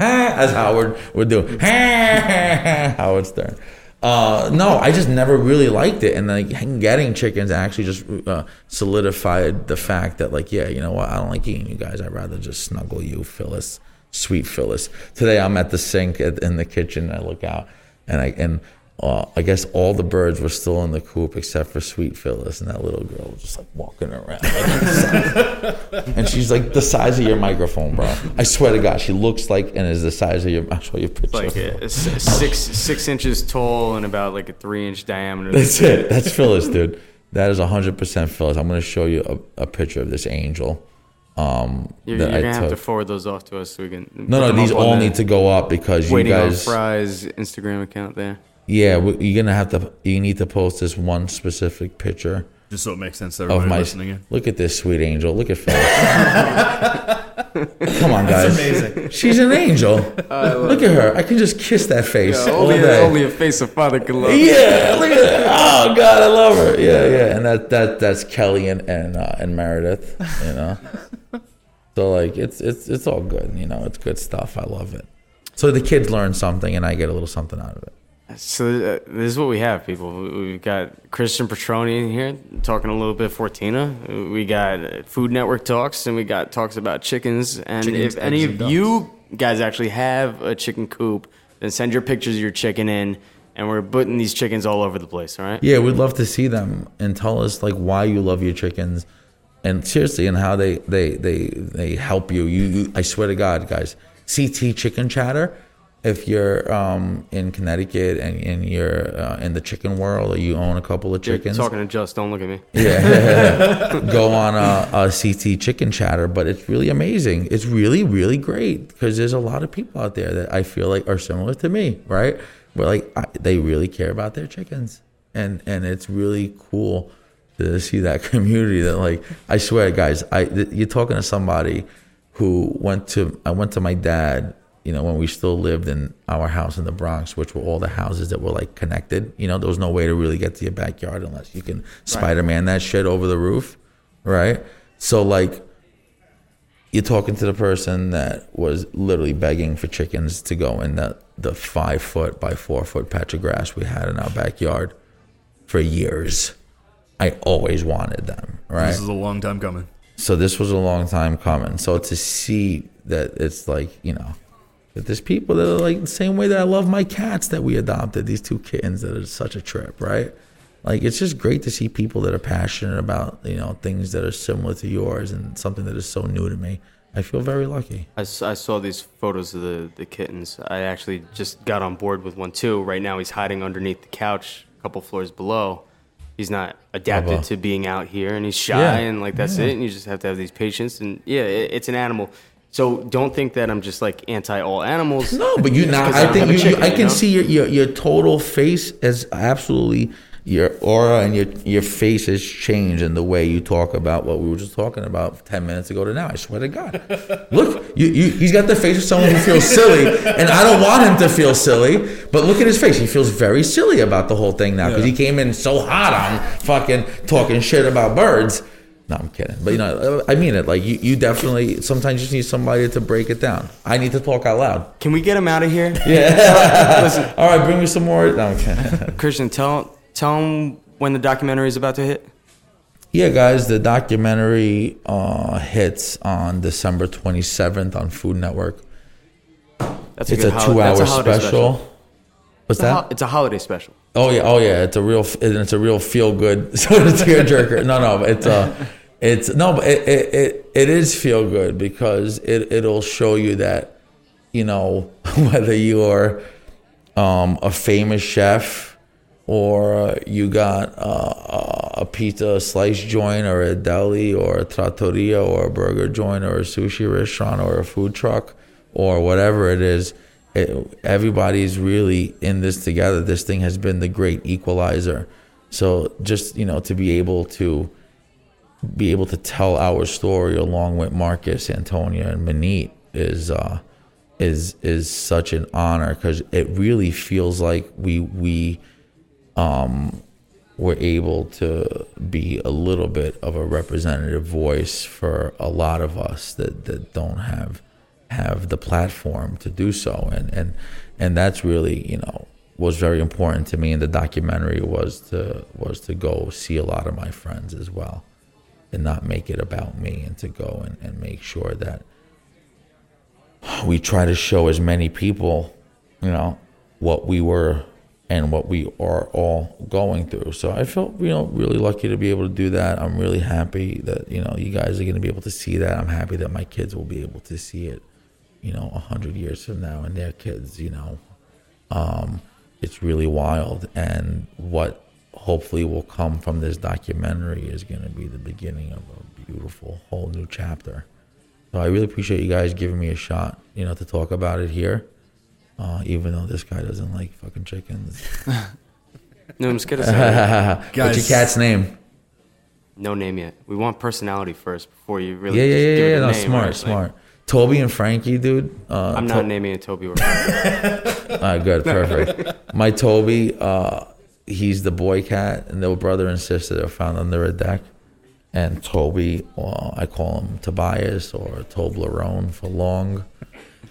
as Howard would do. Howard Stern. Uh, no, I just never really liked it, and like getting chickens actually just uh, solidified the fact that like, yeah, you know what, I don't like eating you guys. I'd rather just snuggle you, Phyllis, sweet Phyllis. Today I'm at the sink at, in the kitchen. I look out, and I and uh, I guess all the birds were still in the coop except for sweet Phyllis, and that little girl was just like walking around, like, and she's like the size of your microphone, bro. I swear to God, she looks like and is the size of your. I'll show you a picture. like a, s- six six inches tall and about like a three inch diameter. That's it. That's Phyllis, dude. That is 100% Phyllis. I'm going to show you a, a picture of this angel um, You're, that you're I gonna have to forward those off to us so we can. No, no, these all need to go up because you Waiting guys. on Fry's Instagram account there. Yeah, we- you're gonna have to. You need to post this one specific picture Just so it makes sense to of everybody my. listening in. Look at this sweet angel. Look at Phyllis. Come on, guys. amazing. She's an angel. Look at her. I can just kiss that face all only, day. a, only a face a father can love. Yeah, look at that. Oh God, I love her. Yeah, yeah, and that that that's Kelly and and uh, and Meredith. You know, so like it's it's it's all good. You know, it's good stuff. I love it. So the kids learn something, and I get a little something out of it. So uh, this is what we have, people. We- We've got Christian Petroni in here talking a little bit Fortina. We got Food Network talks, and we got talks about chickens. And Chickens, if any of you guys actually have a chicken coop, then send your pictures of your chicken in, and we're putting these chickens all over the place. All right. Yeah, we'd love to see them and tell us like why you love your chickens, and seriously, and how they they they they help you. You, you I swear to God, guys, CT Chicken Chatter. If you're um, in Connecticut and, and you're uh, in the chicken world, or you own a couple of You're chickens, talking to Just. Don't look at me. yeah, go on a, a CT Chicken Chatter. But it's really amazing. It's really really great because there's a lot of people out there that I feel like are similar to me, right? Where like I, they really care about their chickens, and and it's really cool to see that community. That like I swear, guys, I th- you're talking to somebody who went to I went to my dad. You know, when we still lived in our house in the Bronx, which were all the houses that were like connected. You know, there was no way to really get to your backyard unless you can Spider Man that shit over the roof, right? So like you're talking to the person that was literally begging for chickens to go in the, the five foot by four foot patch of grass we had in our backyard for years. I always wanted them, right? This is a long time coming. So this was a long time coming. So to see that it's like, you know, that there's people that are like the same way that I love my cats that we adopted, these two kittens that are such a trip, right? Like it's just great to see people that are passionate about, you know, things that are similar to yours and something that is so new to me. I feel very lucky. I saw these photos of the, the kittens. I actually just got on board with one too. Right now, he's hiding underneath the couch a couple floors below. He's not adapted Bubba. to being out here, and he's shy, Yeah. and like that's it. And you just have to have these patience. And yeah, it, it's an animal. So don't think that I'm just like anti all animals. No, but you now. 'cause I think you, chicken, I can know? see your, your your total face as absolutely your aura and your your face has changed in the way you talk about what we were just talking about ten minutes ago to now. I swear to God, look, you, you he's got the face of someone who feels silly, and I don't want him to feel silly. But look at his face; he feels very silly about the whole thing now because he came in so hot on fucking talking shit about birds. No, I'm kidding. But you know, I mean it. Like you, you definitely sometimes you just need somebody to break it down. I need to talk out loud. Can we get him out of here? Yeah. Listen. All right, bring me some more. No, I'm kidding. Christian, tell tell him when the documentary is about to hit. yeah, guys, the documentary uh, hits on December 27th on Food Network. That's It's good a two-hour holiday special. What's It's a, ho- that? it's a holiday special. Oh yeah, oh yeah. It's a real, it's a real feel good sort of tearjerker. No, no, it's uh it's no, but it, it it it is feel good because it it'll show you that you know whether you're um, a famous chef or you got uh, a pizza slice joint or a deli or a trattoria or a burger joint or a sushi restaurant or a food truck or whatever it is it, everybody's really in this together. This thing has been the great equalizer. So just you know to be able to be able to tell our story along with Marcus, Antonia, and Maneet is uh, is is such an honor because it really feels like we we um, were able to be a little bit of a representative voice for a lot of us that, that don't have have the platform to do so and and and that's really you know was very important to me in the documentary was to was to go see a lot of my friends as well and not make it about me and to go and, and make sure that we try to show as many people, you know, what we were and what we are all going through. So I felt, you know, really lucky to be able to do that. I'm really happy that, you know, you guys are going to be able to see that. I'm happy that my kids will be able to see it, you know, a hundred years from now and their kids, you know. Um, it's really wild. And what hopefully will come from this documentary is going to be the beginning of a beautiful whole new chapter. So I really appreciate you guys giving me a shot, you know, to talk about it here. Uh, even though this guy doesn't like fucking chickens. No, I'm just gonna say What's your cat's name? no name yet. We want personality first before you really. Yeah, yeah, just yeah, give it yeah. a No, name, smart. Like, smart. Toby and Frankie, dude. Uh, I'm To- not naming it Toby. Or Frankie. All right, good, perfect. My Toby, uh, he's the boy cat, and they were brother and sister. They're found under a deck. And Toby, well, I call him Tobias or Toblerone for long.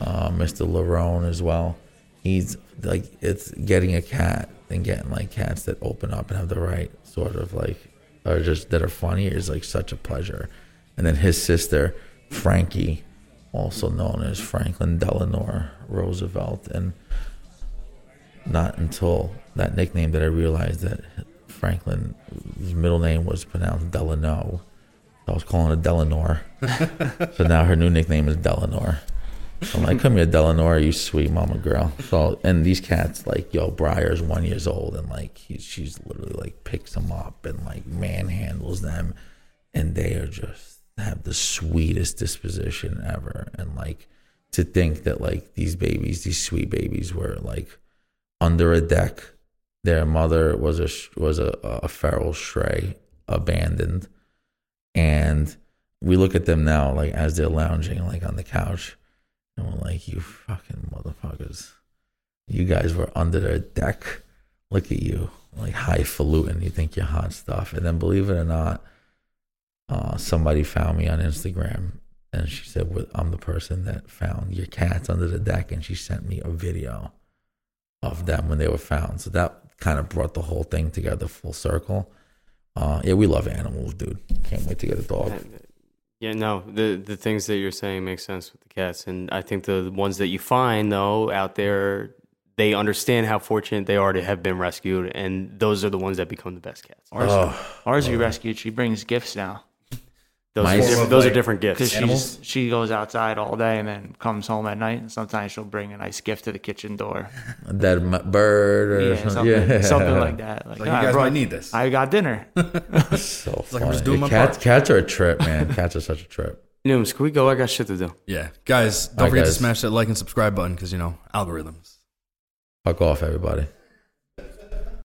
Uh, Mr. Larone as well. He's like it's getting a cat and getting like cats that open up and have the right sort of like or just that are funny is like such a pleasure. And then his sister, Frankie, also known as Franklin Delano Roosevelt, and not until that nickname that I realized that Franklin's middle name was pronounced Delano. I was calling her Delanor. so now her new nickname is Delanor. So I'm like, come here, Delanor, you sweet mama girl. So and these cats, like, yo, Briar's one years old and like he's she's literally like picks them up and like manhandles them and they are just have the sweetest disposition ever. And like to think that like these babies, these sweet babies were like under a deck. Their mother was a was a, a feral stray, abandoned, and we look at them now like as they're lounging like on the couch, and we're like, "You fucking motherfuckers! You guys were under their deck. Look at you, like highfalutin. You think you're hot stuff, and then believe it or not, uh, somebody found me on Instagram." And she said, well, "I'm the person that found your cats under the deck," and she sent me a video of them when they were found. So that kind of brought the whole thing together full circle. Uh, yeah, we love animals, dude. Can't wait to get a dog. Yeah, no, the the things that you're saying make sense with the cats, and I think the ones that you find though out there, they understand how fortunate they are to have been rescued, and those are the ones that become the best cats. Ours, ours we rescued. She brings gifts now Those, Mice. are, different, those are different because gifts. she's she goes outside all day and then comes home at night. And sometimes she'll bring a nice gift to the kitchen door. That m- bird or Yeah, something. something, yeah. something like that. Like, Like, "Ah, you guys bro, might need this. I got dinner. So like. I'm just doing my cats, part. cats are a trip, man. cats are such a trip. Nooms, can we go? I got shit to do. Yeah, guys, don't All right, forget guys. to smash that like and subscribe button because you know algorithms. Fuck off, everybody.